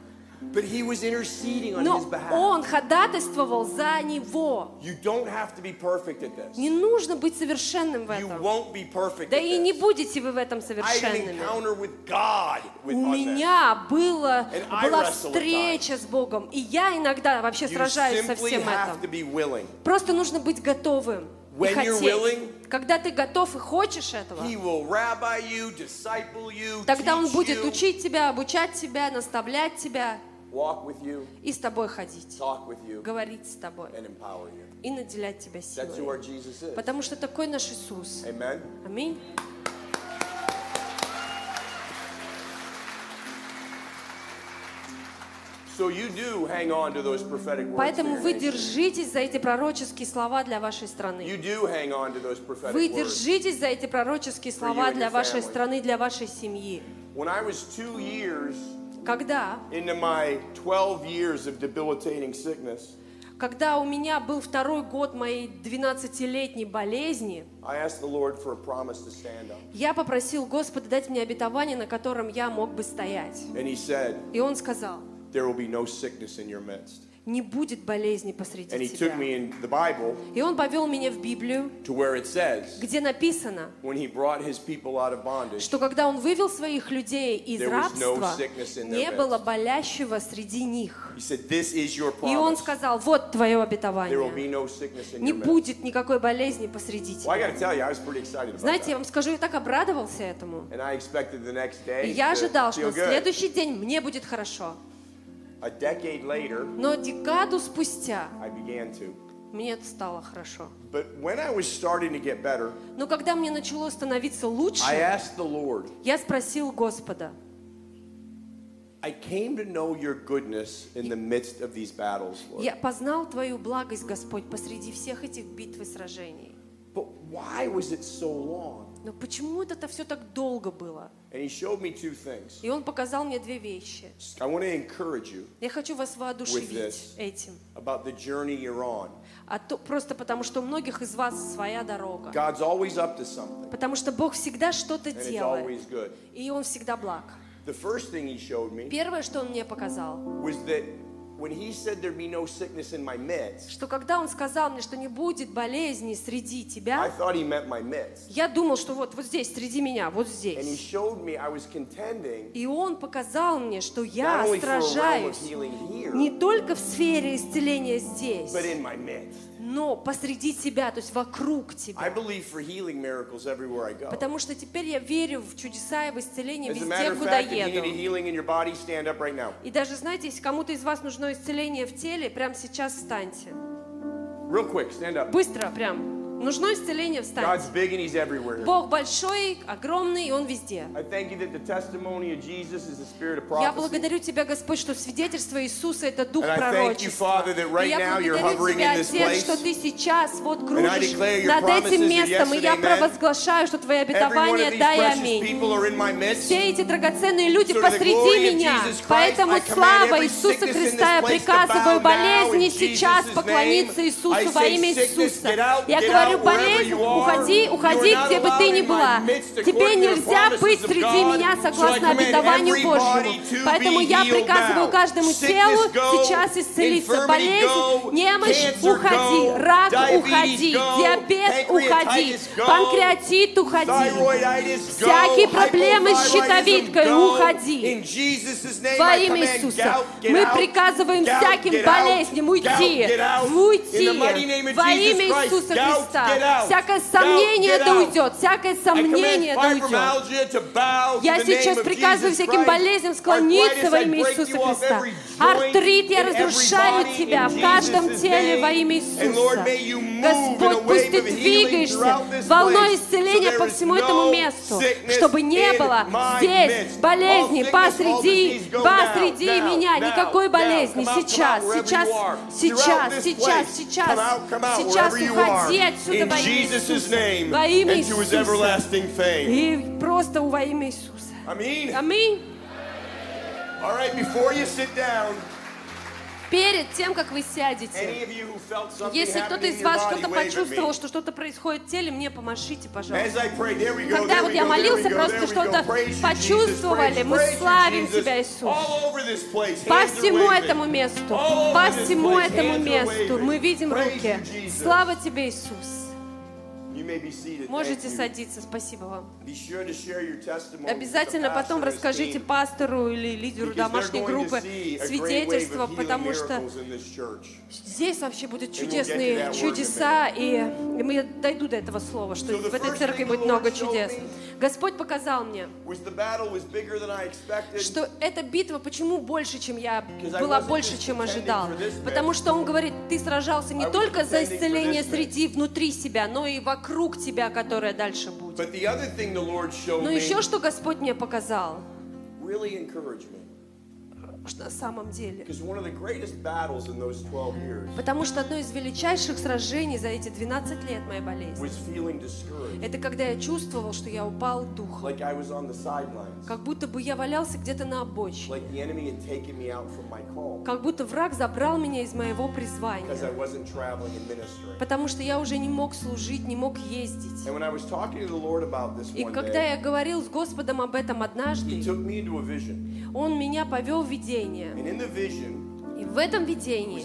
Speaker 6: But he was interceding on
Speaker 7: Но
Speaker 6: his behalf.
Speaker 7: он ходатайствовал за него.
Speaker 6: You don't have to be perfect at this.
Speaker 7: Не нужно быть совершенным в
Speaker 6: You
Speaker 7: этом.
Speaker 6: won't be perfect
Speaker 7: Да и не будете вы в этом совершенными.
Speaker 6: with God with
Speaker 7: У меня было, была встреча с Богом, и я иногда вообще
Speaker 6: You
Speaker 7: сражаюсь со всем этим. Просто нужно быть готовым. и
Speaker 6: when you're willing,
Speaker 7: хотеть. Когда ты готов и хочешь этого,
Speaker 6: you,
Speaker 7: тогда Он будет учить тебя, обучать тебя, наставлять тебя
Speaker 6: you,
Speaker 7: и с тобой ходить,
Speaker 6: you,
Speaker 7: говорить с тобой и наделять тебя силой. Потому что такой наш Иисус. Аминь. Поэтому вы держитесь за эти пророческие слова для вашей
Speaker 6: You
Speaker 7: страны.
Speaker 6: do hang on to those prophetic
Speaker 7: Вы держитесь за эти пророческие слова для вашей страны, для вашей семьи.
Speaker 6: When I was two years
Speaker 7: Когда,
Speaker 6: into my 12 years of debilitating sickness,
Speaker 7: когда у меня был второй год моей 12-летней болезни,
Speaker 6: I asked the Lord for a promise to stand on.
Speaker 7: я попросил Господа дать мне обетование, на котором я мог бы стоять.
Speaker 6: And He said,
Speaker 7: И Он сказал,
Speaker 6: There will be no sickness in your midst.
Speaker 7: не будет болезни
Speaker 6: And
Speaker 7: посреди
Speaker 6: He took
Speaker 7: тебя.
Speaker 6: me in the Bible
Speaker 7: И Он повел меня в Библию,
Speaker 6: to where it says,
Speaker 7: где написано,
Speaker 6: when He brought His people out of bondage,
Speaker 7: что когда Он вывел своих людей из
Speaker 6: There was no
Speaker 7: рабства,
Speaker 6: sickness in their
Speaker 7: не
Speaker 6: midst.
Speaker 7: было болящего среди них.
Speaker 6: He said, This is your
Speaker 7: И Он сказал, вот твое
Speaker 6: There will
Speaker 7: обетование.
Speaker 6: be no sickness in
Speaker 7: Не
Speaker 6: your midst.
Speaker 7: будет никакой болезни посреди
Speaker 6: Well, I got
Speaker 7: тебя.
Speaker 6: to tell you, I was pretty excited about
Speaker 7: Знаете, я
Speaker 6: that.
Speaker 7: вам скажу, я так обрадовался этому.
Speaker 6: And I expected the next
Speaker 7: И
Speaker 6: day
Speaker 7: я
Speaker 6: to
Speaker 7: ожидал,
Speaker 6: feel
Speaker 7: что в
Speaker 6: good.
Speaker 7: следующий день мне будет хорошо.
Speaker 6: A decade later,
Speaker 7: Но декаду спустя мне стало хорошо.
Speaker 6: But when I was starting to get better,
Speaker 7: Но когда мне начало становиться
Speaker 6: I
Speaker 7: лучше,
Speaker 6: asked the Lord,
Speaker 7: я спросил Господа,
Speaker 6: battles,
Speaker 7: я познал Твою благость, Господь, посреди всех этих битв и сражений.
Speaker 6: But why was it so long?
Speaker 7: Но почему это все так долго было?
Speaker 6: And he showed me two things.
Speaker 7: И Он показал мне две вещи.
Speaker 6: I want to encourage you
Speaker 7: Я хочу вас воодушевить этим.
Speaker 6: about the journey you're on.
Speaker 7: А то, просто потому, что у многих из вас своя дорога.
Speaker 6: God's always up to something,
Speaker 7: Потому что Бог всегда что-то
Speaker 6: and it's
Speaker 7: делает.
Speaker 6: always good.
Speaker 7: И Он всегда благ.
Speaker 6: The first thing he showed me
Speaker 7: Первое, что Он мне показал,
Speaker 6: was that
Speaker 7: что когда Он сказал мне, что не будет болезни среди тебя, я думал, что вот, вот здесь, среди меня, вот здесь. И Он показал мне, что я сражаюсь не только в сфере исцеления здесь, но посреди тебя, то есть вокруг тебя. Потому что теперь я верю в чудеса и в исцеление везде, куда еду. И даже, знаете, если кому-то из вас нужно исцеление в теле, прямо сейчас встаньте.
Speaker 6: Real quick, stand up.
Speaker 7: Быстро прям. Нужно исцеление,
Speaker 6: God's
Speaker 7: встаньте.
Speaker 6: big and He's everywhere.
Speaker 7: Бог большой, огромный, и Он везде.
Speaker 6: I thank you that the testimony of Jesus is the spirit of
Speaker 7: Я благодарю Тебя, Господь, что свидетельство Иисуса – это дух пророчества. И я благодарю Тебя, Отец, что Ты сейчас вот кружишь над этим местом, и я провозглашаю, что Твои обетования «да» и «аминь». Все эти драгоценные люди посреди меня. Поэтому слава Иисуса Христа, я приказываю болезни сейчас поклониться Иисусу во имя Иисуса. Я
Speaker 6: get
Speaker 7: говорю, болезнь, уходи, уходи, где бы ты ни была. Тебе нельзя быть среди меня согласно обетованию Божьему. Поэтому я приказываю каждому телу сейчас исцелиться. Болезнь, немощь, уходи. Рак, уходи. Диабет, уходи. Панкреатит, уходи. Всякие проблемы с щитовидкой, уходи. Во имя Иисуса мы приказываем всяким болезням уйти, уйти. Во имя Иисуса Христа. Всякое сомнение
Speaker 6: out.
Speaker 7: уйдет, всякое сомнение
Speaker 6: command
Speaker 7: уйдет. Я сейчас приказываю всяким болезням склониться во имя Иисуса Христа. Артрит, я разрушаю тебя в каждом теле во имя Иисуса. Господь, пусть ты двигаешься волной исцеления по всему этому месту, чтобы не было здесь болезни посреди, посреди меня, никакой болезни. Сейчас, сейчас, сейчас, сейчас, сейчас, сейчас уходи отсюда
Speaker 6: In
Speaker 7: во имя
Speaker 6: Jesus' name
Speaker 7: Во имя
Speaker 6: and to his
Speaker 7: Иисуса.
Speaker 6: everlasting fame.
Speaker 7: И просто во имя Иисуса.
Speaker 6: Аминь.
Speaker 7: Аминь.
Speaker 6: All right, before you sit down,
Speaker 7: Перед тем, как вы сядете, если кто-то из вас что-то почувствовал, что что-то происходит в теле, мне помашите, пожалуйста. Когда вот я молился, просто что-то почувствовали, мы славим. Тебя, Иисус. По всему этому месту, по всему этому месту мы видим руки. Слава Тебе, Иисус. Можете садиться, спасибо вам. Обязательно потом расскажите пастору или лидеру домашней группы
Speaker 6: healing
Speaker 7: потому что здесь вообще будут чудесные чудеса, и мы дойду до этого слова, что в этой церкви будет много чудес. Господь показал мне, что эта битва почему больше, чем я была больше, чем ожидал. Потому что он говорит, ты сражался не только за исцеление среди внутри себя, но и вокруг тебя, которое дальше будет. Но еще что Господь мне показал, на самом деле.
Speaker 6: Because one of the greatest battles in those 12 years
Speaker 7: Потому что одно из величайших сражений за эти 12 лет моей болезни, это когда я чувствовал, что я упал духом. Как будто бы я валялся где-то на обочине. Как будто враг забрал меня из моего призвания. Потому что я уже не мог служить, не мог ездить. И когда я говорил с Господом об этом однажды, Он меня повел в видение. И в этом видении.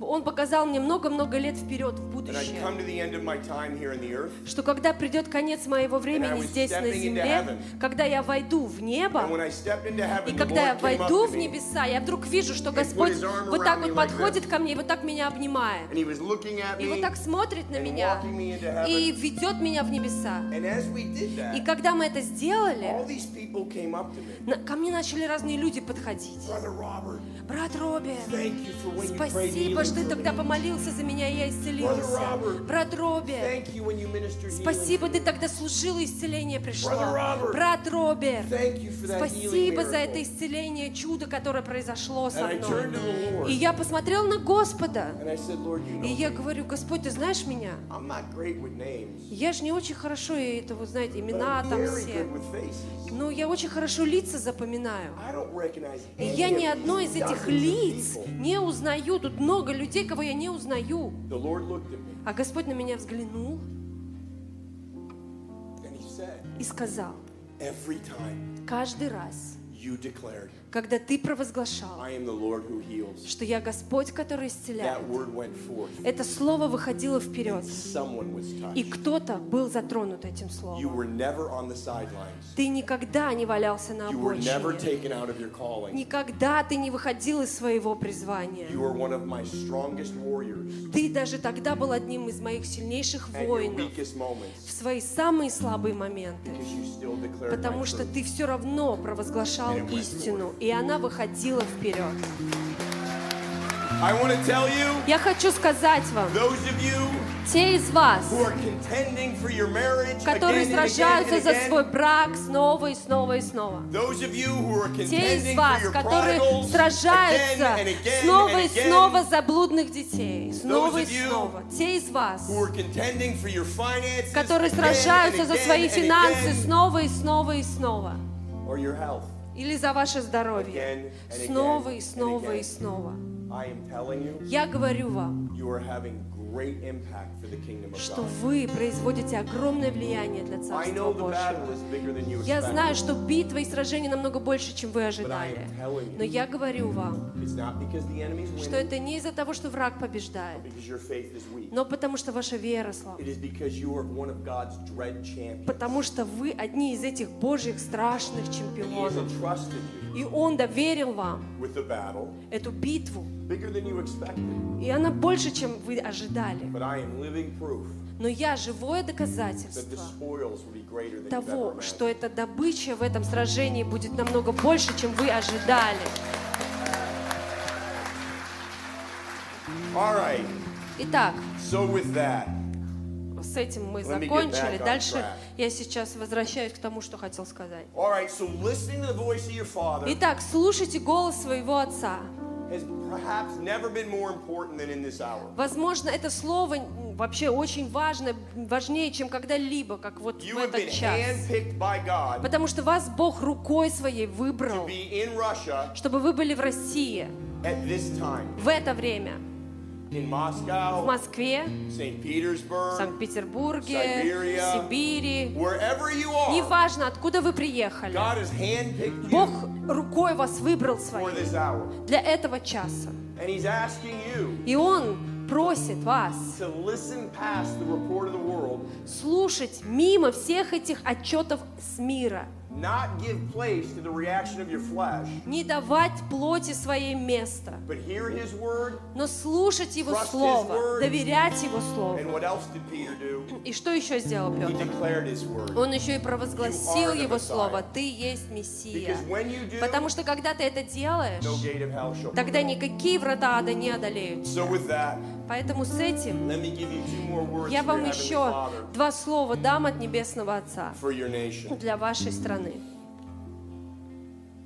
Speaker 7: Он показал мне много-много лет вперед, будущее. Что когда придет конец моего времени здесь на земле, когда я войду в небо, И когда я войду в небеса, я вдруг вижу, что Господь вот так вот подходит ко мне и вот так меня обнимает. И вот так смотрит на меня и ведет меня в небеса. И когда мы это сделали, ко мне начали разные люди подходить. Брат
Speaker 6: prayed
Speaker 7: спасибо, что ты тогда помолился за меня, и я исцелился.
Speaker 6: Robert,
Speaker 7: Брат Робби, спасибо, ты тогда служил, и исцеление пришло. Брат Робби, спасибо за это исцеление, чудо, которое произошло со мной. И я посмотрел на Господа. И я говорю, Господь, ты знаешь меня? Я же не очень хорошо, и это, вы знаете, имена там все. Ну, я очень хорошо лица запоминаю. И я ни одно из этих лиц не узнаю. Тут много людей, кого я не узнаю. А Господь на меня взглянул и сказал, каждый раз, когда ты провозглашал, что я Господь, который исцеляет, это слово выходило вперед. И кто-то был затронут этим словом. Ты никогда не валялся на обочине. Никогда ты не выходил из своего призвания. Ты даже тогда был одним из моих сильнейших воинов. в свои самые слабые моменты. Потому что ты все равно провозглашал истину, и она выходила вперед. Я хочу сказать вам, те из вас, которые сражаются за свой брак снова и снова и снова. Те из вас, которые сражаются снова и снова за блудных детей, снова и снова. Те из вас, которые сражаются за свои финансы снова и снова и снова. Или за ваше здоровье. Снова и снова и снова. Я говорю вам, что вы производите огромное влияние для Царства Божьего. Я знаю, что битва и сражение намного больше, чем вы ожидали. Но я говорю вам, что это не из-за того, что враг побеждает, но потому что ваша вера слаба. Потому что вы одни из этих Божьих страшных чемпионов. И Он доверил вам эту битву. И она больше, чем вы ожидали. Но я живое доказательство того, что эта добыча в этом сражении будет намного больше, чем вы ожидали. Итак,
Speaker 6: So with that,
Speaker 7: с этим мы закончили. Дальше я сейчас возвращаюсь к тому, что хотел сказать.
Speaker 6: right. So father
Speaker 7: Итак, слушайте голос своего отца. Возможно, это слово вообще очень важно, важнее, чем когда-либо, как вот
Speaker 6: You
Speaker 7: в этот час. Потому что вас Бог рукой своей выбрал, чтобы вы были в России в это время. В Москве, в Санкт-Петербурге, Сибири. Неважно, откуда вы приехали. Бог рукой вас выбрал своей для этого часа. И Он просит вас слушать мимо всех этих отчетов с мира,
Speaker 6: not give place to the reaction of your flesh,
Speaker 7: не давать плоти своей место,
Speaker 6: but hear His word.
Speaker 7: но слушать Его
Speaker 6: Trust His
Speaker 7: Слово,
Speaker 6: word.
Speaker 7: доверять Его Слову.
Speaker 6: And what else did Peter do?
Speaker 7: И что еще сделал
Speaker 6: He
Speaker 7: Петр?
Speaker 6: declared His word.
Speaker 7: Он еще и
Speaker 6: You
Speaker 7: провозгласил
Speaker 6: are
Speaker 7: Его. Слово. Ты есть Мессия.
Speaker 6: Because when you do,
Speaker 7: Потому что когда ты это делаешь,
Speaker 6: no gate of hell shall
Speaker 7: тогда никакие врата ада не одолеют.
Speaker 6: So with that,
Speaker 7: Поэтому с этим я вам еще два слова дам от Небесного Отца для вашей страны.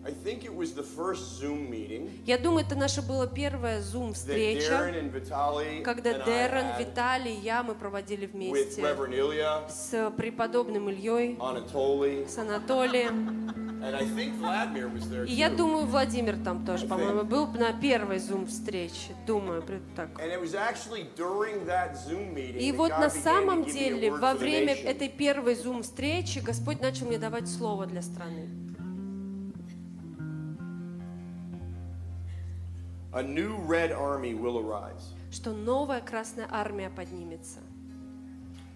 Speaker 6: I think it was the first Zoom meeting
Speaker 7: Я думаю, это наша была первая
Speaker 6: and Vitaly
Speaker 7: когда Дэрон, Виталий и я мы проводили вместе
Speaker 6: Ilya,
Speaker 7: с преподобным Ильей,
Speaker 6: Anatoly,
Speaker 7: с Анатолием.
Speaker 6: and I think Vladimir was there
Speaker 7: И я
Speaker 6: too.
Speaker 7: думаю, Владимир там тоже, по-моему, был на первой Zoom-встрече. Думаю, при- так.
Speaker 6: And it was actually during that Zoom meeting
Speaker 7: И вот на самом деле, во время этой первой Zoom-встречи Господь начал мне давать слово для страны.
Speaker 6: A new red army will arise.
Speaker 7: Что новая Красная Армия поднимется.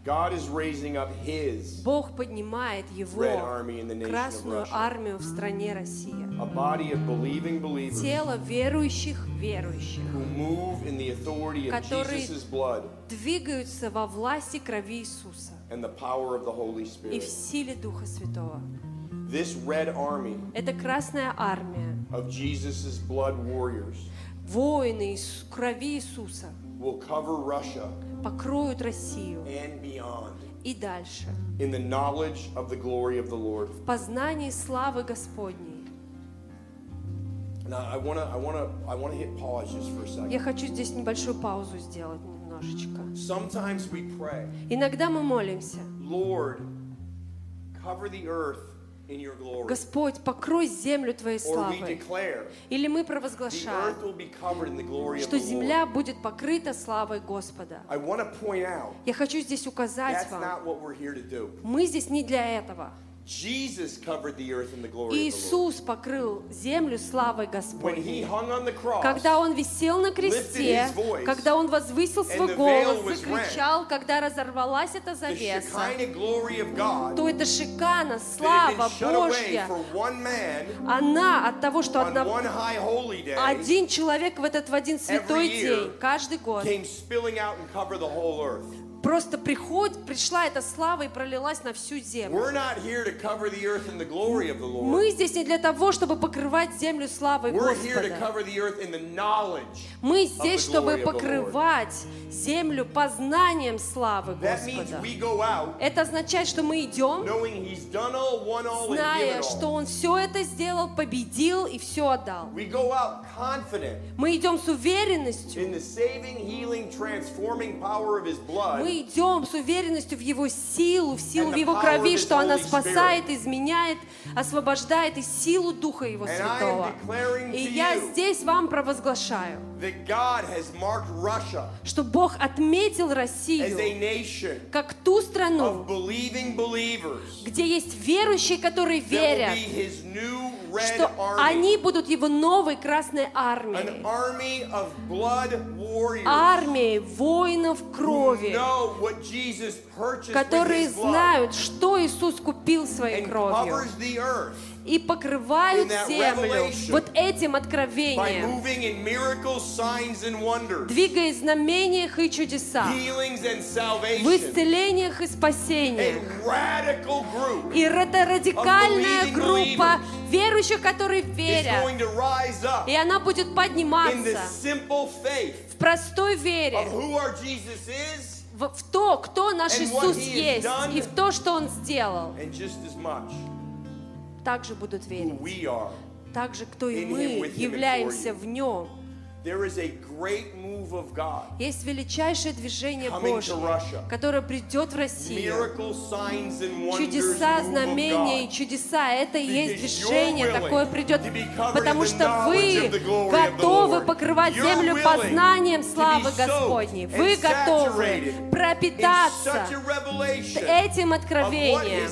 Speaker 6: God is raising up His
Speaker 7: Бог поднимает Его
Speaker 6: red army in the nation of
Speaker 7: Красную
Speaker 6: Russia.
Speaker 7: армию в стране Россия.
Speaker 6: A body of believing believers
Speaker 7: Тело верующих, верующих,
Speaker 6: who move in the authority of
Speaker 7: Которые-
Speaker 6: Jesus' blood
Speaker 7: двигаются во власти крови Иисуса
Speaker 6: and the power of the Holy
Speaker 7: и в
Speaker 6: Spirit.
Speaker 7: силе Духа Святого.
Speaker 6: This red army
Speaker 7: Это Красная Армия,
Speaker 6: of Jesus' blood warriors
Speaker 7: воины из крови Иисуса
Speaker 6: will cover Russia
Speaker 7: покроют Россию
Speaker 6: and beyond
Speaker 7: и дальше
Speaker 6: in the knowledge of the glory of the Lord.
Speaker 7: в познании славы Господней.
Speaker 6: Now I wanna I wanna I wanna hit pause just for a second.
Speaker 7: Я хочу здесь небольшую паузу сделать немножечко.
Speaker 6: Sometimes we pray,
Speaker 7: Иногда мы молимся,
Speaker 6: Lord, cover the earth.
Speaker 7: Господь, покрой землю Твоей славой. Или мы провозглашаем, что земля будет покрыта славой Господа.
Speaker 6: I want to point out
Speaker 7: Я хочу здесь указать вам, мы здесь не для этого.
Speaker 6: Jesus covered the earth in the glory of the Lord.
Speaker 7: Иисус покрыл землю славой Господней. Когда Он висел на кресте, когда Он возвысил свой голос,
Speaker 6: was
Speaker 7: закричал, когда разорвалась эта завеса, то это шикана, слава Божья, она от того, что одна- один человек в этот в один святой день, каждый год, просто приходит, пришла эта слава и пролилась на всю землю. Мы здесь не для того, чтобы покрывать землю славой Господа. Мы здесь, чтобы покрывать землю познанием славы Господа. Это означает, что мы идем, зная, что. Он все это сделал, победил и все отдал. Мы идем с уверенностью.
Speaker 6: in
Speaker 7: Мы идем с уверенностью в Его силу, в силу в Его крови, что она спасает, изменяет, освобождает и силу Духа Его Святого. И я здесь вам провозглашаю, что Бог отметил Россию как ту страну, где есть верующие, которые верят, что они будут Его новой Красной Армией. Армией воинов крови, которые знают, что Иисус купил своей кровью. И покрывают землю вот этим откровением,
Speaker 6: miracles,
Speaker 7: двигаясь в знамениях и чудесах, в исцелениях и спасениях. И это радикальная группа верующих, которые верят. И она будет подниматься в простой вере в, то, кто наш Иисус есть, и в то, что Он сделал. Также будут верить.
Speaker 6: we are.
Speaker 7: Так же, кто и мы являемся в Нем.
Speaker 6: There is a great move of God
Speaker 7: Есть величайшее движение Божье, которое придет в Россию. Чудеса, знамения и чудеса, это и есть движение, такое придет, потому что вы готовы покрывать землю познанием славы Господней. Вы готовы пропитаться этим откровением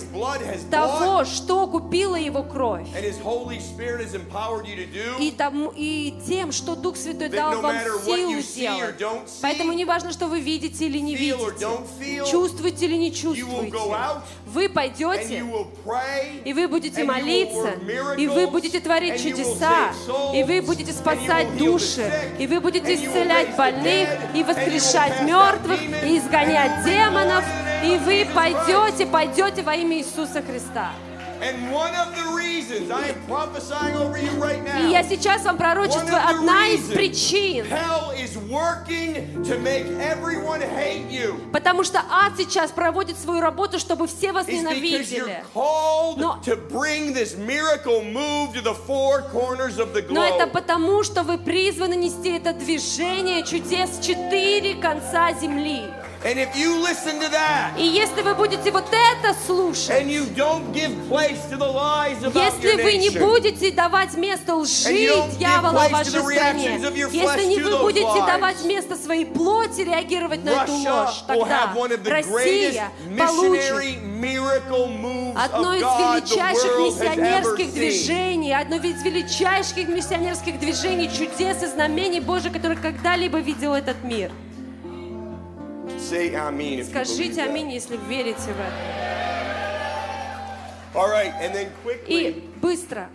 Speaker 7: того, что купила Его кровь. И, тому, и тем, что Дух Святой дал вам силу делать. Поэтому не важно, что вы видите или не видите, чувствуете или не чувствуете. Вы пойдете, и вы будете молиться, и вы будете творить чудеса, и вы будете спасать души, и вы будете исцелять больных, и воскрешать мертвых, и изгонять демонов, и вы пойдете, пойдете во имя Иисуса Христа. И я сейчас вам пророчествую одна из причин, потому что ад сейчас проводит свою работу, чтобы все вас ненавидели. Но- Но это потому, что вы призваны нести это движение чудес четыре конца земли.
Speaker 6: And if you listen to that,
Speaker 7: И если вы будете вот это слушать,
Speaker 6: and you don't give place to the lies about
Speaker 7: если
Speaker 6: your
Speaker 7: вы не будете давать место лжи дьявола в вашей стране, если не вы будете давать место своей плоти реагировать на эту ложь, тогда Россия получит одно из величайших миссионерских движений, одно из величайших миссионерских движений, чудес и знамений Божьих, которые когда-либо видел этот мир.
Speaker 6: Say amen if you believe
Speaker 7: Скажите
Speaker 6: that.
Speaker 7: аминь, если верите в это.
Speaker 6: All right, and then quickly,
Speaker 7: И быстро.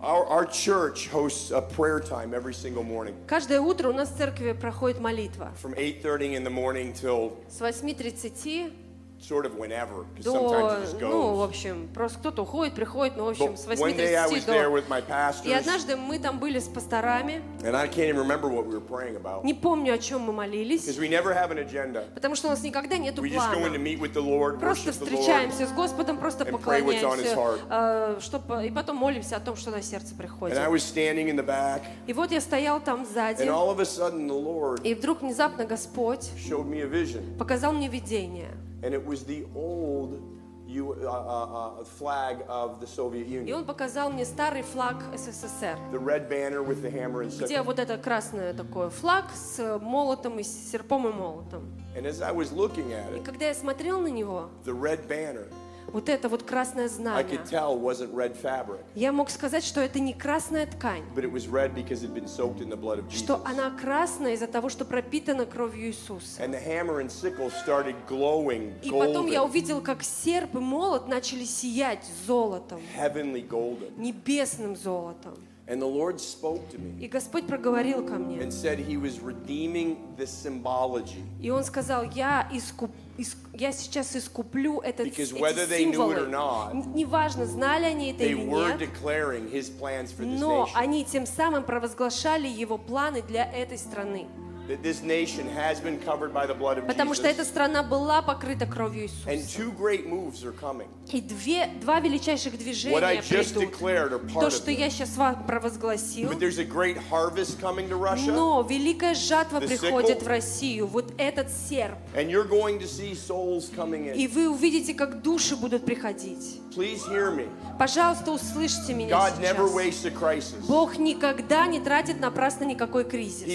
Speaker 6: our, our church hosts a prayer time every single morning
Speaker 7: Каждое утро у нас в церкви проходит молитва.
Speaker 6: from 8.30 in the morning till
Speaker 7: С 8.30
Speaker 6: sort of whenever, because sometimes it just
Speaker 7: ну, в
Speaker 6: goes.
Speaker 7: общем, просто кто-то уходит, приходит, ну, в общем, с
Speaker 6: one day I was
Speaker 7: 8.30
Speaker 6: there
Speaker 7: до...
Speaker 6: with my
Speaker 7: И
Speaker 6: pastors,
Speaker 7: однажды мы там были с пасторами,
Speaker 6: and I can't even remember what we were praying about,
Speaker 7: не помню, о чем мы
Speaker 6: because
Speaker 7: молились,
Speaker 6: we never have an agenda.
Speaker 7: потому что у нас никогда нету
Speaker 6: We just go in to
Speaker 7: плана.
Speaker 6: meet with the Lord,
Speaker 7: Просто
Speaker 6: worship the Lord,
Speaker 7: встречаемся с Господом, просто
Speaker 6: and pray what's on his
Speaker 7: поклоняемся, э, чтоб- и потом молимся о том, что на сердце
Speaker 6: and
Speaker 7: приходит.
Speaker 6: I was standing in the back,
Speaker 7: И вот я стоял там сзади,
Speaker 6: and all of a sudden the Lord
Speaker 7: и вдруг внезапно Господь
Speaker 6: showed me a vision,
Speaker 7: показал мне видение.
Speaker 6: and it was the old U, uh, uh, uh, flag of the Soviet
Speaker 7: И
Speaker 6: Union,
Speaker 7: он показал мне старый флаг СССР,
Speaker 6: the red banner with the hammer and
Speaker 7: где
Speaker 6: sickle.
Speaker 7: вот это красное такое флаг с молотом и с серпом и молотом.
Speaker 6: And as I was looking at
Speaker 7: И
Speaker 6: it,
Speaker 7: когда я смотрел на него,
Speaker 6: the red banner,
Speaker 7: вот это вот красное
Speaker 6: I
Speaker 7: знамя,
Speaker 6: could tell wasn't red fabric,
Speaker 7: я мог сказать, что это не красная ткань,
Speaker 6: but it was red because it had been soaked in the blood of Jesus.
Speaker 7: что она красная из-за того, что пропитана кровью Иисуса.
Speaker 6: And the hammer and sickle started glowing
Speaker 7: И потом я
Speaker 6: golden,
Speaker 7: увидел, как серп и молот начали сиять золотом,
Speaker 6: heavenly golden.
Speaker 7: небесным золотом.
Speaker 6: And the Lord spoke to me
Speaker 7: И Господь проговорил ко мне.
Speaker 6: and said he was redeeming the symbology.
Speaker 7: И Он сказал, я, искуп, иск- я сейчас искуплю этот,
Speaker 6: Because whether they knew it or not,
Speaker 7: Неважно, знали они это
Speaker 6: They
Speaker 7: или
Speaker 6: were
Speaker 7: нет,
Speaker 6: declaring his plans for this
Speaker 7: но
Speaker 6: nation.
Speaker 7: они тем самым провозглашали Его планы для этой страны.
Speaker 6: That this nation has been covered by the blood of
Speaker 7: Потому что эта страна была покрыта кровью
Speaker 6: And
Speaker 7: Иисуса.
Speaker 6: two great moves are coming.
Speaker 7: И две, два величайших движения придут. То, что я сейчас вам провозгласил, но великая жатва приходит в Россию. Вот этот серп.
Speaker 6: And you're going to see souls coming
Speaker 7: И вы увидите, как души будут приходить.
Speaker 6: Please hear me.
Speaker 7: Пожалуйста, услышьте меня
Speaker 6: God never
Speaker 7: сейчас.
Speaker 6: wastes a crisis.
Speaker 7: Бог никогда не тратит напрасно никакой кризис.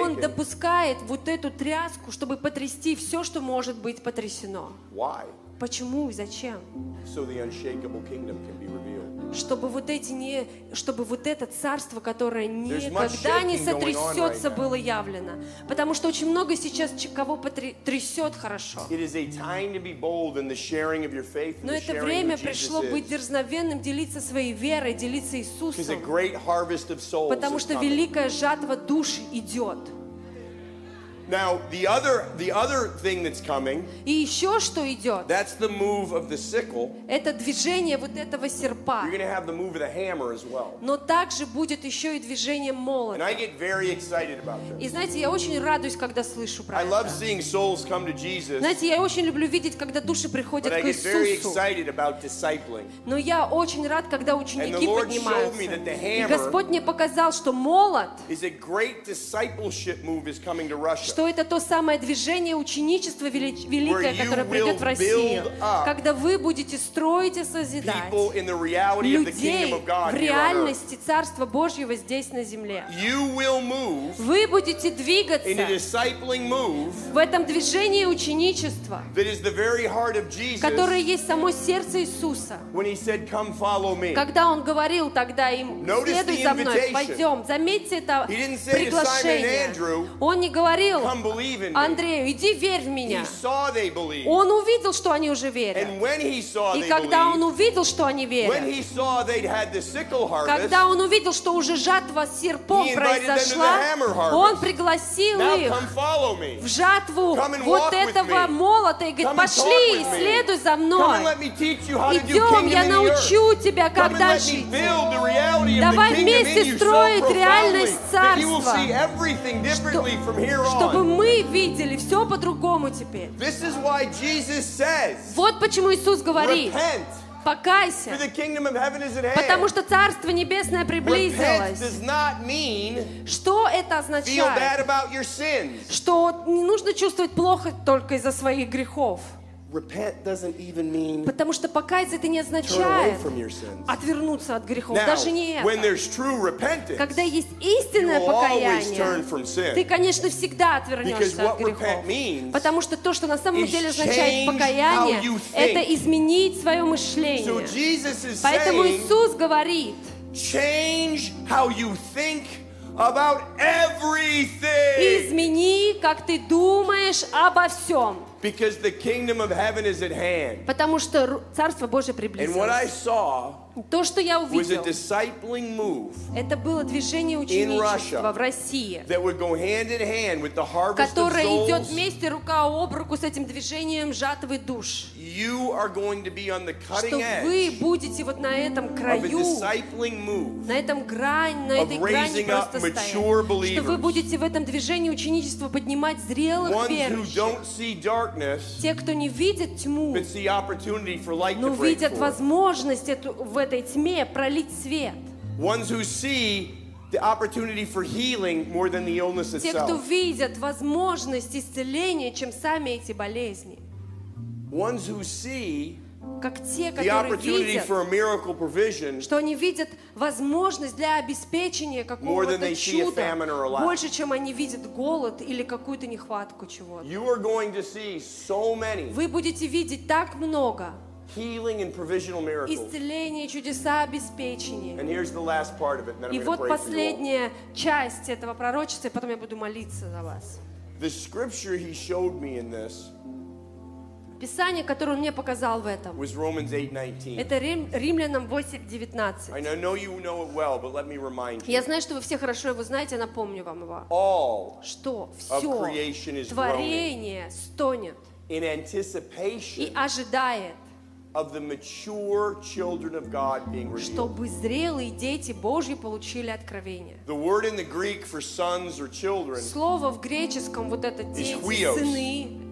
Speaker 7: Он допускает вот эту тряску, чтобы потрясти все, что может быть потрясено.
Speaker 6: Why?
Speaker 7: Почему и зачем?
Speaker 6: So the unshakable kingdom can be revealed.
Speaker 7: Чтобы вот эти не, чтобы вот это царство, которое никогда не сотрясется, было явлено. Потому что очень много сейчас кого потре- трясет хорошо. Но это время пришло быть дерзновенным, делиться своей верой, делиться Иисусом. Потому что великая жатва душ идет.
Speaker 6: Now, the other, the other thing that's coming,
Speaker 7: И еще что идет?
Speaker 6: that's the move of the sickle.
Speaker 7: Это движение вот этого серпа.
Speaker 6: You're going to have the move of the hammer as well.
Speaker 7: Но также будет еще и движение
Speaker 6: And
Speaker 7: молота.
Speaker 6: I get very excited about this.
Speaker 7: И знаете, я очень радуюсь, когда слышу про
Speaker 6: I love
Speaker 7: это.
Speaker 6: seeing souls come to Jesus,
Speaker 7: Знаете, я очень люблю видеть, когда души приходят
Speaker 6: but I
Speaker 7: к
Speaker 6: get very
Speaker 7: Иисусу.
Speaker 6: excited about discipling.
Speaker 7: Но я очень рад, когда
Speaker 6: And
Speaker 7: ученики поднимаются. И Господь мне показал, что молот,
Speaker 6: Is a great discipleship move is coming to Russia.
Speaker 7: Что это то самое движение ученичества вели- великое, которое придет в Россию, когда вы будете строить и созидать людей в реальности Царства Божьего здесь на земле. Вы будете двигаться в этом движении ученичества, которое есть само сердце Иисуса. Когда он говорил тогда им, следуй за мной, пойдем. Заметьте это приглашение. Он не говорил, Андрею, иди верь в меня. Он увидел, что они уже верят. И когда он увидел, что они верят, когда он увидел, что уже жатва серпом
Speaker 6: to the
Speaker 7: произошла, он пригласил их в жатву вот этого молота и говорит, пошли, следуй за мной. Идем, я научу тебя, как дальше Давай вместе строить реальность царства.
Speaker 6: see
Speaker 7: Чтобы мы видели все по-другому теперь.
Speaker 6: This is why Jesus says,
Speaker 7: Вот почему Иисус говорит,
Speaker 6: repent,
Speaker 7: покайся,
Speaker 6: for the kingdom of heaven is at hand.
Speaker 7: потому что Царство Небесное
Speaker 6: Repent
Speaker 7: приблизилось.
Speaker 6: does not mean
Speaker 7: Что это
Speaker 6: feel bad
Speaker 7: означает?
Speaker 6: about your sins.
Speaker 7: Что не нужно чувствовать плохо только из-за своих грехов. Потому что покаяться это не означает отвернуться от грехов.
Speaker 6: Now,
Speaker 7: Даже не это. Когда есть истинное покаяние, ты, конечно, всегда отвернешься от грехов. Потому что то, что на самом деле означает покаяние, это изменить свое
Speaker 6: So
Speaker 7: мышление.
Speaker 6: Is
Speaker 7: Поэтому Иисус говорит,
Speaker 6: change how you think about everything.
Speaker 7: измени, как ты думаешь обо всем.
Speaker 6: Because the kingdom of heaven is at hand.
Speaker 7: Потому что Царство Божье
Speaker 6: And what I
Speaker 7: приблизилось.
Speaker 6: saw
Speaker 7: То, что я
Speaker 6: was a
Speaker 7: увидел,
Speaker 6: discipling move
Speaker 7: это было движение ученичества в России,
Speaker 6: that would go hand in hand with the harvest of
Speaker 7: которое идет вместе рука об руку с этим движением жатвы душ.
Speaker 6: You are going to be on the
Speaker 7: Что
Speaker 6: cutting
Speaker 7: вы
Speaker 6: edge
Speaker 7: будете вот на этом
Speaker 6: of a
Speaker 7: краю,
Speaker 6: discipling move.
Speaker 7: на этом грань, на этой грани
Speaker 6: raising up
Speaker 7: просто стоять.
Speaker 6: mature
Speaker 7: Что вы
Speaker 6: believers.
Speaker 7: будете в этом движении ученичества поднимать зрелых верующих.
Speaker 6: don't see darkness,
Speaker 7: Те, кто не видит тьму,
Speaker 6: but see opportunity for light
Speaker 7: но
Speaker 6: to break
Speaker 7: видят возможность эту, в этой тьме пролить свет.
Speaker 6: Ones who see the opportunity for healing more than the illness
Speaker 7: Те, кто
Speaker 6: itself.
Speaker 7: видят возможность исцеления, чем сами эти болезни.
Speaker 6: Ones who see
Speaker 7: Как те,
Speaker 6: the
Speaker 7: которые
Speaker 6: opportunity
Speaker 7: видят,
Speaker 6: for a miracle provision
Speaker 7: что они видят возможность для обеспечения какого-то
Speaker 6: they see a
Speaker 7: чуда больше, чем они видят голод или какую-то нехватку чего-то.
Speaker 6: You are going to see so many
Speaker 7: Вы будете видеть так много исцеления, чудеса, обеспечения.
Speaker 6: And here's the last part of it, and then
Speaker 7: И вот последняя часть этого пророчества, и потом я буду молиться за вас.
Speaker 6: The scripture he showed me in this
Speaker 7: Писание, которое он мне показал в этом,
Speaker 6: was Romans 8:19.
Speaker 7: это Рим- Римлянам 8.19.
Speaker 6: I know you know it well, but let me remind you.
Speaker 7: Я знаю, что вы все хорошо его знаете, я напомню вам его.
Speaker 6: All
Speaker 7: Что все творение стонет и ожидает,
Speaker 6: of the mature children of God being revealed.
Speaker 7: чтобы зрелые дети Божьи получили откровение.
Speaker 6: The word in the Greek for sons or children
Speaker 7: Слово в греческом вот это дети, сыны,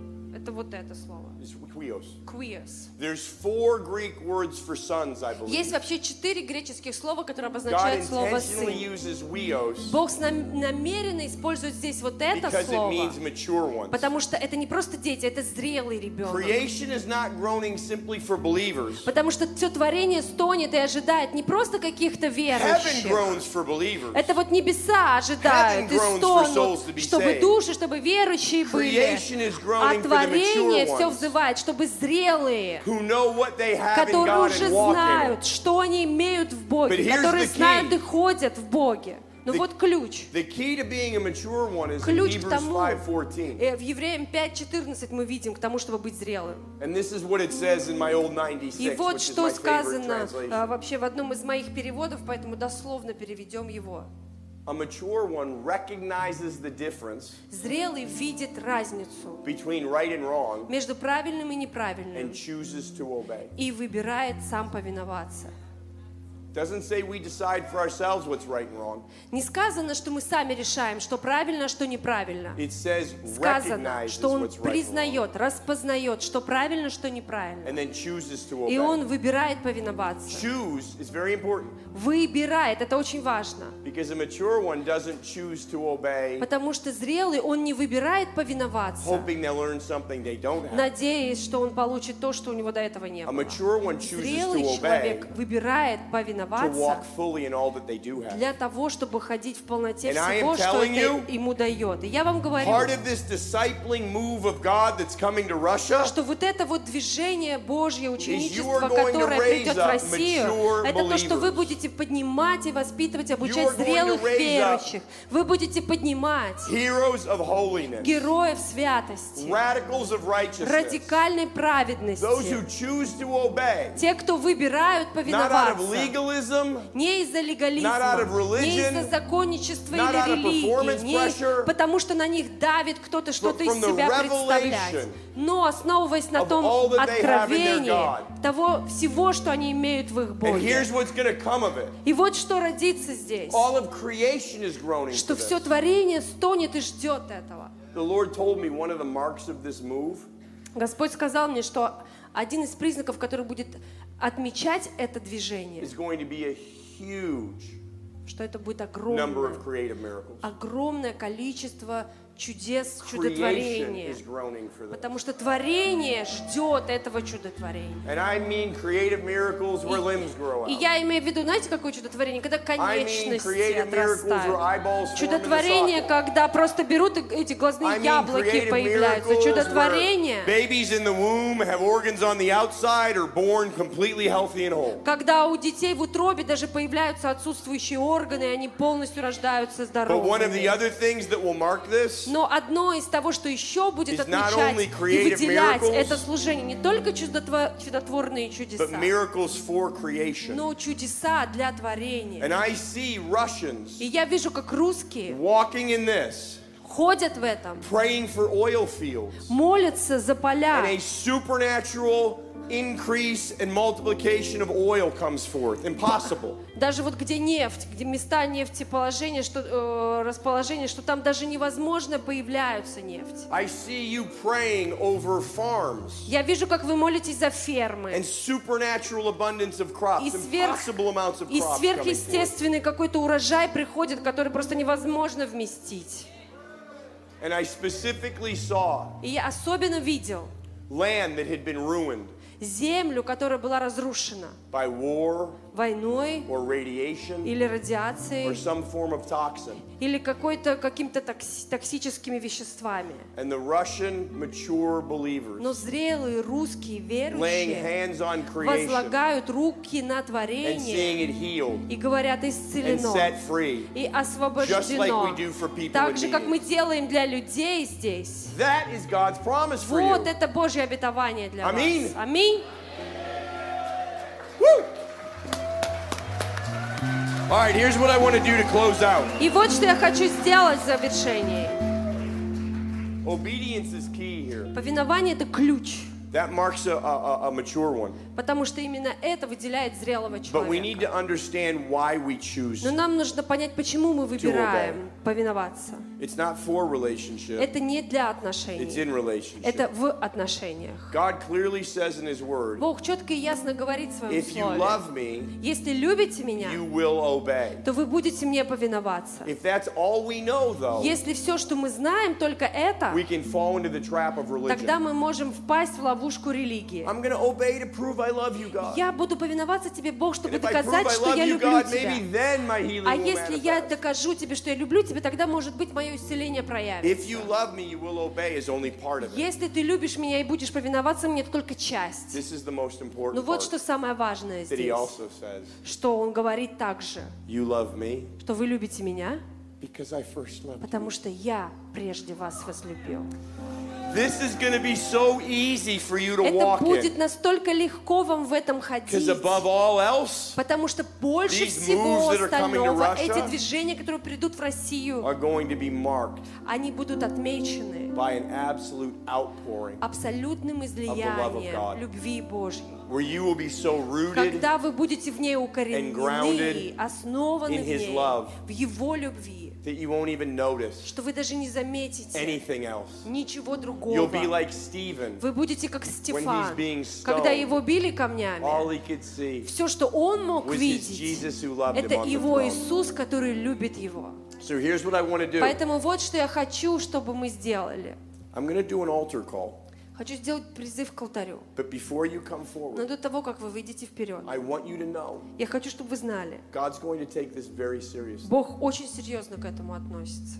Speaker 7: это вот это слово.
Speaker 6: Is huios.
Speaker 7: Queers.
Speaker 6: There's four Greek words for sons, I believe.
Speaker 7: Есть вообще четыре греческих слова, которые
Speaker 6: God
Speaker 7: обозначают слово
Speaker 6: intentionally
Speaker 7: сын.
Speaker 6: uses huios
Speaker 7: Бог нам- намеренно использует здесь вот это
Speaker 6: because it
Speaker 7: слово,
Speaker 6: means mature ones.
Speaker 7: потому что это не просто дети, это зрелый ребенок.
Speaker 6: Creation is not groaning simply for believers.
Speaker 7: Потому что все творение стонет и ожидает не просто каких-то
Speaker 6: Heaven
Speaker 7: верующих.
Speaker 6: groans for believers.
Speaker 7: Это вот небеса ожидают и
Speaker 6: Heaven
Speaker 7: стонут, чтобы души, чтобы верующие были. А творение все взывает, чтобы зрелые, которые уже знают, что они имеют в Боге, которые знают и ходят в Боге. Ну
Speaker 6: The-
Speaker 7: вот ключ.
Speaker 6: The key to being a mature one is in
Speaker 7: Ключ к тому,
Speaker 6: 5:14.
Speaker 7: э, в Евреям 5.14 мы видим к тому, чтобы быть зрелым.
Speaker 6: And this is what it says in my old 96,
Speaker 7: И вот что сказано а, вообще в одном из моих переводов, поэтому дословно переведем его.
Speaker 6: A mature one recognizes the difference
Speaker 7: Зрелый видит разницу
Speaker 6: between right and wrong
Speaker 7: между правильным и неправильным
Speaker 6: and chooses to obey.
Speaker 7: и выбирает сам повиноваться.
Speaker 6: Doesn't say we decide for ourselves what's right and wrong.
Speaker 7: Не сказано, что мы сами решаем, что правильно, а что неправильно.
Speaker 6: It says
Speaker 7: Сказано, что Он
Speaker 6: what's right
Speaker 7: признает, распознает, что правильно, что неправильно.
Speaker 6: And then chooses to
Speaker 7: И
Speaker 6: obey.
Speaker 7: Он выбирает повиноваться.
Speaker 6: Choose is very important
Speaker 7: Выбирает, это очень важно.
Speaker 6: because a mature one doesn't choose to obey,
Speaker 7: Потому что зрелый, он не выбирает повиноваться,
Speaker 6: hoping they'll learn something they don't have.
Speaker 7: надеясь, что он получит то, что у него до этого не
Speaker 6: A
Speaker 7: было.
Speaker 6: mature one chooses
Speaker 7: Зрелый
Speaker 6: to obey
Speaker 7: человек выбирает
Speaker 6: to
Speaker 7: повиноваться
Speaker 6: walk fully in all that they do have.
Speaker 7: для того, чтобы ходить в полноте всего, что это ему дает. И я вам говорю, что вот это вот движение Божье, ученичество, которое придет в Россию, это то, что вы будете поднимать и воспитывать, обучать зрелых верующих. Вы будете поднимать героев святости, радикальной праведности. Те, кто выбирают повиноваться.
Speaker 6: Legalism,
Speaker 7: Не из-за легализма,
Speaker 6: Not out of
Speaker 7: не
Speaker 6: religion,
Speaker 7: из-за законничества
Speaker 6: not
Speaker 7: или религии, не потому что на них давит кто-то что-то из себя
Speaker 6: revelation
Speaker 7: но основываясь на том откровении того всего, что они имеют в их Боге. И вот что родится здесь, что все творение стонет и ждет этого. Господь сказал мне, что один из признаков, который будет отмечать это движение,
Speaker 6: is going to be a huge
Speaker 7: что это будет огромное, огромное количество чудес, чудотворения. Потому что творение ждет этого чудотворения. И
Speaker 6: out.
Speaker 7: я имею в виду, знаете, какое чудотворение? Когда конечности отрастают. Чудотворение, когда просто берут и эти глазные яблоки появляются. Чудотворение, когда у детей в утробе даже появляются отсутствующие органы, и они полностью рождаются здоровыми. Но одно из того, что еще будет отмечать и выделять это служение, не только чудотво- чудотворные чудеса, но чудеса для творения. И я вижу, как русские ходят в этом, молятся за поля,
Speaker 6: and a supernatural increase and multiplication of oil comes forth. Impossible.
Speaker 7: даже вот где нефть, где места нефтеположения, что, э, расположения, что там даже невозможно появляются нефть.
Speaker 6: I see you praying over farms
Speaker 7: Я вижу, как вы молитесь за фермы.
Speaker 6: and supernatural abundance of crops,
Speaker 7: И, сверх,
Speaker 6: impossible amounts of
Speaker 7: и
Speaker 6: crops forth.
Speaker 7: сверхъестественный какой-то урожай приходит, который просто невозможно вместить.
Speaker 6: And I specifically saw
Speaker 7: И я особенно видел
Speaker 6: land that had been ruined
Speaker 7: землю, которая была разрушена.
Speaker 6: By war
Speaker 7: войной или радиацией, или какой-то, какими-то токси- токсическими веществами. Но зрелые русские верующие возлагают руки на творение и говорят исцелено и освобождено. Так же, как мы делаем для людей здесь. Вот это Божье обетование для
Speaker 6: Аминь.
Speaker 7: вас. Аминь.
Speaker 6: Woo! All right, here's what I want to do to close out.
Speaker 7: И вот что я хочу сделать в завершении.
Speaker 6: Obedience is key here.
Speaker 7: Повинование – это ключ,
Speaker 6: That marks a, a, a mature one.
Speaker 7: потому что именно это выделяет зрелого
Speaker 6: But we need
Speaker 7: человека.
Speaker 6: to understand why we choose.
Speaker 7: Но нам нужно понять, почему мы выбираем повиноваться.
Speaker 6: It's not for relationship,
Speaker 7: Это не для
Speaker 6: it's
Speaker 7: отношений,
Speaker 6: in relationship.
Speaker 7: это в отношениях.
Speaker 6: God clearly says in His Word,
Speaker 7: Бог четко и ясно говорит в своем
Speaker 6: if you
Speaker 7: слове.
Speaker 6: love me,
Speaker 7: Если любите меня,
Speaker 6: you will obey.
Speaker 7: то вы будете мне повиноваться.
Speaker 6: If that's all we know, though,
Speaker 7: Если все, что мы знаем, только это,
Speaker 6: we can fall into the trap of
Speaker 7: тогда
Speaker 6: religion.
Speaker 7: мы можем впасть в ловушку религии.
Speaker 6: I'm going to obey to prove I love you, God.
Speaker 7: Я буду повиноваться тебе, Бог, чтобы доказать, что я люблю тебя. А если я докажу тебе, что я люблю тебя, тогда, может быть, мое исцеление проявится. Если ты любишь меня и будешь повиноваться мне, это только часть. Но
Speaker 6: important
Speaker 7: вот что самое важное здесь, что он говорит также, что вы любите меня, потому что я прежде вас возлюбил.
Speaker 6: This is going to be so easy for you to
Speaker 7: Это
Speaker 6: walk
Speaker 7: будет
Speaker 6: in.
Speaker 7: настолько легко вам в этом
Speaker 6: Because
Speaker 7: ходить.
Speaker 6: above all else,
Speaker 7: Потому что больше
Speaker 6: These
Speaker 7: всего
Speaker 6: moves that are coming to
Speaker 7: остального,
Speaker 6: Russia
Speaker 7: эти движения, которые придут в Россию,
Speaker 6: are going to be marked
Speaker 7: они будут отмечены
Speaker 6: by an absolute outpouring.
Speaker 7: абсолютным излиянием
Speaker 6: God.
Speaker 7: любви Божьей.
Speaker 6: where you will be so rooted
Speaker 7: когда вы будете в ней укоренены, основаны
Speaker 6: in
Speaker 7: в
Speaker 6: His
Speaker 7: ней,
Speaker 6: love.
Speaker 7: в Его любви,
Speaker 6: that you won't even notice
Speaker 7: что вы даже не заметите ничего другого. Вы будете как Стефан, когда его били камнями. Все, что он мог видеть, это его. Иисус, который любит его.
Speaker 6: So here's what I want to do.
Speaker 7: Поэтому вот что я хочу, чтобы мы сделали.
Speaker 6: I'm going to do an altar call.
Speaker 7: Хочу сделать призыв к алтарю.
Speaker 6: But before you come
Speaker 7: Но до того, как вы выйдете вперед,
Speaker 6: I want you to know
Speaker 7: я хочу, чтобы вы знали,
Speaker 6: God's going to take this very seriously.
Speaker 7: Бог очень серьезно к этому относится.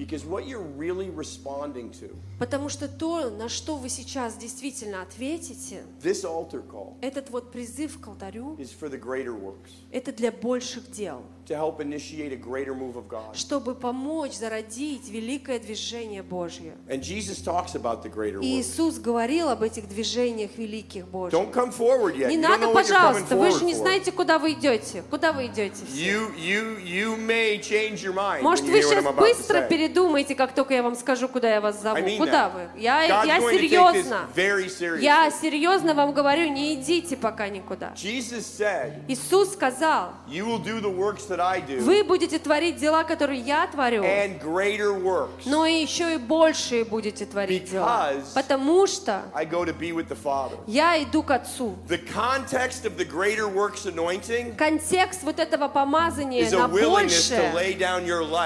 Speaker 6: Because what you're really responding to,
Speaker 7: Потому что то, на что вы сейчас действительно ответите,
Speaker 6: this altar call,
Speaker 7: этот вот призыв к алтарю,
Speaker 6: is for the greater works,
Speaker 7: это для больших дел,
Speaker 6: to help initiate a greater move of God.
Speaker 7: чтобы помочь зародить великое движение Божье.
Speaker 6: And Jesus talks about the greater
Speaker 7: И
Speaker 6: works.
Speaker 7: Иисус говорил об этих движениях великих Божьих.
Speaker 6: Don't come forward yet.
Speaker 7: Не
Speaker 6: You don't
Speaker 7: надо,
Speaker 6: know what you're coming
Speaker 7: пожалуйста, вы же не знаете, куда вы идете. Куда вы идете?
Speaker 6: You, you, you may change your mind
Speaker 7: Может,
Speaker 6: when you
Speaker 7: вы
Speaker 6: hear what
Speaker 7: сейчас
Speaker 6: I'm about to
Speaker 7: быстро
Speaker 6: say.
Speaker 7: передумаете, как только я вам скажу, куда я вас зову.
Speaker 6: I mean
Speaker 7: Куда
Speaker 6: that.
Speaker 7: вы? Я,
Speaker 6: God's
Speaker 7: я
Speaker 6: going to take this
Speaker 7: серьезно.
Speaker 6: very seriously.
Speaker 7: Я серьезно вам говорю, не идите пока никуда.
Speaker 6: Jesus said,
Speaker 7: Иисус сказал,
Speaker 6: You will do the works that I do,
Speaker 7: вы будете творить дела, которые я творю,
Speaker 6: and greater works.
Speaker 7: но и еще и большие будете творить дела. Потому что
Speaker 6: I go to be with the Father.
Speaker 7: я иду к Отцу.
Speaker 6: The context of the greater works anointing
Speaker 7: Контекст вот этого помазания
Speaker 6: is
Speaker 7: на большее,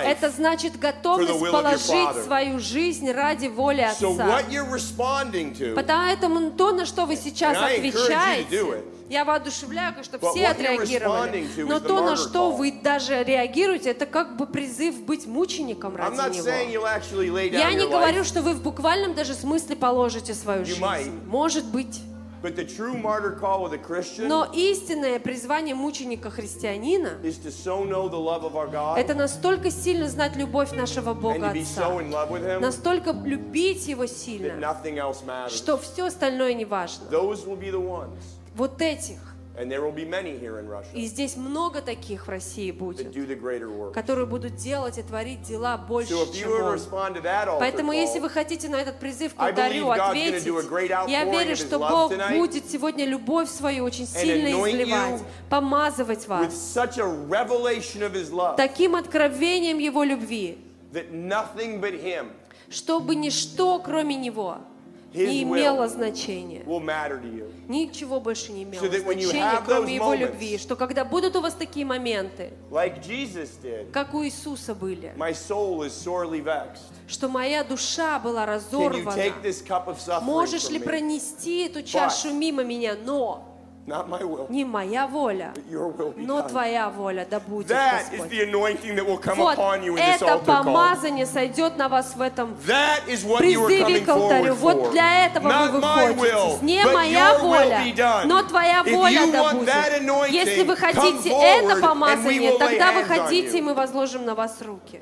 Speaker 7: это значит готовность положить свою жизнь ради воли
Speaker 6: So
Speaker 7: Отца.
Speaker 6: what you're responding to,
Speaker 7: Поэтому то, на что вы сейчас отвечаете. Я воодушевляю, чтобы все отреагировали. Но то, на что вы даже реагируете, это как бы призыв быть мучеником ради Него. Я не говорю, что вы в буквальном даже смысле положите свою жизнь. Может быть. Но истинное призвание мученика христианина это настолько сильно знать любовь нашего Бога Отца, настолько любить Его сильно, что все остальное не важно. Вот этих.
Speaker 6: and there will be many here in Russia
Speaker 7: И здесь много таких в России
Speaker 6: that
Speaker 7: будет.
Speaker 6: do the greater work.
Speaker 7: которые будут делать и творить дела больше,
Speaker 6: So if
Speaker 7: чем
Speaker 6: you
Speaker 7: он.
Speaker 6: respond to that altar
Speaker 7: Поэтому, если
Speaker 6: call,
Speaker 7: вы хотите на этот призыв к
Speaker 6: I God's gonna
Speaker 7: ответить,
Speaker 6: do a great outpouring
Speaker 7: я верю,
Speaker 6: of His
Speaker 7: что
Speaker 6: love
Speaker 7: Бог
Speaker 6: tonight
Speaker 7: будет сегодня любовь свою очень сильно
Speaker 6: anoint
Speaker 7: изливать,
Speaker 6: you
Speaker 7: помазывать
Speaker 6: with
Speaker 7: вас
Speaker 6: such a revelation of His love
Speaker 7: таким откровением Его любви,
Speaker 6: that nothing but Him
Speaker 7: чтобы ничто, кроме Него, не имело значения. Ничего больше не имело значения, кроме Его любви. Что когда будут у вас такие моменты, как у Иисуса были, что моя душа была разорвана, Можешь ли пронести эту чашу мимо меня, но
Speaker 6: Not my will,
Speaker 7: не моя воля,
Speaker 6: but your will be
Speaker 7: но
Speaker 6: done.
Speaker 7: Твоя воля да будет,
Speaker 6: That is
Speaker 7: Господь.
Speaker 6: the anointing that will come
Speaker 7: Вот
Speaker 6: upon you in this
Speaker 7: это
Speaker 6: altar call.
Speaker 7: помазание сойдет на вас в этом
Speaker 6: That is what you are
Speaker 7: призыве
Speaker 6: coming
Speaker 7: к алтарю.
Speaker 6: forward
Speaker 7: Вот
Speaker 6: for.
Speaker 7: для этого
Speaker 6: Not
Speaker 7: вы
Speaker 6: my will,
Speaker 7: выходите. Не
Speaker 6: but
Speaker 7: моя
Speaker 6: your will
Speaker 7: воля,
Speaker 6: be done.
Speaker 7: но Твоя
Speaker 6: If
Speaker 7: воля
Speaker 6: you
Speaker 7: да
Speaker 6: want
Speaker 7: будет.
Speaker 6: anointing,
Speaker 7: Если вы
Speaker 6: come
Speaker 7: хотите
Speaker 6: forward,
Speaker 7: это помазание,
Speaker 6: lay
Speaker 7: тогда
Speaker 6: hands on
Speaker 7: выходите, и мы возложим на вас руки.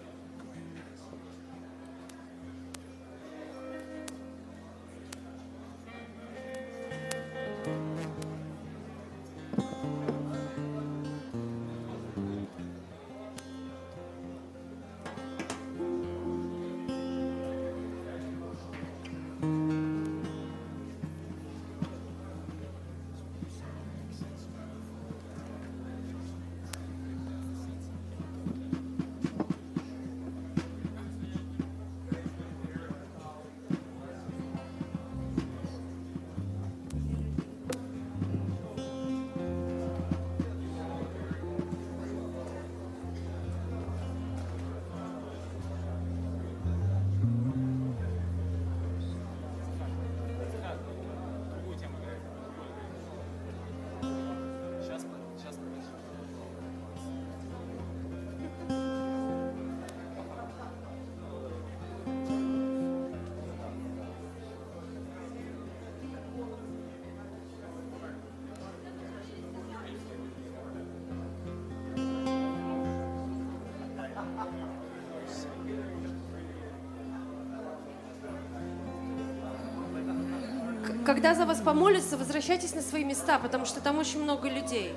Speaker 7: Когда за вас помолятся, возвращайтесь на свои места, потому что там очень много людей.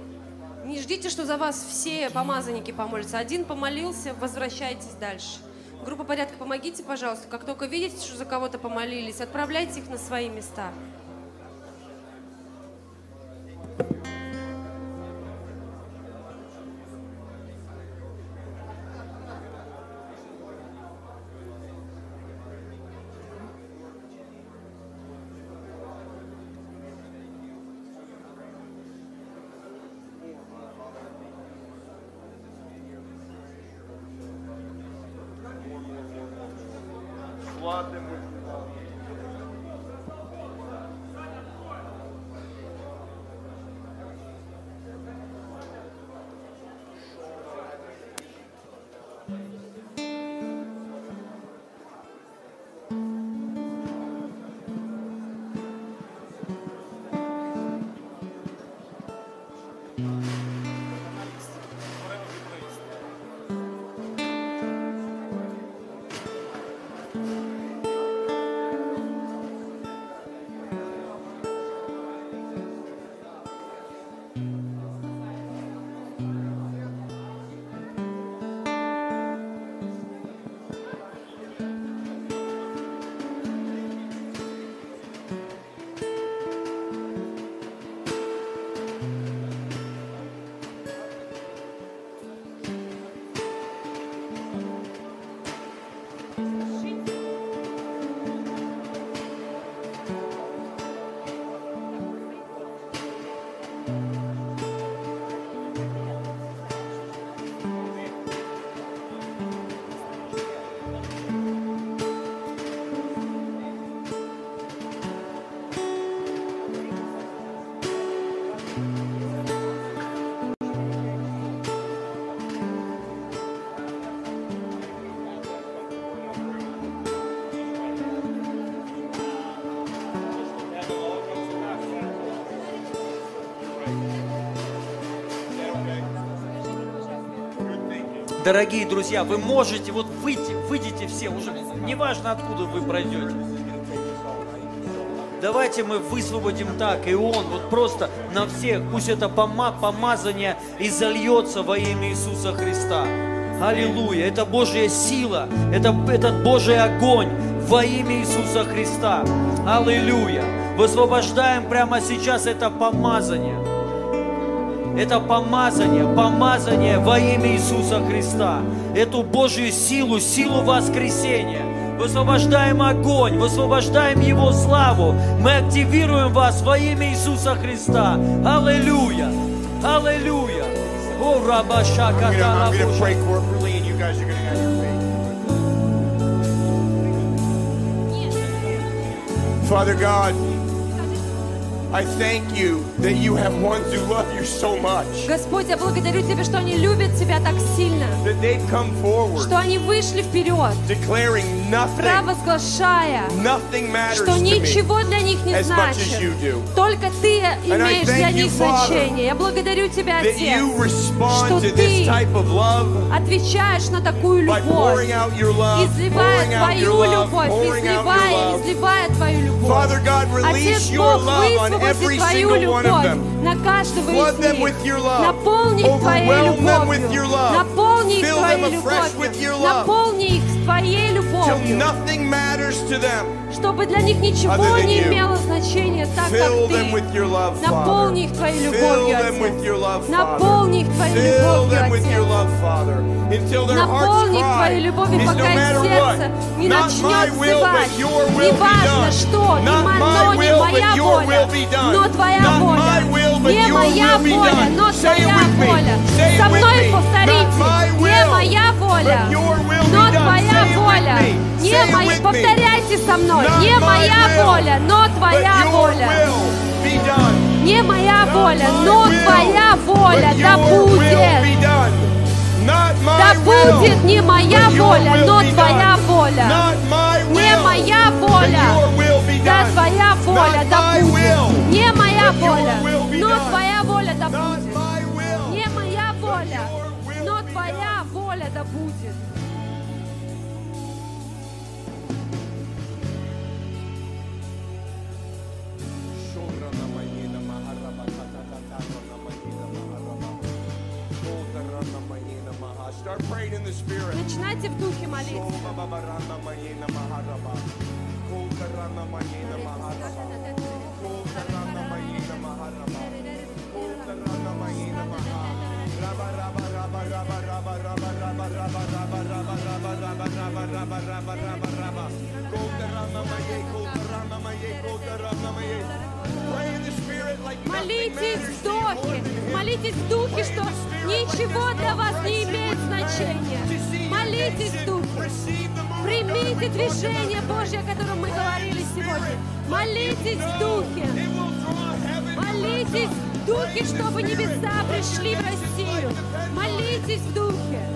Speaker 7: Не ждите, что за вас все помазанники помолятся. Один помолился, возвращайтесь дальше. Группа порядка, помогите, пожалуйста. Как только видите, что за кого-то помолились, отправляйте их на свои места.
Speaker 5: Дорогие друзья, вы можете вот выйти, выйдите все, уже неважно откуда вы пройдете. Давайте мы высвободим так, и Он вот просто на всех, пусть это пома- помазание и зальется во имя Иисуса Христа. Аллилуйя, это Божья сила, это этот Божий огонь во имя Иисуса Христа. Аллилуйя. Высвобождаем прямо сейчас это помазание. Это помазание, помазание во имя Иисуса Христа. Эту Божью силу, силу воскресения. Высвобождаем огонь, высвобождаем Его славу. Мы активируем вас во имя Иисуса Христа. Аллилуйя! Аллилуйя! О,
Speaker 6: faith. Father God,
Speaker 7: Господь, я благодарю Тебя, что они любят Тебя так сильно,
Speaker 6: that they've come forward
Speaker 7: что они вышли вперед,
Speaker 6: declaring nothing,
Speaker 7: провозглашая,
Speaker 6: nothing matters
Speaker 7: что ничего для них не
Speaker 6: as much as
Speaker 7: значит.
Speaker 6: you do.
Speaker 7: Только Ты имеешь для них значение. Я благодарю Тебя, Отец, что ты отвечаешь на такую любовь, изливая Твою любовь, изливая, изливая Твою любовь.
Speaker 6: Father God, release
Speaker 7: Отец
Speaker 6: your
Speaker 7: Бог,
Speaker 6: love on every
Speaker 7: высвободи Твою
Speaker 6: single one of
Speaker 7: любовь
Speaker 6: them.
Speaker 7: на каждого
Speaker 6: Flood
Speaker 7: из
Speaker 6: them
Speaker 7: них.
Speaker 6: with your love.
Speaker 7: Наполни их Твоей
Speaker 6: Overwhelm them with
Speaker 7: любовью.
Speaker 6: your love.
Speaker 7: Наполни их
Speaker 6: Fill
Speaker 7: Твоей
Speaker 6: them afresh with your
Speaker 7: любовью.
Speaker 6: love.
Speaker 7: Наполни их Твоей
Speaker 6: till
Speaker 7: любовью.
Speaker 6: nothing matters to them.
Speaker 7: Чтобы для них ничего
Speaker 6: Other than
Speaker 7: не
Speaker 6: you.
Speaker 7: имело значения так,
Speaker 6: Fill
Speaker 7: как
Speaker 6: them
Speaker 7: Ты. Наполни их Твоей любовью, Отец. Наполни их Твоей любовью, Отец. Наполни их Твоей любовью, пока их сердце не начнет взывать. Не важно что, не но не моя воля, но Твоя воля. Не моя воля, но Твоя воля. Со мной повторите. Не моя воля, но. Твоя воля. Не моя, повторяйте со мной. Не моя воля, но Твоя воля. Не моя воля, но Твоя воля. Да будет. Да будет не моя воля, но Твоя воля. Не моя воля, да. Твоя воля, да будет. Не моя воля, но. Твоя воля да будет. Не моя воля, но Твоя воля да будет. Молитесь в духе, молитесь в духе, что ничего для вас не имеет движение Божье, о котором мы говорили сегодня. Молитесь в Духе. Молитесь в Духе, чтобы небеса пришли в Россию. Молитесь в Духе.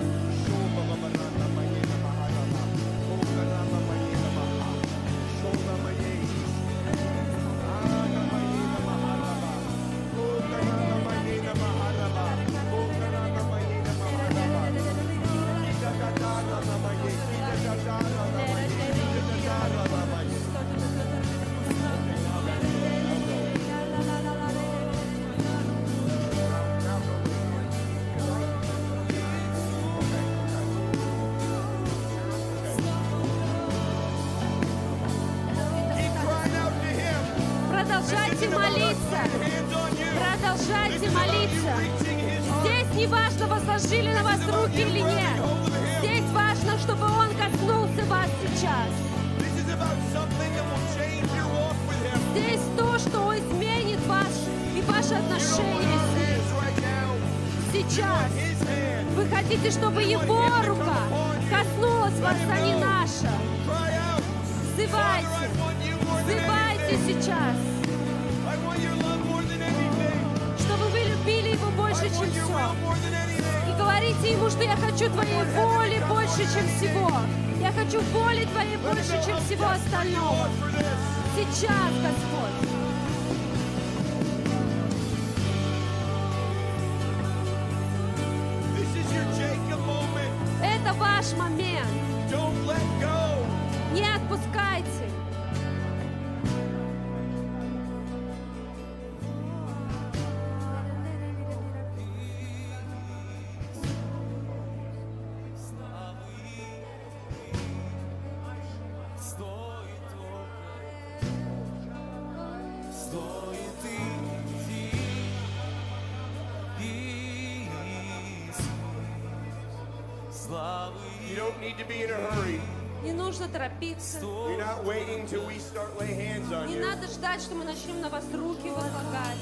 Speaker 7: Торопиться.
Speaker 6: You're not waiting till we start lay hands on
Speaker 7: Не
Speaker 6: you.
Speaker 7: надо ждать, что мы начнем на вас руки возлагать.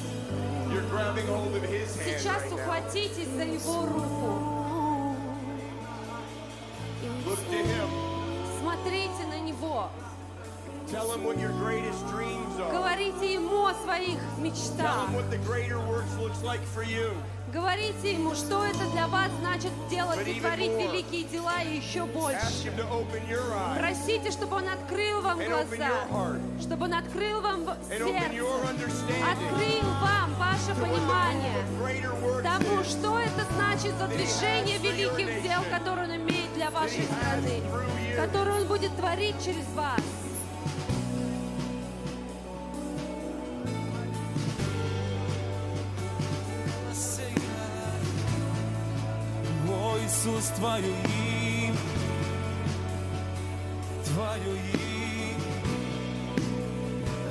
Speaker 6: You're grabbing hold of his hand
Speaker 7: Сейчас
Speaker 6: right now.
Speaker 7: ухватитесь за его руку.
Speaker 6: Look to him.
Speaker 7: Смотрите на него.
Speaker 6: Tell him what your greatest dreams are.
Speaker 7: Говорите ему о своих
Speaker 6: Tell
Speaker 7: мечтах.
Speaker 6: him what the greater works looks like for you.
Speaker 7: Говорите ему, что это для вас значит делать и творить великие дела и еще больше. Просите, чтобы он открыл вам глаза, чтобы он открыл вам сердце, открыл вам ваше понимание тому, что это значит за движение великих дел, которые он имеет для вашей страны, которые он будет творить через вас.
Speaker 3: Иисус, Твое имя, Твое имя,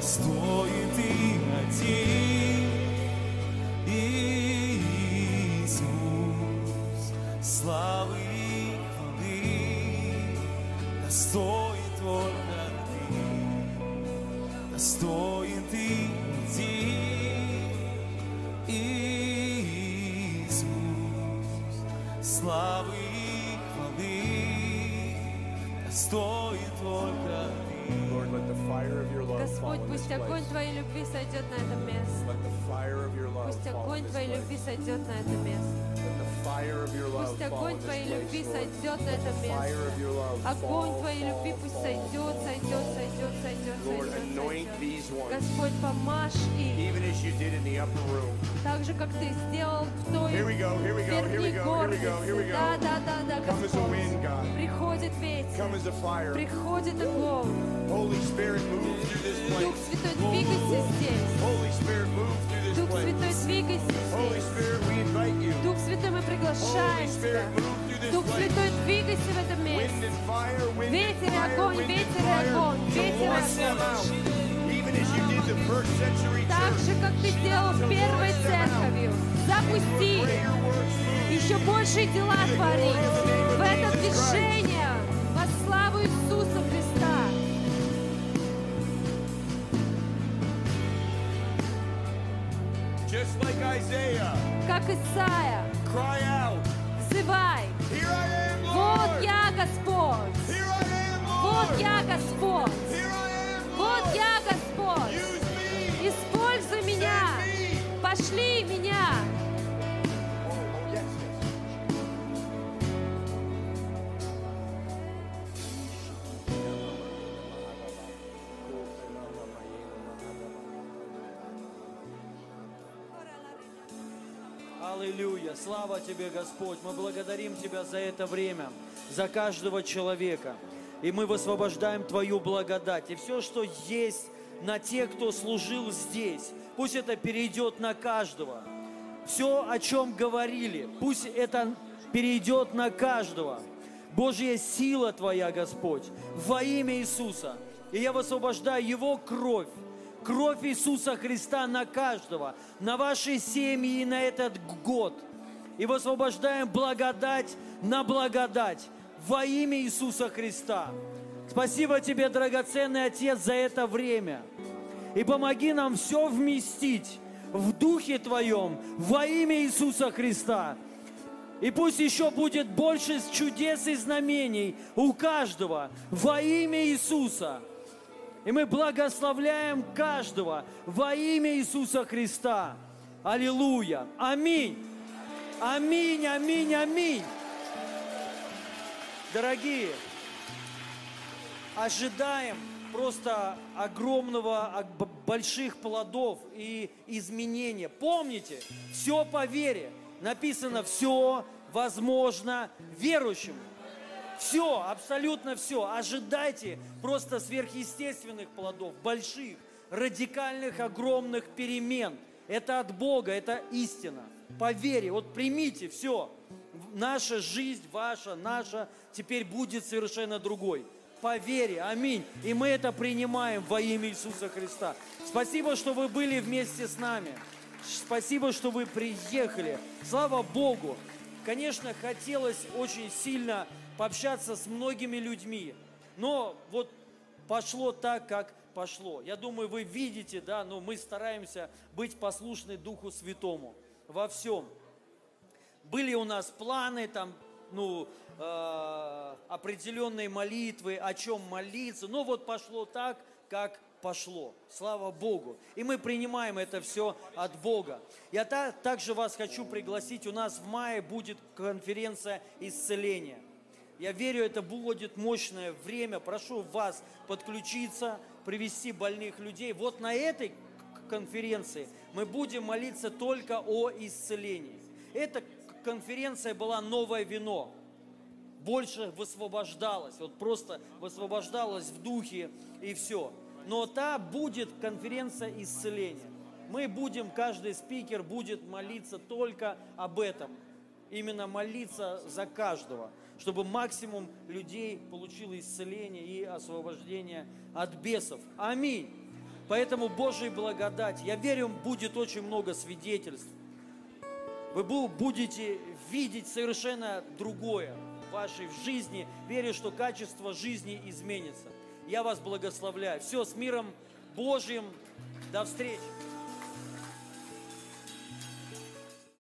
Speaker 3: стоит и один Иисус, славы и хвалы, достоин
Speaker 7: Господь, пусть огонь. Твоей любви сойдет на это место. Пусть огонь Твоей любви сойдет на это место. Пусть огонь Твоей любви сойдет на это место. Огонь Твоей любви пусть сойдет, сойдет, сойдет, сойдет, сойдет, Господь, помажь их, так же, как Ты сделал в той верхней горнице. Да, да, да, да, Господь. Приходит ветер, приходит огонь. Дух. Святой, двигайся здесь. Дух Святой, двигайся здесь. Дух Святой, мы
Speaker 6: Holy
Speaker 7: приглашаем Тебя. Дух. Святой, двигайся в этом месте. Ветер и огонь, ветер и огонь, ветер и огонь. Так же, как Ты сделал с первой церковью. Запусти еще большие дела творить. В это движение во славу Иисуса Христа.
Speaker 6: Just like Isaiah,
Speaker 7: Как Исаия, взывай. Вот я, Господь. Вот я, Господь. Вот я, Господь. Используй меня. Пошли меня.
Speaker 5: Аллилуйя. Слава Тебе, Господь. Мы благодарим Тебя за это время, за каждого человека. И мы высвобождаем Твою благодать. И все, что есть на тех, кто служил здесь, пусть это перейдет на каждого. Все, о чем говорили, пусть это перейдет на каждого. Божья сила Твоя, Господь, во имя Иисуса. И я высвобождаю Его кровь, кровь Иисуса Христа на каждого, на ваши семьи и на этот год. И высвобождаем благодать на благодать во имя Иисуса Христа. Спасибо Тебе, драгоценный Отец, за это время. И помоги нам все вместить в Духе Твоем во имя Иисуса Христа. И пусть еще будет больше чудес и знамений у каждого во имя Иисуса. И мы благословляем каждого во имя Иисуса Христа. Аллилуйя. Аминь. Аминь, аминь, аминь. Дорогие, ожидаем просто огромного, больших плодов и изменения. Помните, все по вере. Написано, все возможно верующим. Все, абсолютно все. Ожидайте просто сверхъестественных плодов, больших, радикальных, огромных перемен. Это от Бога, это истина. По вот примите все. Наша жизнь, ваша, наша, теперь будет совершенно другой. По аминь. И мы это принимаем во имя Иисуса Христа. Спасибо, что вы были вместе с нами. Спасибо, что вы приехали. Слава Богу. Конечно, хотелось очень сильно пообщаться с многими людьми, но вот пошло так, как пошло. Я думаю, вы видите, да, но мы стараемся быть послушны Духу Святому во всем. Были у нас планы, там, ну, э, определенные молитвы, о чем молиться, но вот пошло так, как пошло. Слава Богу. И мы принимаем это все от Бога. Я та- также вас хочу пригласить. У нас в мае будет конференция исцеления. Я верю, это будет мощное время. Прошу вас подключиться, привести больных людей. Вот на этой конференции мы будем молиться только о исцелении. Эта конференция была «Новое вино» больше высвобождалась, вот просто высвобождалась в духе и все. Но та будет конференция исцеления. Мы будем, каждый спикер будет молиться только об этом. Именно молиться за каждого, чтобы максимум людей получило исцеление и освобождение от бесов. Аминь. Поэтому Божьей благодать. Я верю, будет очень много свидетельств вы бу- будете видеть совершенно другое в вашей жизни. Верю, что качество жизни изменится. Я вас благословляю. Все, с миром Божьим. До встречи.